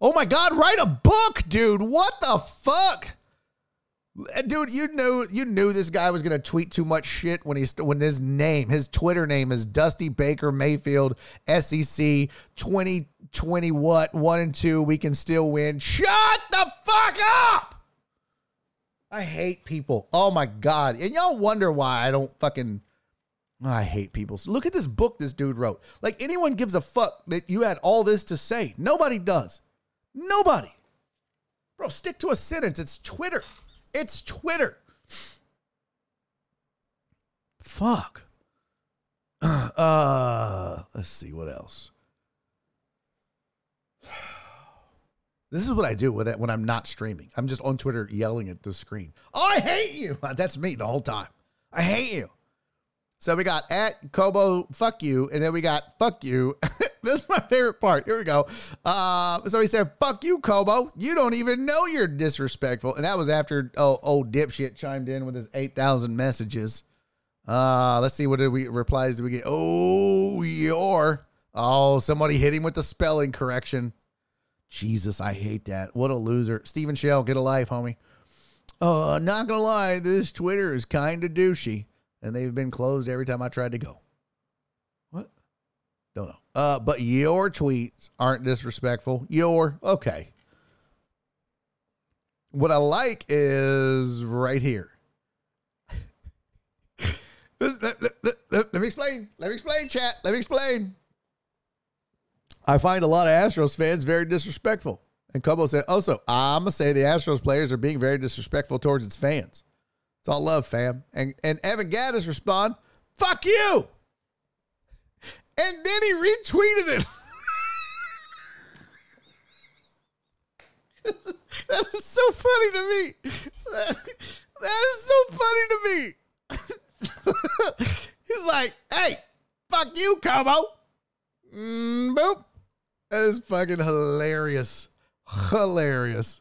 Oh my God, write a book, dude. What the fuck? Dude, you knew you knew this guy was gonna tweet too much shit when he's when his name, his Twitter name is Dusty Baker Mayfield, SEC 2020 what one and two. We can still win. Shut the fuck up! I hate people. Oh my god! And y'all wonder why I don't fucking. I hate people. Look at this book this dude wrote. Like anyone gives a fuck that you had all this to say. Nobody does. Nobody. Bro, stick to a sentence. It's Twitter. It's Twitter. Fuck. <clears throat> Uh, let's see what else. This is what I do with it when I'm not streaming. I'm just on Twitter yelling at the screen. Oh, I hate you. <laughs> That's me the whole time. I hate you. So we got at Kobo, fuck you, and then we got fuck you. <laughs> this is my favorite part. Here we go. Uh, so he said, "Fuck you, Kobo. You don't even know you're disrespectful." And that was after oh, old dipshit chimed in with his eight thousand messages. Uh, let's see what did we replies did we get? Oh, you're oh somebody hit him with the spelling correction. Jesus, I hate that. What a loser. Stephen Shell, get a life, homie. Uh, not gonna lie, this Twitter is kind of douchey and they've been closed every time I tried to go. What? Don't know. Uh, but your tweets aren't disrespectful. Your okay. What I like is right here. <laughs> let, let, let, let me explain. Let me explain, chat. Let me explain. I find a lot of Astros fans very disrespectful. And Kobo said, also, I'm going to say the Astros players are being very disrespectful towards its fans. It's all love, fam. And and Evan Gattis respond, "Fuck you," and then he retweeted it. <laughs> that is so funny to me. <laughs> That, is so funny to me. <laughs> He's like, "Hey, fuck you, Kobo." Mm, boop. That is fucking hilarious. Hilarious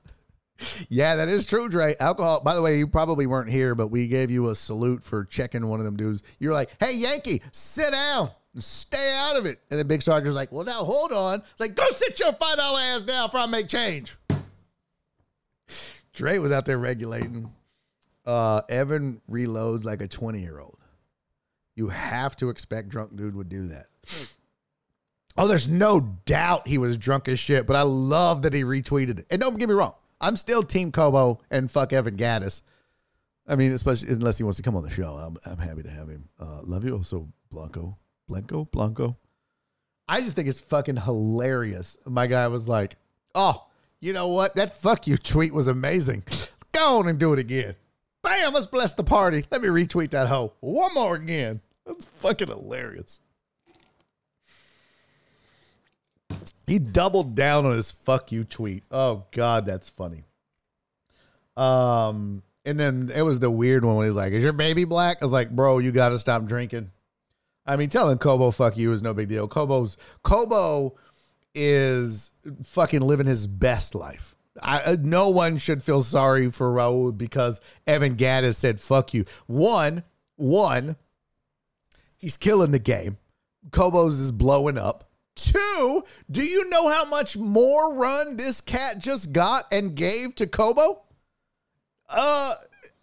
yeah, that is true, Dre. Alcohol. By the way, you probably weren't here, but we gave you a salute for checking one of them dudes. You're like, "Hey, Yankee, sit down, stay out of it." And the big sergeant's like, "Well, now hold on." It's like, "Go sit your five dollar ass down before I make change." Dre was out there regulating. Uh, Evan reloads like a twenty year old. You have to expect drunk dude would do that. Oh, there's no doubt he was drunk as shit, but I love that he retweeted it. And don't get me wrong, I'm still Team Kobo and fuck Evan Gattis. I mean, especially unless he wants to come on the show. I'm, I'm happy to have him. Uh, love you also, Blanco. Blanco? Blanco. I just think it's fucking hilarious. My guy was like, oh, you know what? That fuck you tweet was amazing. Go on and do it again. Bam, let's bless the party. Let me retweet that hoe. One more again. That's fucking hilarious. He doubled down on his fuck you tweet. Oh god, that's funny. Um and then it was the weird one when he was like, "Is your baby black?" I was like, "Bro, you got to stop drinking." I mean, telling Kobo "fuck you" is no big deal. Kobo's Kobo is fucking living his best life. I, uh, no one should feel sorry for Raul because Evan Gattis said "fuck you." One, one, he's killing the game. Kobo's is blowing up. Two, do you know how much more run this cat just got and gave to Kobo? Uh,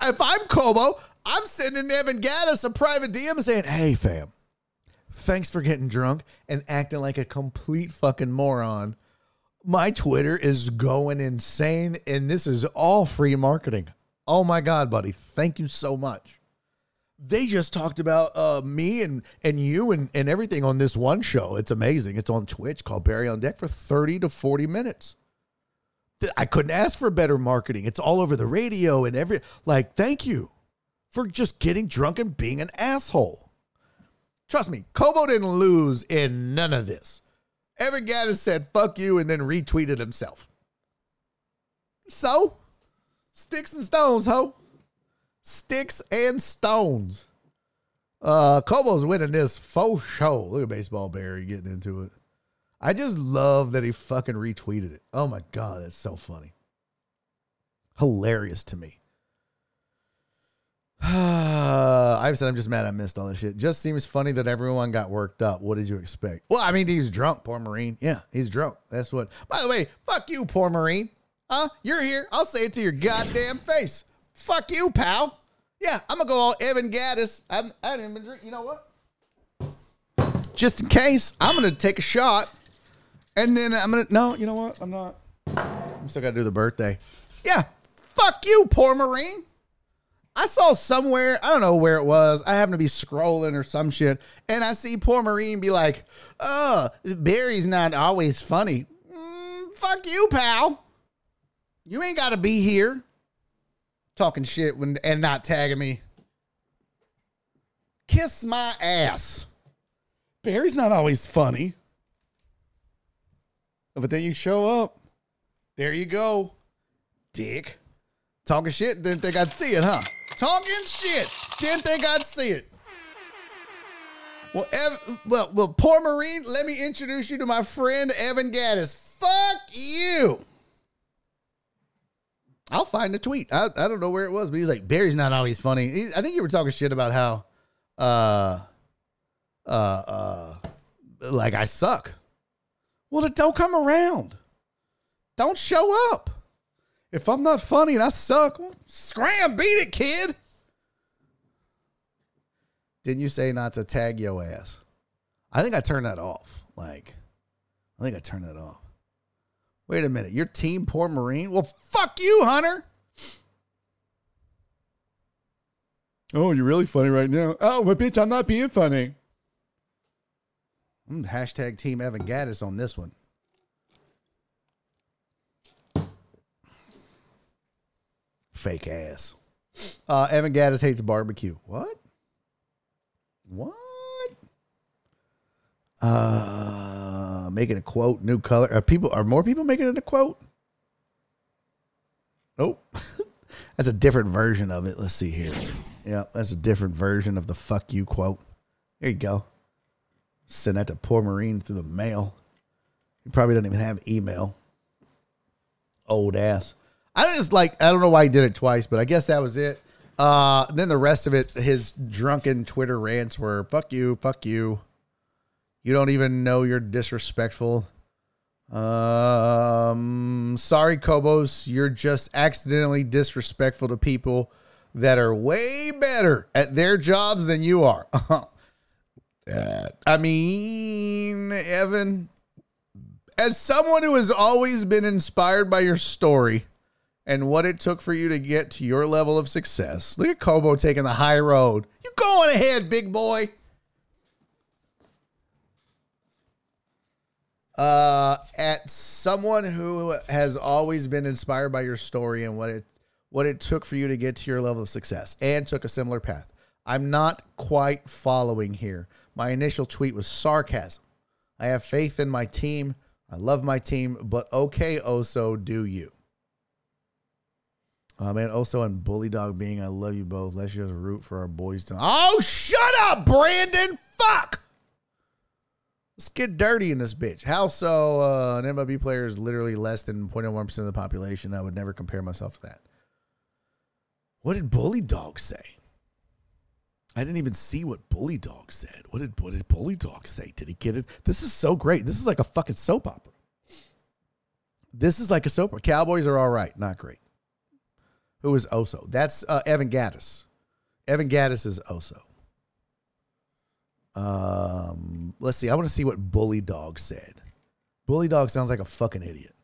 if I'm Kobo, I'm sending Evan Gattis a private DM saying, "Hey, fam, thanks for getting drunk and acting like a complete fucking moron. My Twitter is going insane, and this is all free marketing. Oh my god, buddy, thank you so much." They just talked about uh, me and and you and, and everything on this one show. It's amazing. It's on Twitch called Barry on Deck for 30 to 40 minutes. I couldn't ask for better marketing. It's all over the radio and every like thank you for just getting drunk and being an asshole. Trust me, Kobo didn't lose in none of this. Evan Gattis said fuck you and then retweeted himself. So, sticks and stones, ho sticks and stones. Uh, Kobo's winning this faux show. Look at baseball Barry getting into it. I just love that he fucking retweeted it. Oh my god, that's so funny. Hilarious to me. <sighs> I've said I'm just mad I missed all this shit. Just seems funny that everyone got worked up. What did you expect? Well, I mean, he's drunk, poor Marine. Yeah, he's drunk. That's what. By the way, fuck you, poor Marine. Huh? You're here. I'll say it to your goddamn face. Fuck you, pal. Yeah, I'm gonna go all Evan Gattis. I haven't, I haven't even been drinking. You know what? Just in case, I'm gonna take a shot, and then I'm gonna. No, you know what? I'm not. I'm still gotta do the birthday. Yeah, fuck you, poor Marine. I saw somewhere, I don't know where it was. I happen to be scrolling or some shit, and I see poor Marine be like, "Oh, Barry's not always funny." Mm, fuck you, pal. You ain't got to be here talking shit when and not tagging me. Kiss my ass. Barry's not always funny. Oh, but then you show up. There you go. Dick. Talking shit, didn't think I'd see it, huh? Talking shit. Didn't think I'd see it. Well, Ev- well, well, poor Marine, let me introduce you to my friend Evan Gattis. Fuck you. I'll find the tweet. I, I don't know where it was, but he's like, Barry's not always funny. He- I think you were talking shit about how, uh, uh, uh, like I suck. Well, then don't come around. Don't show up. If I'm not funny and I suck, well, scram, beat it, kid. Didn't you say not to tag your ass? I think I turned that off. Like, I think I turned that off. Wait a minute. Your team, poor Marine? Well, fuck you, Hunter. Oh, you're really funny right now. Oh, but bitch, I'm not being funny. Mm, hashtag Team Evan Gattis on this one. Fake ass. Uh, Evan Gattis hates barbecue. What? What? Uh, making a quote, new color. Are people? Are more people making it a quote? Nope. <laughs> that's a different version of it. Let's see here. Yeah, that's a different version of the "fuck you" quote. There you go. Send that to poor Marine through the mail. He probably doesn't even have email. Old ass. I just like I don't know why he did it twice, but I guess that was it. Uh then the rest of it, his drunken Twitter rants were fuck you, fuck you. You don't even know you're disrespectful. Um sorry, Kobos, you're just accidentally disrespectful to people that are way better at their jobs than you are. <laughs> Uh, I mean, Evan, as someone who has always been inspired by your story and what it took for you to get to your level of success, look at Kobo taking the high road. You going ahead, big boy. Uh, at someone who has always been inspired by your story and what it what it took for you to get to your level of success and took a similar path. I'm not quite following here. My initial tweet was sarcasm. I have faith in my team. I love my team, but okay, Oso, do you? Oh man, Oso and Bully Dog being, I love you both. Let's just root for our boys. To- oh, shut up, Brandon. Fuck. Let's get dirty in this bitch. How so? Uh, an MLB player is literally less than 0.01% of the population. I would never compare myself to that. What did Bully Dog say? I didn't even see what Bully Dog said. What did what did Bully Dog say? Did he get it? This is so great. This is like a fucking soap opera. This is like a soap opera. Cowboys are all right, not great. Who is Oso? That's uh, Evan Gattis. Evan Gattis is Oso. Um, let's see. I want to see what Bully Dog said. Bully Dog sounds like a fucking idiot.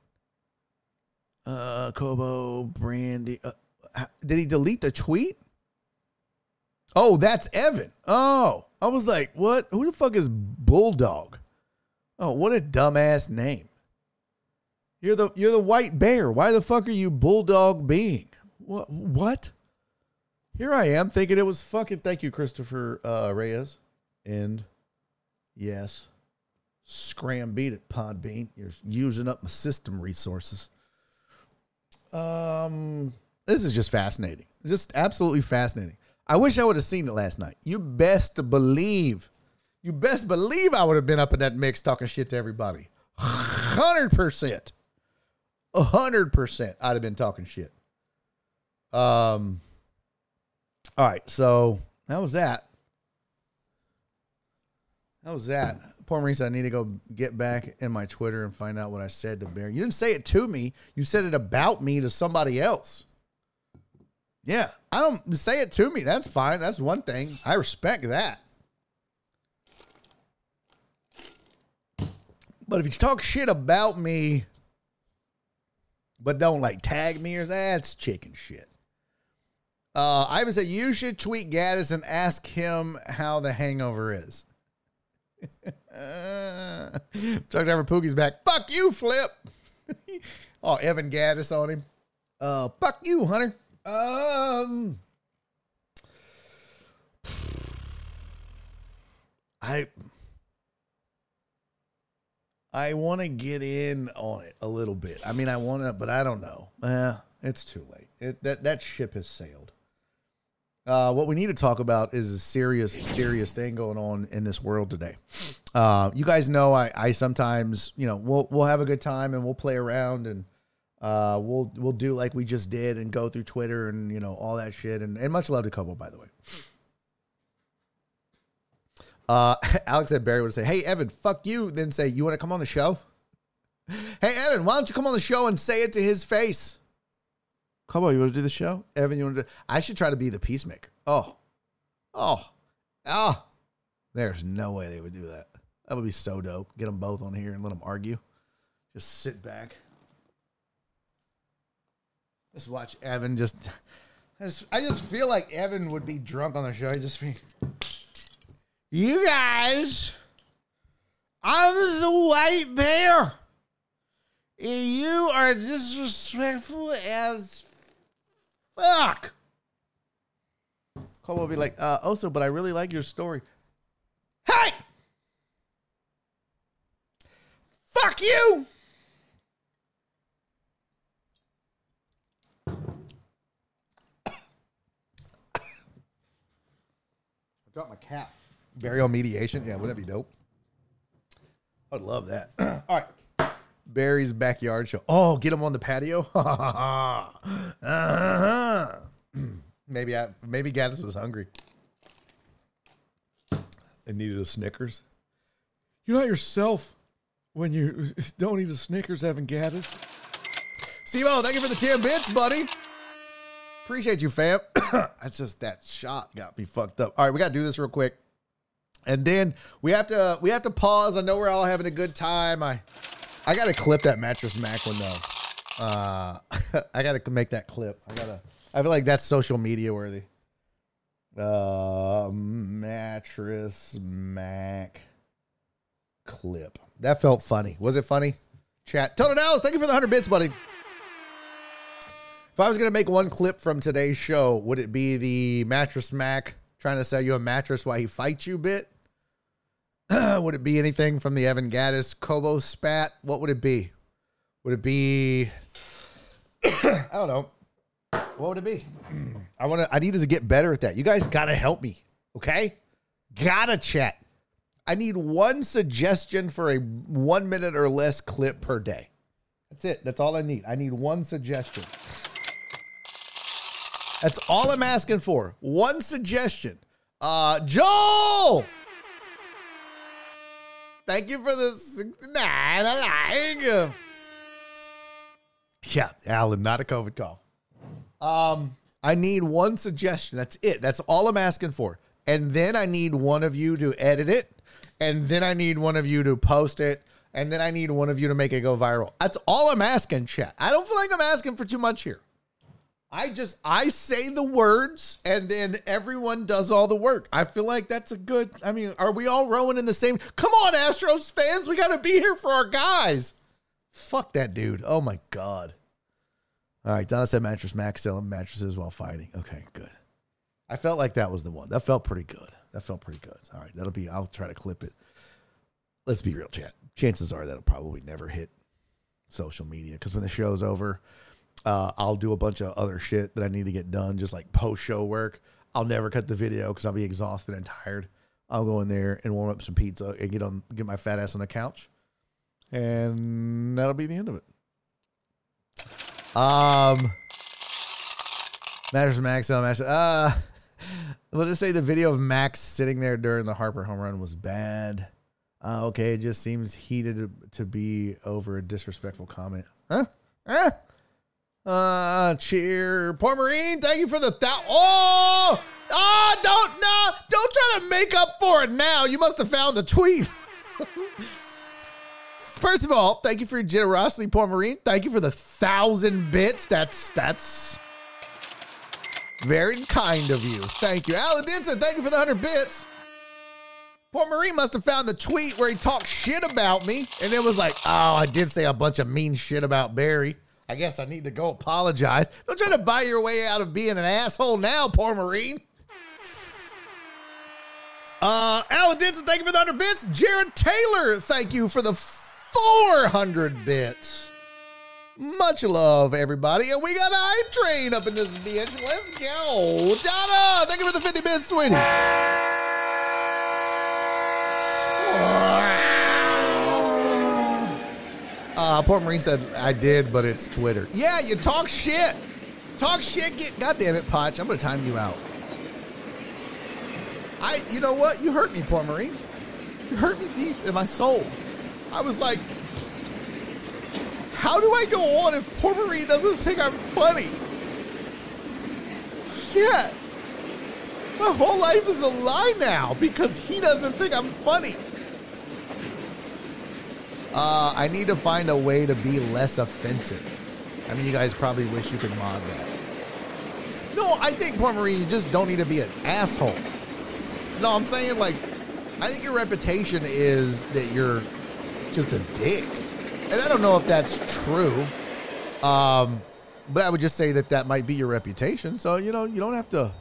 Uh, Kobo, Brandy. Uh, did he delete the tweet? Oh, that's Evan. Oh, I was like, what? Who the fuck is Bulldog? Oh, what a dumbass name. You're the you're the white bear. Why the fuck are you Bulldog being? What? What? Here I am thinking it was fucking. Thank you, Christopher uh, Reyes. And yes, scram beat it, Podbean. You're using up my system resources. Um, this is just fascinating. Just absolutely fascinating. I wish I would have seen it last night. You best believe, you best believe I would have been up in that mix talking shit to everybody. hundred percent, a hundred percent, I'd have been talking shit. Um. All right, so that was that. That was that. Poor Marine I need to go get back in my Twitter and find out what I said to Barry. You didn't say it to me. You said it about me to somebody else. Yeah, I don't say it to me. That's fine. That's one thing. I respect that. But if you talk shit about me, but don't like tag me or that's chicken shit. Uh, Ivan said you should tweet Gattis and ask him how the hangover is. Uh, Truck driver Pookie's back. Fuck you, Flip. <laughs> oh, Evan Gattis on him. Uh, fuck you, Hunter. Um, I I want to get in on it a little bit. I mean, I want to, but I don't know. Eh, it's too late. It, that that ship has sailed. Uh, what we need to talk about is a serious, serious thing going on in this world today. Uh, you guys know I, I sometimes, you know, we'll we'll have a good time and we'll play around and uh, we'll we'll do like we just did and go through Twitter and you know all that shit and, and much love to Kobo by the way. Uh, <laughs> Alex said Barry would say, "Hey Evan, fuck you," then say, "You want to come on the show?" <laughs> hey Evan, why don't you come on the show and say it to his face? Come on, you want to do the show? Evan, you want to do I should try to be the peacemaker. Oh. Oh. Oh. There's no way they would do that. That would be so dope. Get them both on here and let them argue. Just sit back. Just watch Evan just. I just, I just feel like Evan would be drunk on the show. He'd just be. You guys, I'm the white bear. And you are disrespectful as fuck. Cole will be like, uh, also, but I really like your story. Hey! Fuck you! I dropped my cap. Burial mediation. Yeah, wouldn't that be dope? I'd love that. <clears throat> All right. Barry's backyard show. Oh, get him on the patio. <laughs> uh-huh. <clears throat> Maybe I maybe Gattis was hungry and needed a Snickers. You're not yourself when you <laughs> don't eat a Snickers, Evan Gattis. Steve O, thank you for the 10 bits, buddy. Appreciate you, fam. <coughs> That's just that shot got me fucked up. All right, we gotta do this real quick. And then we have to we have to pause. I know we're all having a good time. I I gotta clip that Mattress Mack one though. Uh, <laughs> I gotta make that clip. I gotta. I feel like that's social media worthy. Uh, Mattress Mack clip. That felt funny. Was it funny? Chat. Tony Dallas, thank you for the hundred bits, buddy. If I was gonna make one clip from today's show, would it be the Mattress Mack trying to sell you a mattress while he fights you bit? <clears throat> would it be anything from the Evan Gattis Kobo spat? What would it be? Would it be? <clears throat> I don't know. What would it be? <clears throat> I want to. I need to get better at that. You guys gotta help me. Okay, gotta chat. I need one suggestion for a one minute or less clip per day. That's it. That's all I need. I need one suggestion. That's all I'm asking for. One suggestion. Uh, Joel. Thank you for the 69. I like. Yeah, Alan, not a COVID call. Um, I need one suggestion. That's it. That's all I'm asking for. And then I need one of you to edit it. And then I need one of you to post it. And then I need one of you to make it go viral. That's all I'm asking, chat. I don't feel like I'm asking for too much here. I just I say the words and then everyone does all the work. I feel like that's a good. I mean, are we all rowing in the same? Come on, Astros fans, we got to be here for our guys. Fuck that dude. Oh my god. All right, Donna said mattress Max selling mattresses while fighting. Okay, good. I felt like that was the one. That felt pretty good. That felt pretty good. All right, that'll be. I'll try to clip it. Let's be real, chat. Chances are that'll probably never hit social media because when the show's over, uh, I'll do a bunch of other shit that I need to get done, just like post show work. I'll never cut the video because I'll be exhausted and tired. I'll go in there and warm up some pizza and get on get my fat ass on the couch And that'll be the end of it. Um, Matters Max, uh, Max. <laughs> Uh, let's just say the video of Max sitting there during the Harper home run was bad. Uh, okay, it just seems heated to, to be over a disrespectful comment. Huh? Huh? Uh, cheer. Poor Marine, thank you for the thou. Oh, oh, don't, no, don't try to make up for it now. You must have found the tweet. <laughs> First of all, thank you for your generosity, poor Marine. Thank you for the thousand bits. That's, that's very kind of you. Thank you. Alan Denson, thank you for the hundred bits. Poor Marine must have found the tweet where he talked shit about me and it was like, oh, I did say a bunch of mean shit about Barry. I guess I need to go apologize. Don't try to buy your way out of being an asshole now, poor Marine. Uh, Alan Denson, thank you for the 100 bits. Jared Taylor, thank you for the 400 bits. Much love, everybody. And we got Hype Train up in this bitch. Let's go. Donna, thank you for the 50 bits, sweetie. Uh, Port Marine said, I did, but it's Twitter. Yeah, you talk shit. Talk shit, get. God damn it, Potch. I'm going to time you out. I, you know what? You hurt me, Port Marine. You hurt me deep in my soul. I was like, how do I go on if Port Marine doesn't think I'm funny? Shit. My whole life is a lie now because he doesn't think I'm funny. Uh, I need to find a way to be less offensive. I mean, you guys probably wish you could mod that. No, I think Port Marie, you just don't need to be an asshole. No, I'm saying like, I think your reputation is that you're just a dick, and I don't know if that's true. Um, but I would just say that that might be your reputation. So you know, you don't have to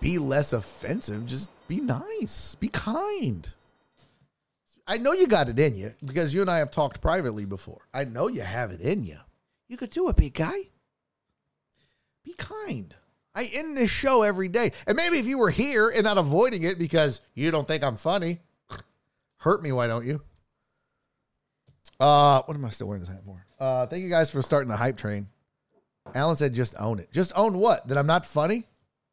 be less offensive. Just be nice, be kind. I know you got it in you because you and I have talked privately before. I know you have it in you. You could do it, big guy. Be kind. I end this show every day. And maybe if you were here and not avoiding it because you don't think I'm funny, <laughs> hurt me, why don't you? Uh, what am I still wearing this hat for? Uh, thank you guys for starting the hype train. Alan said, just own it. Just own what? That I'm not funny?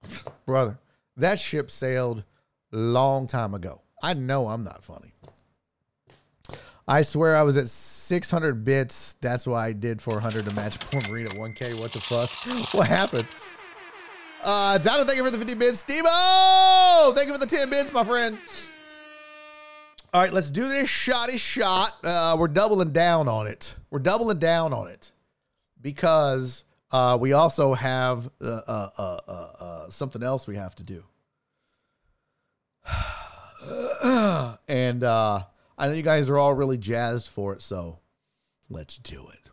<laughs> Brother, that ship sailed long time ago. I know I'm not funny. I swear I was at 600 bits. That's why I did 400 to match poor Marine at 1K. What the fuck? <laughs> What happened? Uh, Donna, thank you for the 50 bits. Steve thank you for the 10 bits, my friend. All right, let's do this shotty shot. Uh, we're doubling down on it. We're doubling down on it because uh, we also have uh, uh, uh, uh, uh, something else we have to do. <sighs> and uh, I know you guys are all really jazzed for it, so let's do it.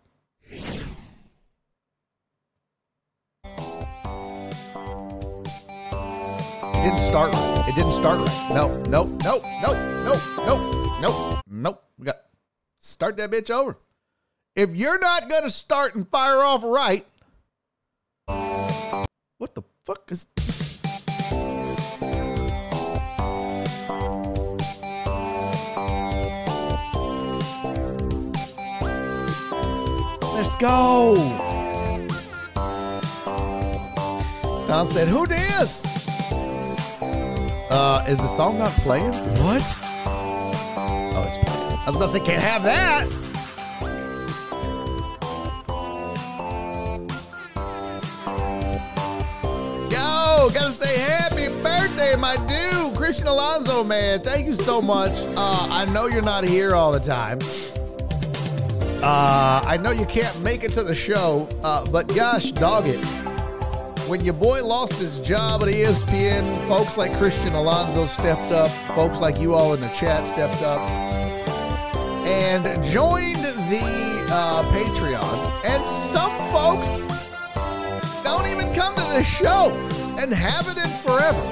It didn't start. It didn't start. No, no, no, no, no, no, no, no. We got start that bitch over. If you're not gonna start and fire off right, what the fuck is this? Let's go. Don said, Who this? Uh, is the song not playing? What? Oh, it's playing. I was about to say, can't have that. Yo, gotta say happy birthday, my dude, Christian Alonso, man. Thank you so much. Uh, I know you're not here all the time. Uh, I know you can't make it to the show, uh, but gosh, dog it. When your boy lost his job at ESPN, folks like Christian Alonso stepped up, folks like you all in the chat stepped up, and joined the uh, Patreon. And some folks don't even come to the show and haven't in forever.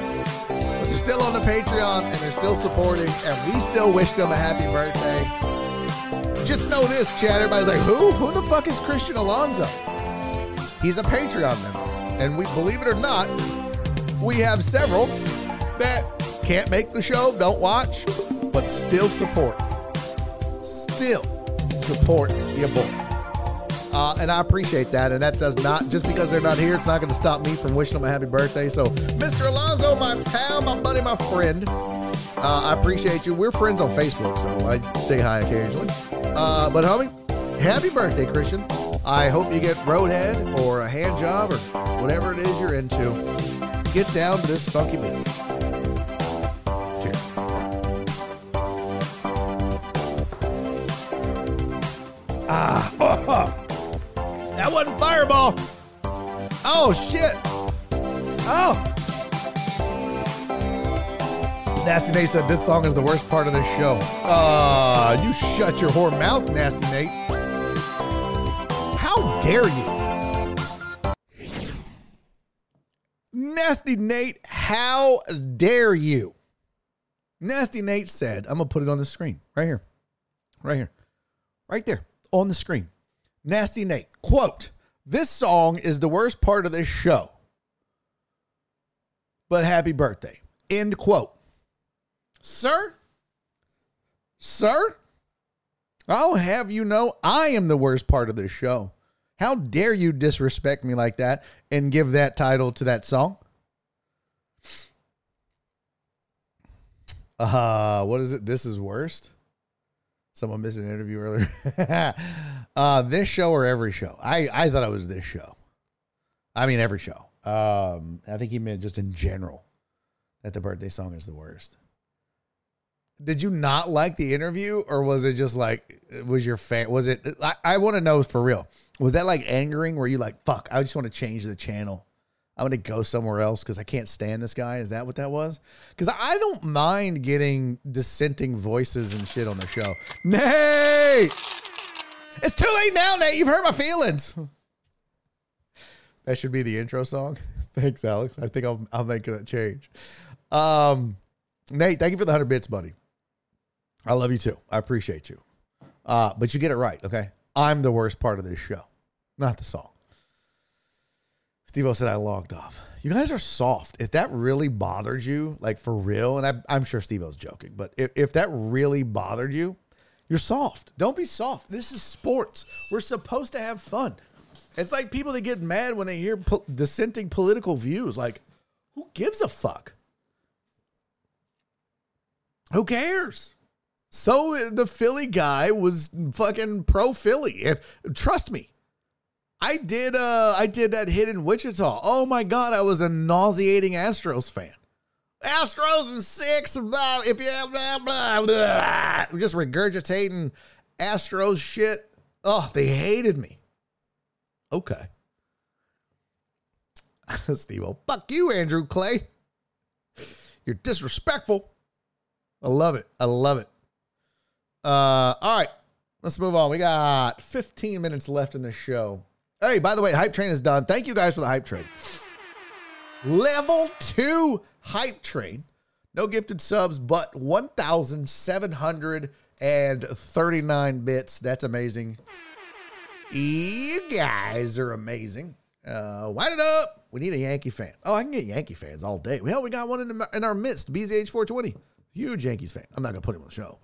But they're still on the Patreon and they're still supporting, and we still wish them a happy birthday. Just know this, chat. Everybody's like, who? Who the fuck is Christian Alonso? He's a Patreon member. And we believe it or not, we have several that can't make the show, don't watch, but still support. Still still support your boy. Uh, and I appreciate that. And that does not, just because they're not here, it's not going to stop me from wishing them a happy birthday. So, Mr. Alonzo, my pal, my buddy, my friend, uh, I appreciate you. We're friends on Facebook, so I say hi occasionally. Uh, but, homie, happy birthday, Christian. I hope you get roadhead or a hand job or whatever it is you're into. Get down to this funky beat. Cheers. <laughs> That wasn't Fireball. Oh, shit. Oh. Nasty Nate said this song is the worst part of this show. Uh, you shut your whore mouth, Nasty Nate. How dare you? Nasty Nate, how dare you? Nasty Nate said, I'm going to put it on the screen right here. Right here. Right there on the screen. Nasty Nate, quote, This song is the worst part of this show. But happy birthday. End quote. Sir? Sir? I'll have you know I am the worst part of this show. How dare you disrespect me like that and give that title to that song? Uh, what is it? This is worst. Someone missed an interview earlier. <laughs> uh, this show or every show? I, I thought it was this show. I mean, every show. Um, I think he meant just in general that the birthday song is the worst. Did you not like the interview, or was it just like was your fan? Was it? I, I want to know for real. Was that like angering? Were you like, "Fuck, I just want to change the channel. I'm gonna go somewhere else because I can't stand this guy." Is that what that was? Because I don't mind getting dissenting voices and shit on the show. Nate, it's too late now, Nate. You've hurt my feelings. That should be the intro song. <laughs> Thanks, Alex. I think I'll I'll make that change. Um, Nate, thank you for the hundred bits, buddy. I love you too. I appreciate you. Uh, but you get it right, okay? I'm the worst part of this show, not the song. Steve O said I logged off. You guys are soft. If that really bothered you, like for real, and I, I'm sure Steve O's joking, but if, if that really bothered you, you're soft. Don't be soft. This is sports. We're supposed to have fun. It's like people that get mad when they hear po- dissenting political views. Like, who gives a fuck? Who cares? So the Philly guy was fucking pro Philly. If trust me, I did. Uh, I did that hit in Wichita. Oh my god, I was a nauseating Astros fan. Astros and six. Blah, if you have blah blah blah, just regurgitating Astros shit. Oh, they hated me. Okay. <laughs> Steve, oh, fuck you, Andrew Clay. You're disrespectful. I love it. I love it. Uh, all right, let's move on. We got 15 minutes left in the show. Hey, by the way, Hype Train is done. Thank you guys for the Hype Train. Level two Hype Train. No gifted subs, but 1,739 bits. That's amazing. You guys are amazing. Uh, wind it up. We need a Yankee fan. Oh, I can get Yankee fans all day. Hell, we got one in, the, in our midst. BZH420. Huge Yankees fan. I'm not going to put him on the show.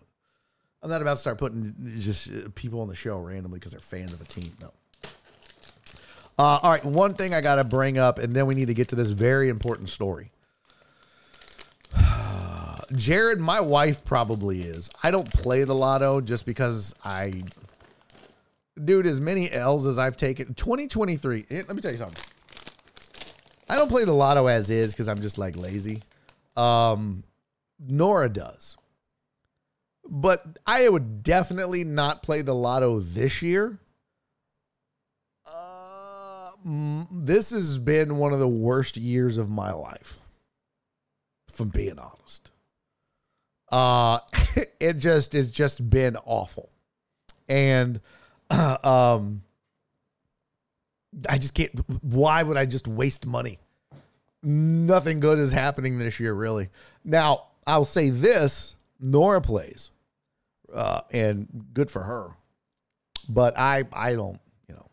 I'm not about to start putting just uh, people on the show randomly because they're fans of a team. No. Uh, all right. One thing I got to bring up, and then we need to get to this very important story. <sighs> Jared, my wife probably is. I don't play the lotto just because I, dude, as many L's as I've taken. 2023. eh, Let me tell you something. I don't play the lotto as is because I'm just like lazy. Um, Nora does. But I would definitely not play the lotto this year. Uh, this has been one of the worst years of my life, if I'm being honest. Uh, <laughs> it just it's just been awful, and <clears throat> um, I just can't. Why would I just waste money? Nothing good is happening this year, really. Now I'll say this: Nora plays uh, and good for her. But I, I don't, you know,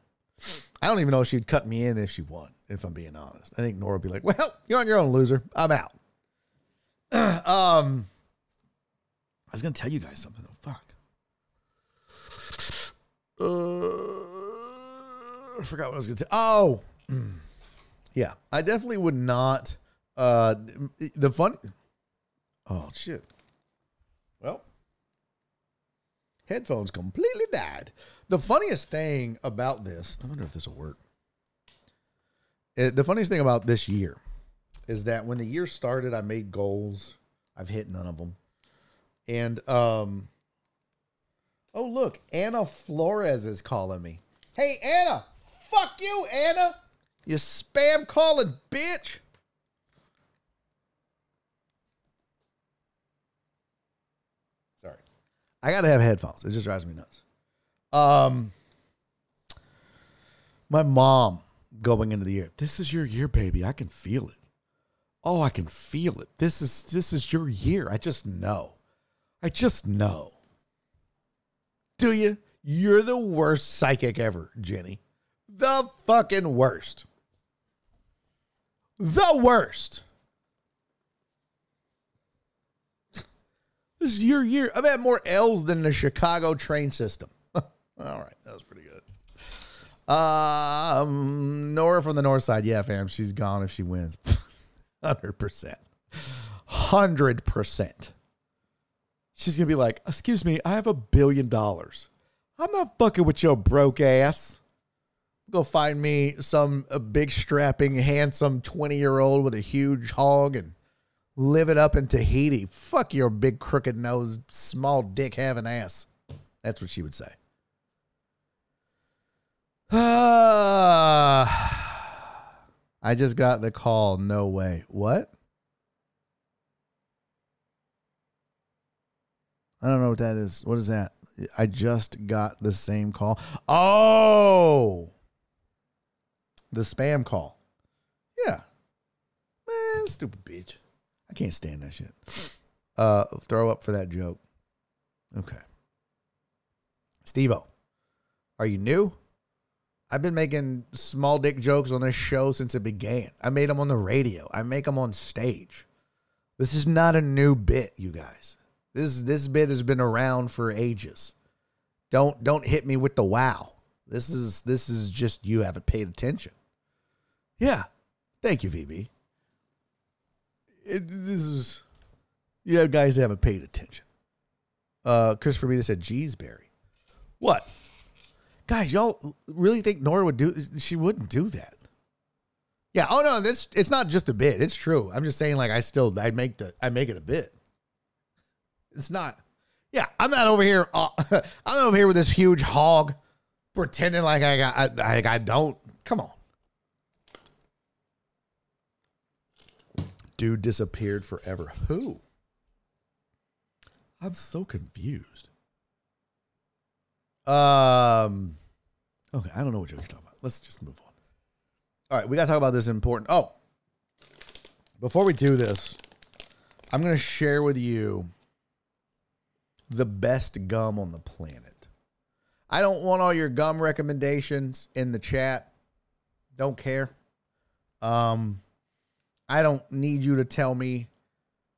I don't even know if she'd cut me in if she won. If I'm being honest, I think Nora would be like, "Well, you're on your own, loser. I'm out." <clears throat> um, I was gonna tell you guys something. Oh fuck. Uh, I forgot what I was gonna say. Oh, <clears throat> yeah. I definitely would not. Uh, the fun. Oh shit. Headphones completely died. The funniest thing about this, I wonder if this will work. It, the funniest thing about this year is that when the year started, I made goals. I've hit none of them. And um Oh look, Anna Flores is calling me. Hey Anna, fuck you, Anna. You spam calling bitch. Sorry. I gotta have headphones. It just drives me nuts. Um my mom going into the year. This is your year, baby. I can feel it. Oh, I can feel it. This is this is your year. I just know. I just know. Do you? You're the worst psychic ever, Jenny. The fucking worst. The worst. This is your year. I've had more L's than the Chicago train system. <laughs> All right, that was pretty good. Um, Nora from the north side. Yeah, fam, she's gone if she wins. <laughs> 100%. 100%. She's going to be like, Excuse me, I have a billion dollars. I'm not fucking with your broke ass. Go find me some big, strapping, handsome 20 year old with a huge hog and live it up in Tahiti. Fuck your big, crooked nose, small dick having ass. That's what she would say. <sighs> I just got the call. No way. What? I don't know what that is. What is that? I just got the same call. Oh, the spam call. Yeah. Man, stupid bitch. Can't stand that shit. Uh, throw up for that joke. Okay. Stevo, are you new? I've been making small dick jokes on this show since it began. I made them on the radio. I make them on stage. This is not a new bit, you guys. This this bit has been around for ages. Don't don't hit me with the wow. This is this is just you haven't paid attention. Yeah. Thank you, VB. It, this is you guys haven't paid attention. Uh Christopher Beta said, geez, Barry. What? Guys, y'all really think Nora would do she wouldn't do that. Yeah, oh no, this it's not just a bit. It's true. I'm just saying like I still I make the I make it a bit. It's not. Yeah, I'm not over here. Uh, <laughs> I'm over here with this huge hog, pretending like I got. I, like I don't. Come on. Dude disappeared forever. Who? I'm so confused. Um. Okay, I don't know what you're talking about. Let's just move on. All right, we got to talk about this important. Oh, before we do this, I'm going to share with you the best gum on the planet. I don't want all your gum recommendations in the chat. Don't care. Um, I don't need you to tell me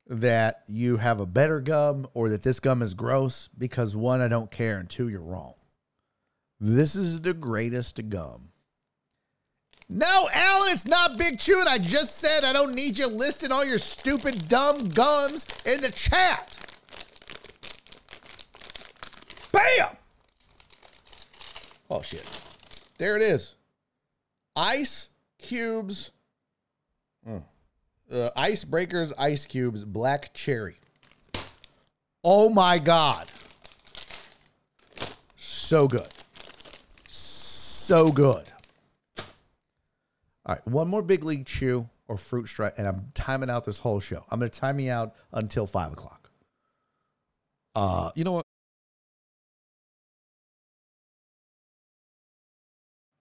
that you have a better gum or that this gum is gross because one, I don't care, and two, you're wrong. This is the greatest gum. No, Alan, it's not Big Chew, and I just said I don't need you listing all your stupid, dumb gums in the chat. Bam! Oh, shit. There it is. Ice cubes. Mm. Uh, ice breakers, ice cubes, black cherry. Oh my God. So good. So good. All right, one more big league chew or fruit stripe, and I'm timing out this whole show. I'm going to time me out until five o'clock. Uh, you know what?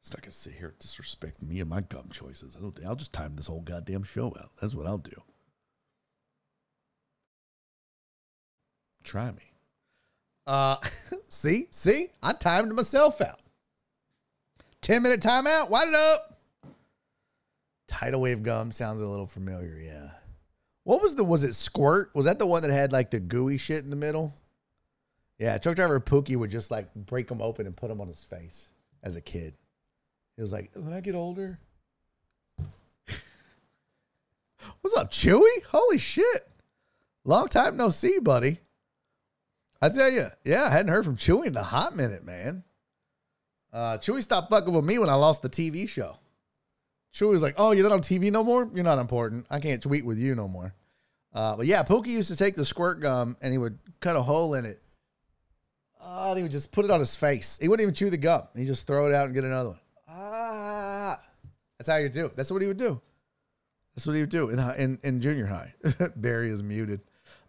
It's not gonna sit here and disrespect me and my gum choices. I don't think I'll just time this whole goddamn show out. That's what I'll do. Try me. Uh <laughs> see, see, I timed myself out. 10 minute timeout, wind it up. Tidal wave gum sounds a little familiar, yeah. What was the was it squirt? Was that the one that had like the gooey shit in the middle? Yeah, truck driver Pookie would just like break them open and put them on his face as a kid. He was like, when I get older. <laughs> What's up, Chewy? Holy shit. Long time no see, buddy. I tell you, yeah, I hadn't heard from Chewy in a hot minute, man. Uh, Chewy stopped fucking with me when I lost the TV show. Chewy was like, "Oh, you're not on TV no more. You're not important. I can't tweet with you no more." Uh, but yeah, Pookie used to take the squirt gum and he would cut a hole in it. Uh, and he would just put it on his face. He wouldn't even chew the gum. He just throw it out and get another one. That's how you do. That's what he would do. That's what he would do in in, in junior high. <laughs> Barry is muted.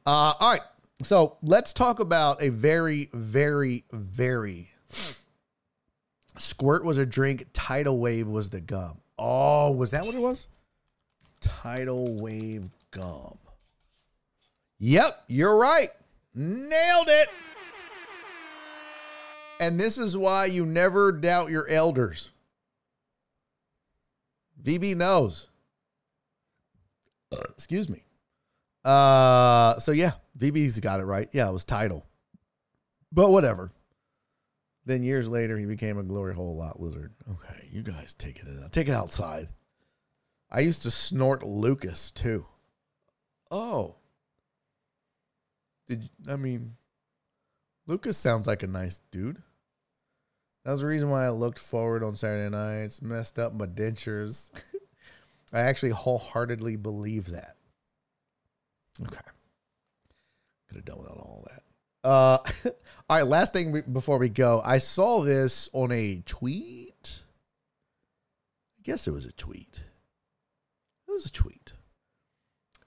Uh, all right, so let's talk about a very, very, very squirt was a drink. Tidal wave was the gum. Oh, was that what it was? Tidal wave gum. Yep, you're right. Nailed it. And this is why you never doubt your elders. VB knows. <clears throat> Excuse me. Uh, so yeah, VB's got it right. Yeah, it was title, But whatever. Then years later, he became a glory hole lot lizard. Okay, you guys take it out. Take it outside. I used to snort Lucas too. Oh. Did I mean Lucas sounds like a nice dude. That was the reason why I looked forward on Saturday nights, messed up my dentures. <laughs> I actually wholeheartedly believe that. Okay. Could have done without all that. Uh, <laughs> all right, last thing before we go. I saw this on a tweet. I guess it was a tweet. It was a tweet.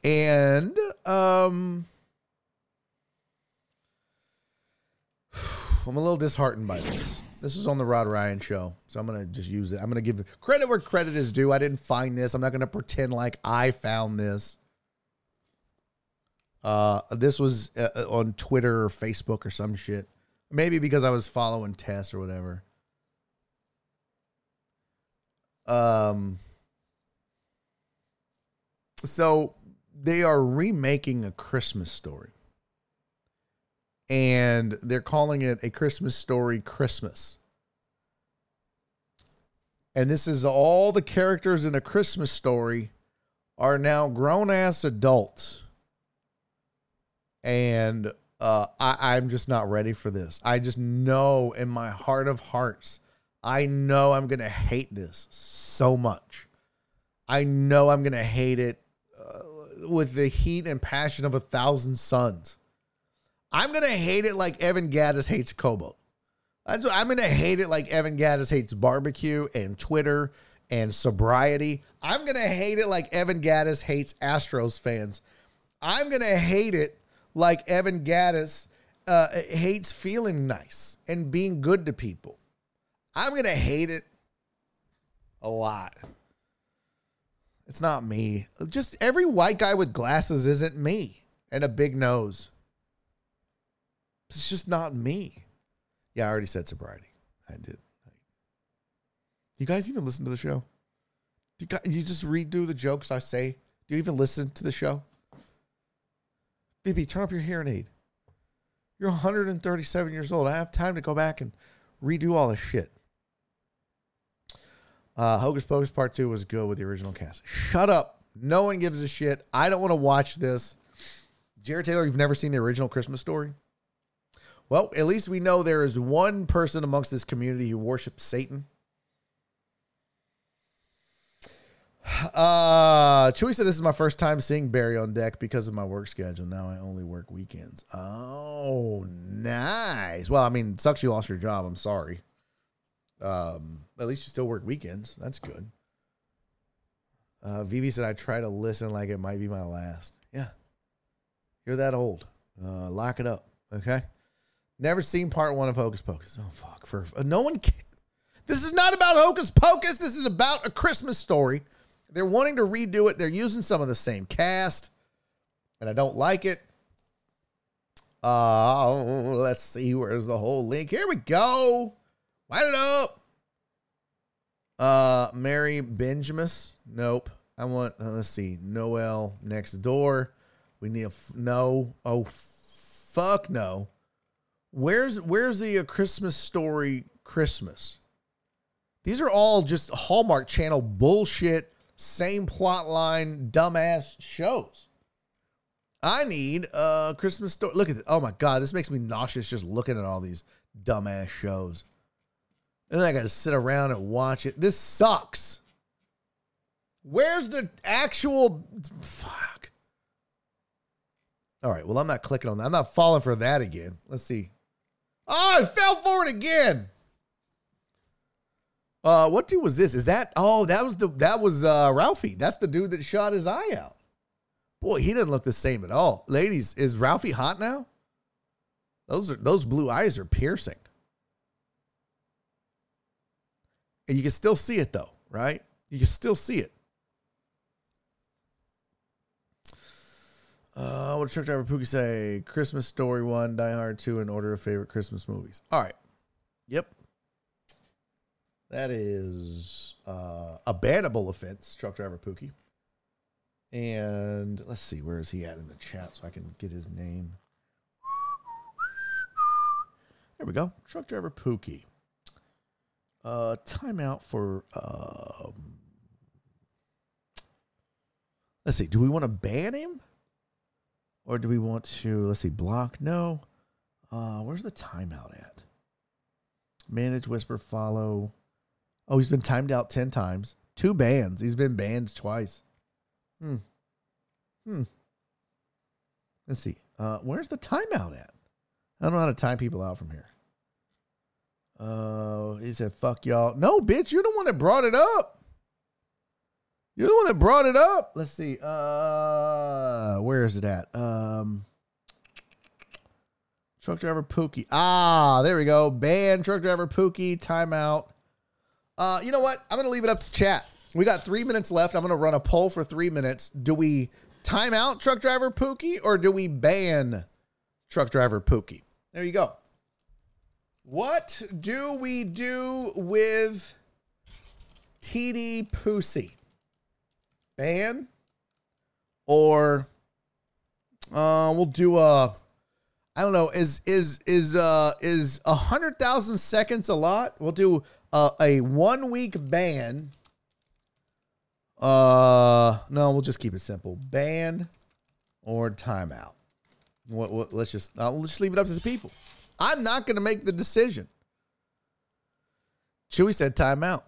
And um <sighs> I'm a little disheartened by this. This was on the Rod Ryan show, so I'm gonna just use it. I'm gonna give credit where credit is due. I didn't find this. I'm not gonna pretend like I found this. Uh, this was uh, on Twitter or Facebook or some shit. Maybe because I was following Tess or whatever. Um. So they are remaking a Christmas story and they're calling it a Christmas story Christmas. And this is all the characters in a Christmas story are now grown ass adults. And uh, I, I'm just not ready for this. I just know in my heart of hearts, I know I'm going to hate this so much. I know I'm going to hate it uh, with the heat and passion of a thousand suns. I'm gonna hate it like Evan Gattis hates Kobo. That's what I'm gonna hate it like Evan Gattis hates barbecue and Twitter and sobriety. I'm gonna hate it like Evan Gattis hates Astros fans. I'm gonna hate it like Evan Gattis uh, hates feeling nice and being good to people. I'm gonna hate it a lot. It's not me. Just every white guy with glasses isn't me and a big nose. It's just not me. Yeah, I already said sobriety. I did. You guys even listen to the show? You, got, you just redo the jokes I say? Do you even listen to the show? BB, turn up your hearing aid. You're 137 years old. I have time to go back and redo all this shit. Uh, Hocus Pocus Part 2 was good with the original cast. Shut up. No one gives a shit. I don't want to watch this. Jared Taylor, you've never seen the original Christmas story? Well, at least we know there is one person amongst this community who worships Satan. <sighs> Uh, Chewy said this is my first time seeing Barry on deck because of my work schedule. Now I only work weekends. Oh, nice. Well, I mean, sucks you lost your job. I'm sorry. Um, at least you still work weekends. That's good. Uh, Vivi said I try to listen like it might be my last. Yeah, you're that old. Uh, lock it up. Okay. Never seen part one of Hocus Pocus. Oh fuck! For uh, no one. Can, this is not about Hocus Pocus. This is about a Christmas story. They're wanting to redo it. They're using some of the same cast, and I don't like it. Uh, let's see. Where's the whole link? Here we go. Light it up. Uh, Mary Benjamis. Nope. I want. Uh, let's see. Noel next door. We need a f- no. Oh, fuck no. Where's where's the uh, Christmas story Christmas? These are all just Hallmark Channel bullshit, same plot line, dumbass shows. I need a Christmas story. Look at this. Oh my God, this makes me nauseous just looking at all these dumbass shows. And then I got to sit around and watch it. This sucks. Where's the actual fuck? All right, well, I'm not clicking on that. I'm not falling for that again. Let's see. Oh, I fell for it again. Uh, what dude was this? Is that oh that was the that was uh Ralphie. That's the dude that shot his eye out. Boy, he didn't look the same at all. Ladies, is Ralphie hot now? Those are those blue eyes are piercing. And you can still see it though, right? You can still see it. Uh, what truck driver Pookie say? Christmas Story 1, Die Hard 2, and order of favorite Christmas movies. All right. Yep. That is uh, a bannable offense, truck driver Pookie. And let's see, where is he at in the chat so I can get his name? There we go. Truck driver Pookie. Uh, timeout for. Um, let's see. Do we want to ban him, or do we want to? Let's see. Block. No. Uh, where's the timeout at? Manage, whisper, follow. Oh, he's been timed out ten times. Two bans. He's been banned twice. Hmm. Hmm. Let's see. Uh, where's the timeout at? I don't know how to time people out from here. Uh, he said, "Fuck y'all." No, bitch, you're the one that brought it up. You're the one that brought it up. Let's see. Uh, where is it at? Um, truck driver Pookie. Ah, there we go. Ban truck driver Pookie. Timeout. Uh, you know what? I'm gonna leave it up to chat. We got three minutes left. I'm gonna run a poll for three minutes. Do we time out truck driver Pookie or do we ban truck driver Pookie? There you go. What do we do with TD Pussy? Ban or uh, we'll do a I don't know. Is is is uh is a hundred thousand seconds a lot? We'll do uh, a one week ban. Uh, no, we'll just keep it simple: ban or timeout. What? what let's just uh, let's just leave it up to the people. I'm not going to make the decision. Chewy said timeout.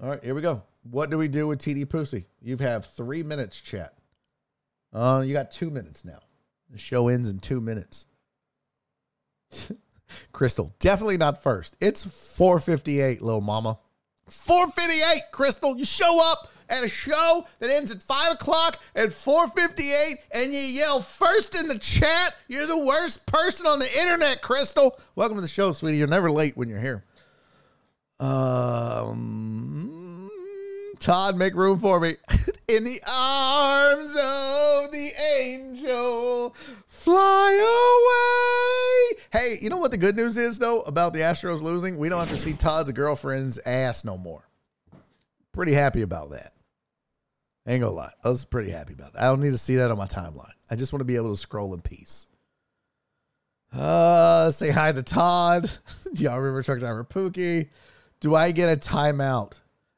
All right, here we go. What do we do with TD Pussy? You have three minutes, chat. Uh, you got two minutes now. The show ends in two minutes. <laughs> Crystal, definitely not first. It's 458, little mama. 458, Crystal. You show up at a show that ends at 5 o'clock at 458 and you yell first in the chat. You're the worst person on the internet, Crystal. Welcome to the show, sweetie. You're never late when you're here. Um, Todd, make room for me. <laughs> In the arms of the angel, fly away. Hey, you know what the good news is, though, about the Astros losing? We don't have to see Todd's girlfriend's ass no more. Pretty happy about that. Ain't gonna lie. I was pretty happy about that. I don't need to see that on my timeline. I just want to be able to scroll in peace. Uh, say hi to Todd. <laughs> Y'all remember Truck Driver Pookie? Do I get a timeout?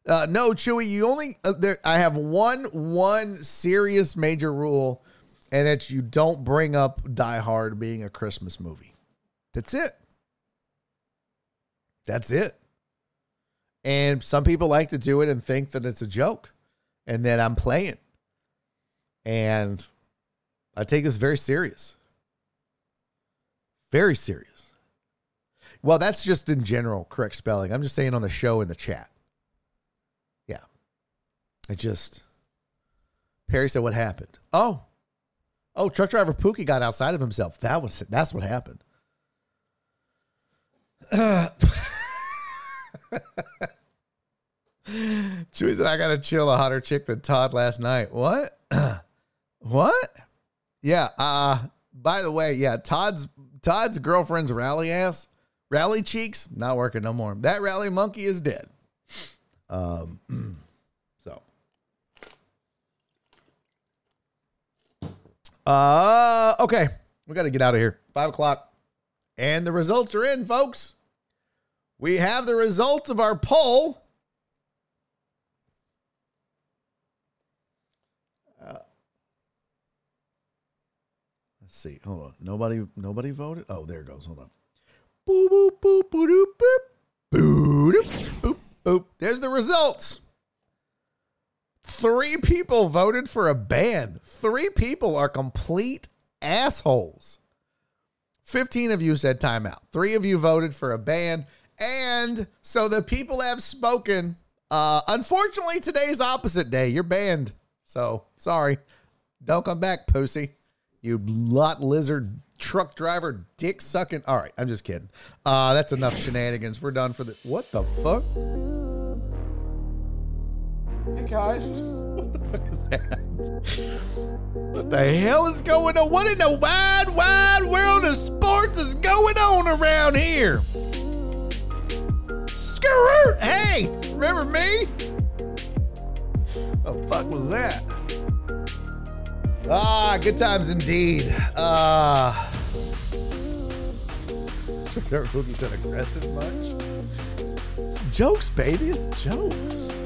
Uh, no, Chewy. You only uh, there. I have one one serious major rule, and it's you don't bring up Die Hard being a Christmas movie. That's it. That's it. And some people like to do it and think that it's a joke, and that I'm playing. And I take this very serious. Very serious. Well, that's just in general correct spelling. I'm just saying on the show in the chat. Yeah. I just Perry said what happened. Oh. Oh, truck driver Pookie got outside of himself. That was that's what happened. <laughs> Chewy said I gotta chill a hotter chick than Todd last night. What? <clears throat> what? Yeah, uh by the way, yeah, Todd's Todd's girlfriend's rally ass Rally cheeks, not working no more. That rally monkey is dead. Um, <clears throat> so, uh, okay, we got to get out of here. Five o'clock, and the results are in, folks. We have the results of our poll. Uh, let's see. Hold on. Nobody nobody voted? Oh, there it goes. Hold on. There's the results. Three people voted for a ban. Three people are complete assholes. 15 of you said timeout. Three of you voted for a ban. And so the people have spoken. Uh, unfortunately, today's opposite day. You're banned. So sorry. Don't come back, pussy. You lot lizard truck driver dick sucking. All right, I'm just kidding. Uh, that's enough shenanigans. We're done for the. What the fuck? Hey guys, <laughs> what the fuck is that? What the hell is going on? What in the wide, wide world of sports is going on around here? Skirt! Hey, remember me? The fuck was that? Ah, good times indeed. Ah. Never <laughs> Cookie said aggressive much. It's jokes, baby. It's jokes.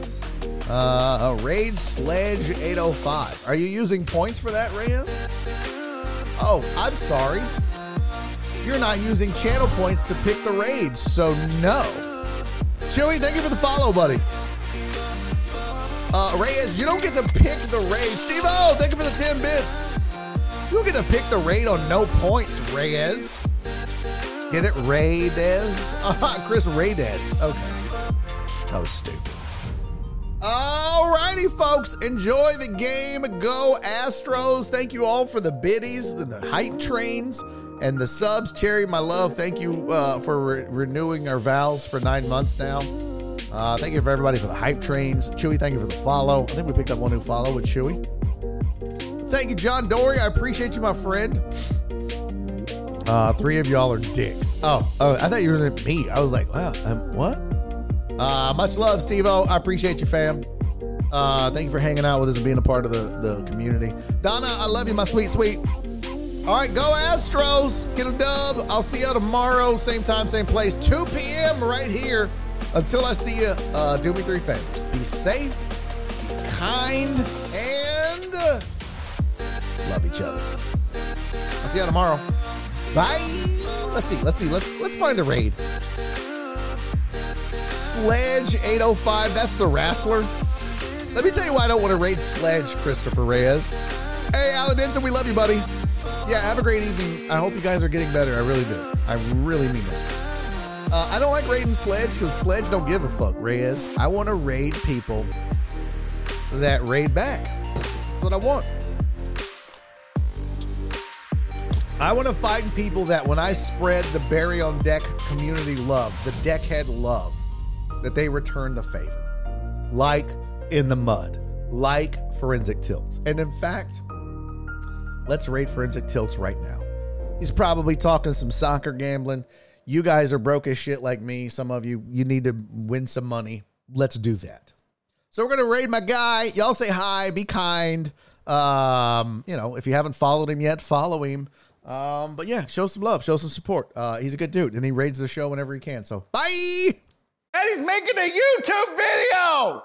Uh, a Rage Sledge 805. Are you using points for that, Reyes? Oh, I'm sorry. You're not using channel points to pick the Rage, so no. Chewy, thank you for the follow, buddy. Uh, Reyes, you don't get to pick the raid. Steve O, thank you for the 10 bits. You don't get to pick the raid on no points, Reyes. Get it? Reyes? <laughs> Uh, Chris Reyes. Okay. That was stupid. Alrighty, folks. Enjoy the game. Go Astros. Thank you all for the biddies and the hype trains and the subs. Cherry, my love, thank you uh, for re- renewing our vows for nine months now. Uh, thank you for everybody for the hype trains. Chewy, thank you for the follow. I think we picked up one new follow with Chewy. Thank you, John Dory. I appreciate you, my friend. Uh, three of y'all are dicks. Oh, oh, I thought you were me. I was like, wow, um, what? Uh, much love, Steve. I appreciate you, fam. Uh, thank you for hanging out with us and being a part of the, the community. Donna, I love you, my sweet, sweet. All right, go Astros. Get a dub. I'll see you tomorrow, same time, same place, 2 p.m. right here. Until I see you, uh, do me three favors. Be safe, be kind, and love each other. I'll see you tomorrow. Bye. Let's see. Let's see. Let's let's find a raid. Sledge 805. That's the wrestler. Let me tell you why I don't want to raid Sledge, Christopher Reyes. Hey, Alan Denson, we love you, buddy. Yeah, have a great evening. I hope you guys are getting better. I really do. I really mean that. Uh, I don't like raiding Sledge because Sledge don't give a fuck, Reyes. I want to raid people that raid back. That's what I want. I want to find people that when I spread the Barry on Deck community love, the deckhead love, that they return the favor. Like in the mud, like Forensic Tilts. And in fact, let's raid Forensic Tilts right now. He's probably talking some soccer gambling. You guys are broke as shit like me. Some of you, you need to win some money. Let's do that. So we're gonna raid my guy. Y'all say hi, be kind. Um, you know, if you haven't followed him yet, follow him. Um, but yeah, show some love, show some support. Uh, he's a good dude, and he raids the show whenever he can. So bye. And he's making a YouTube video.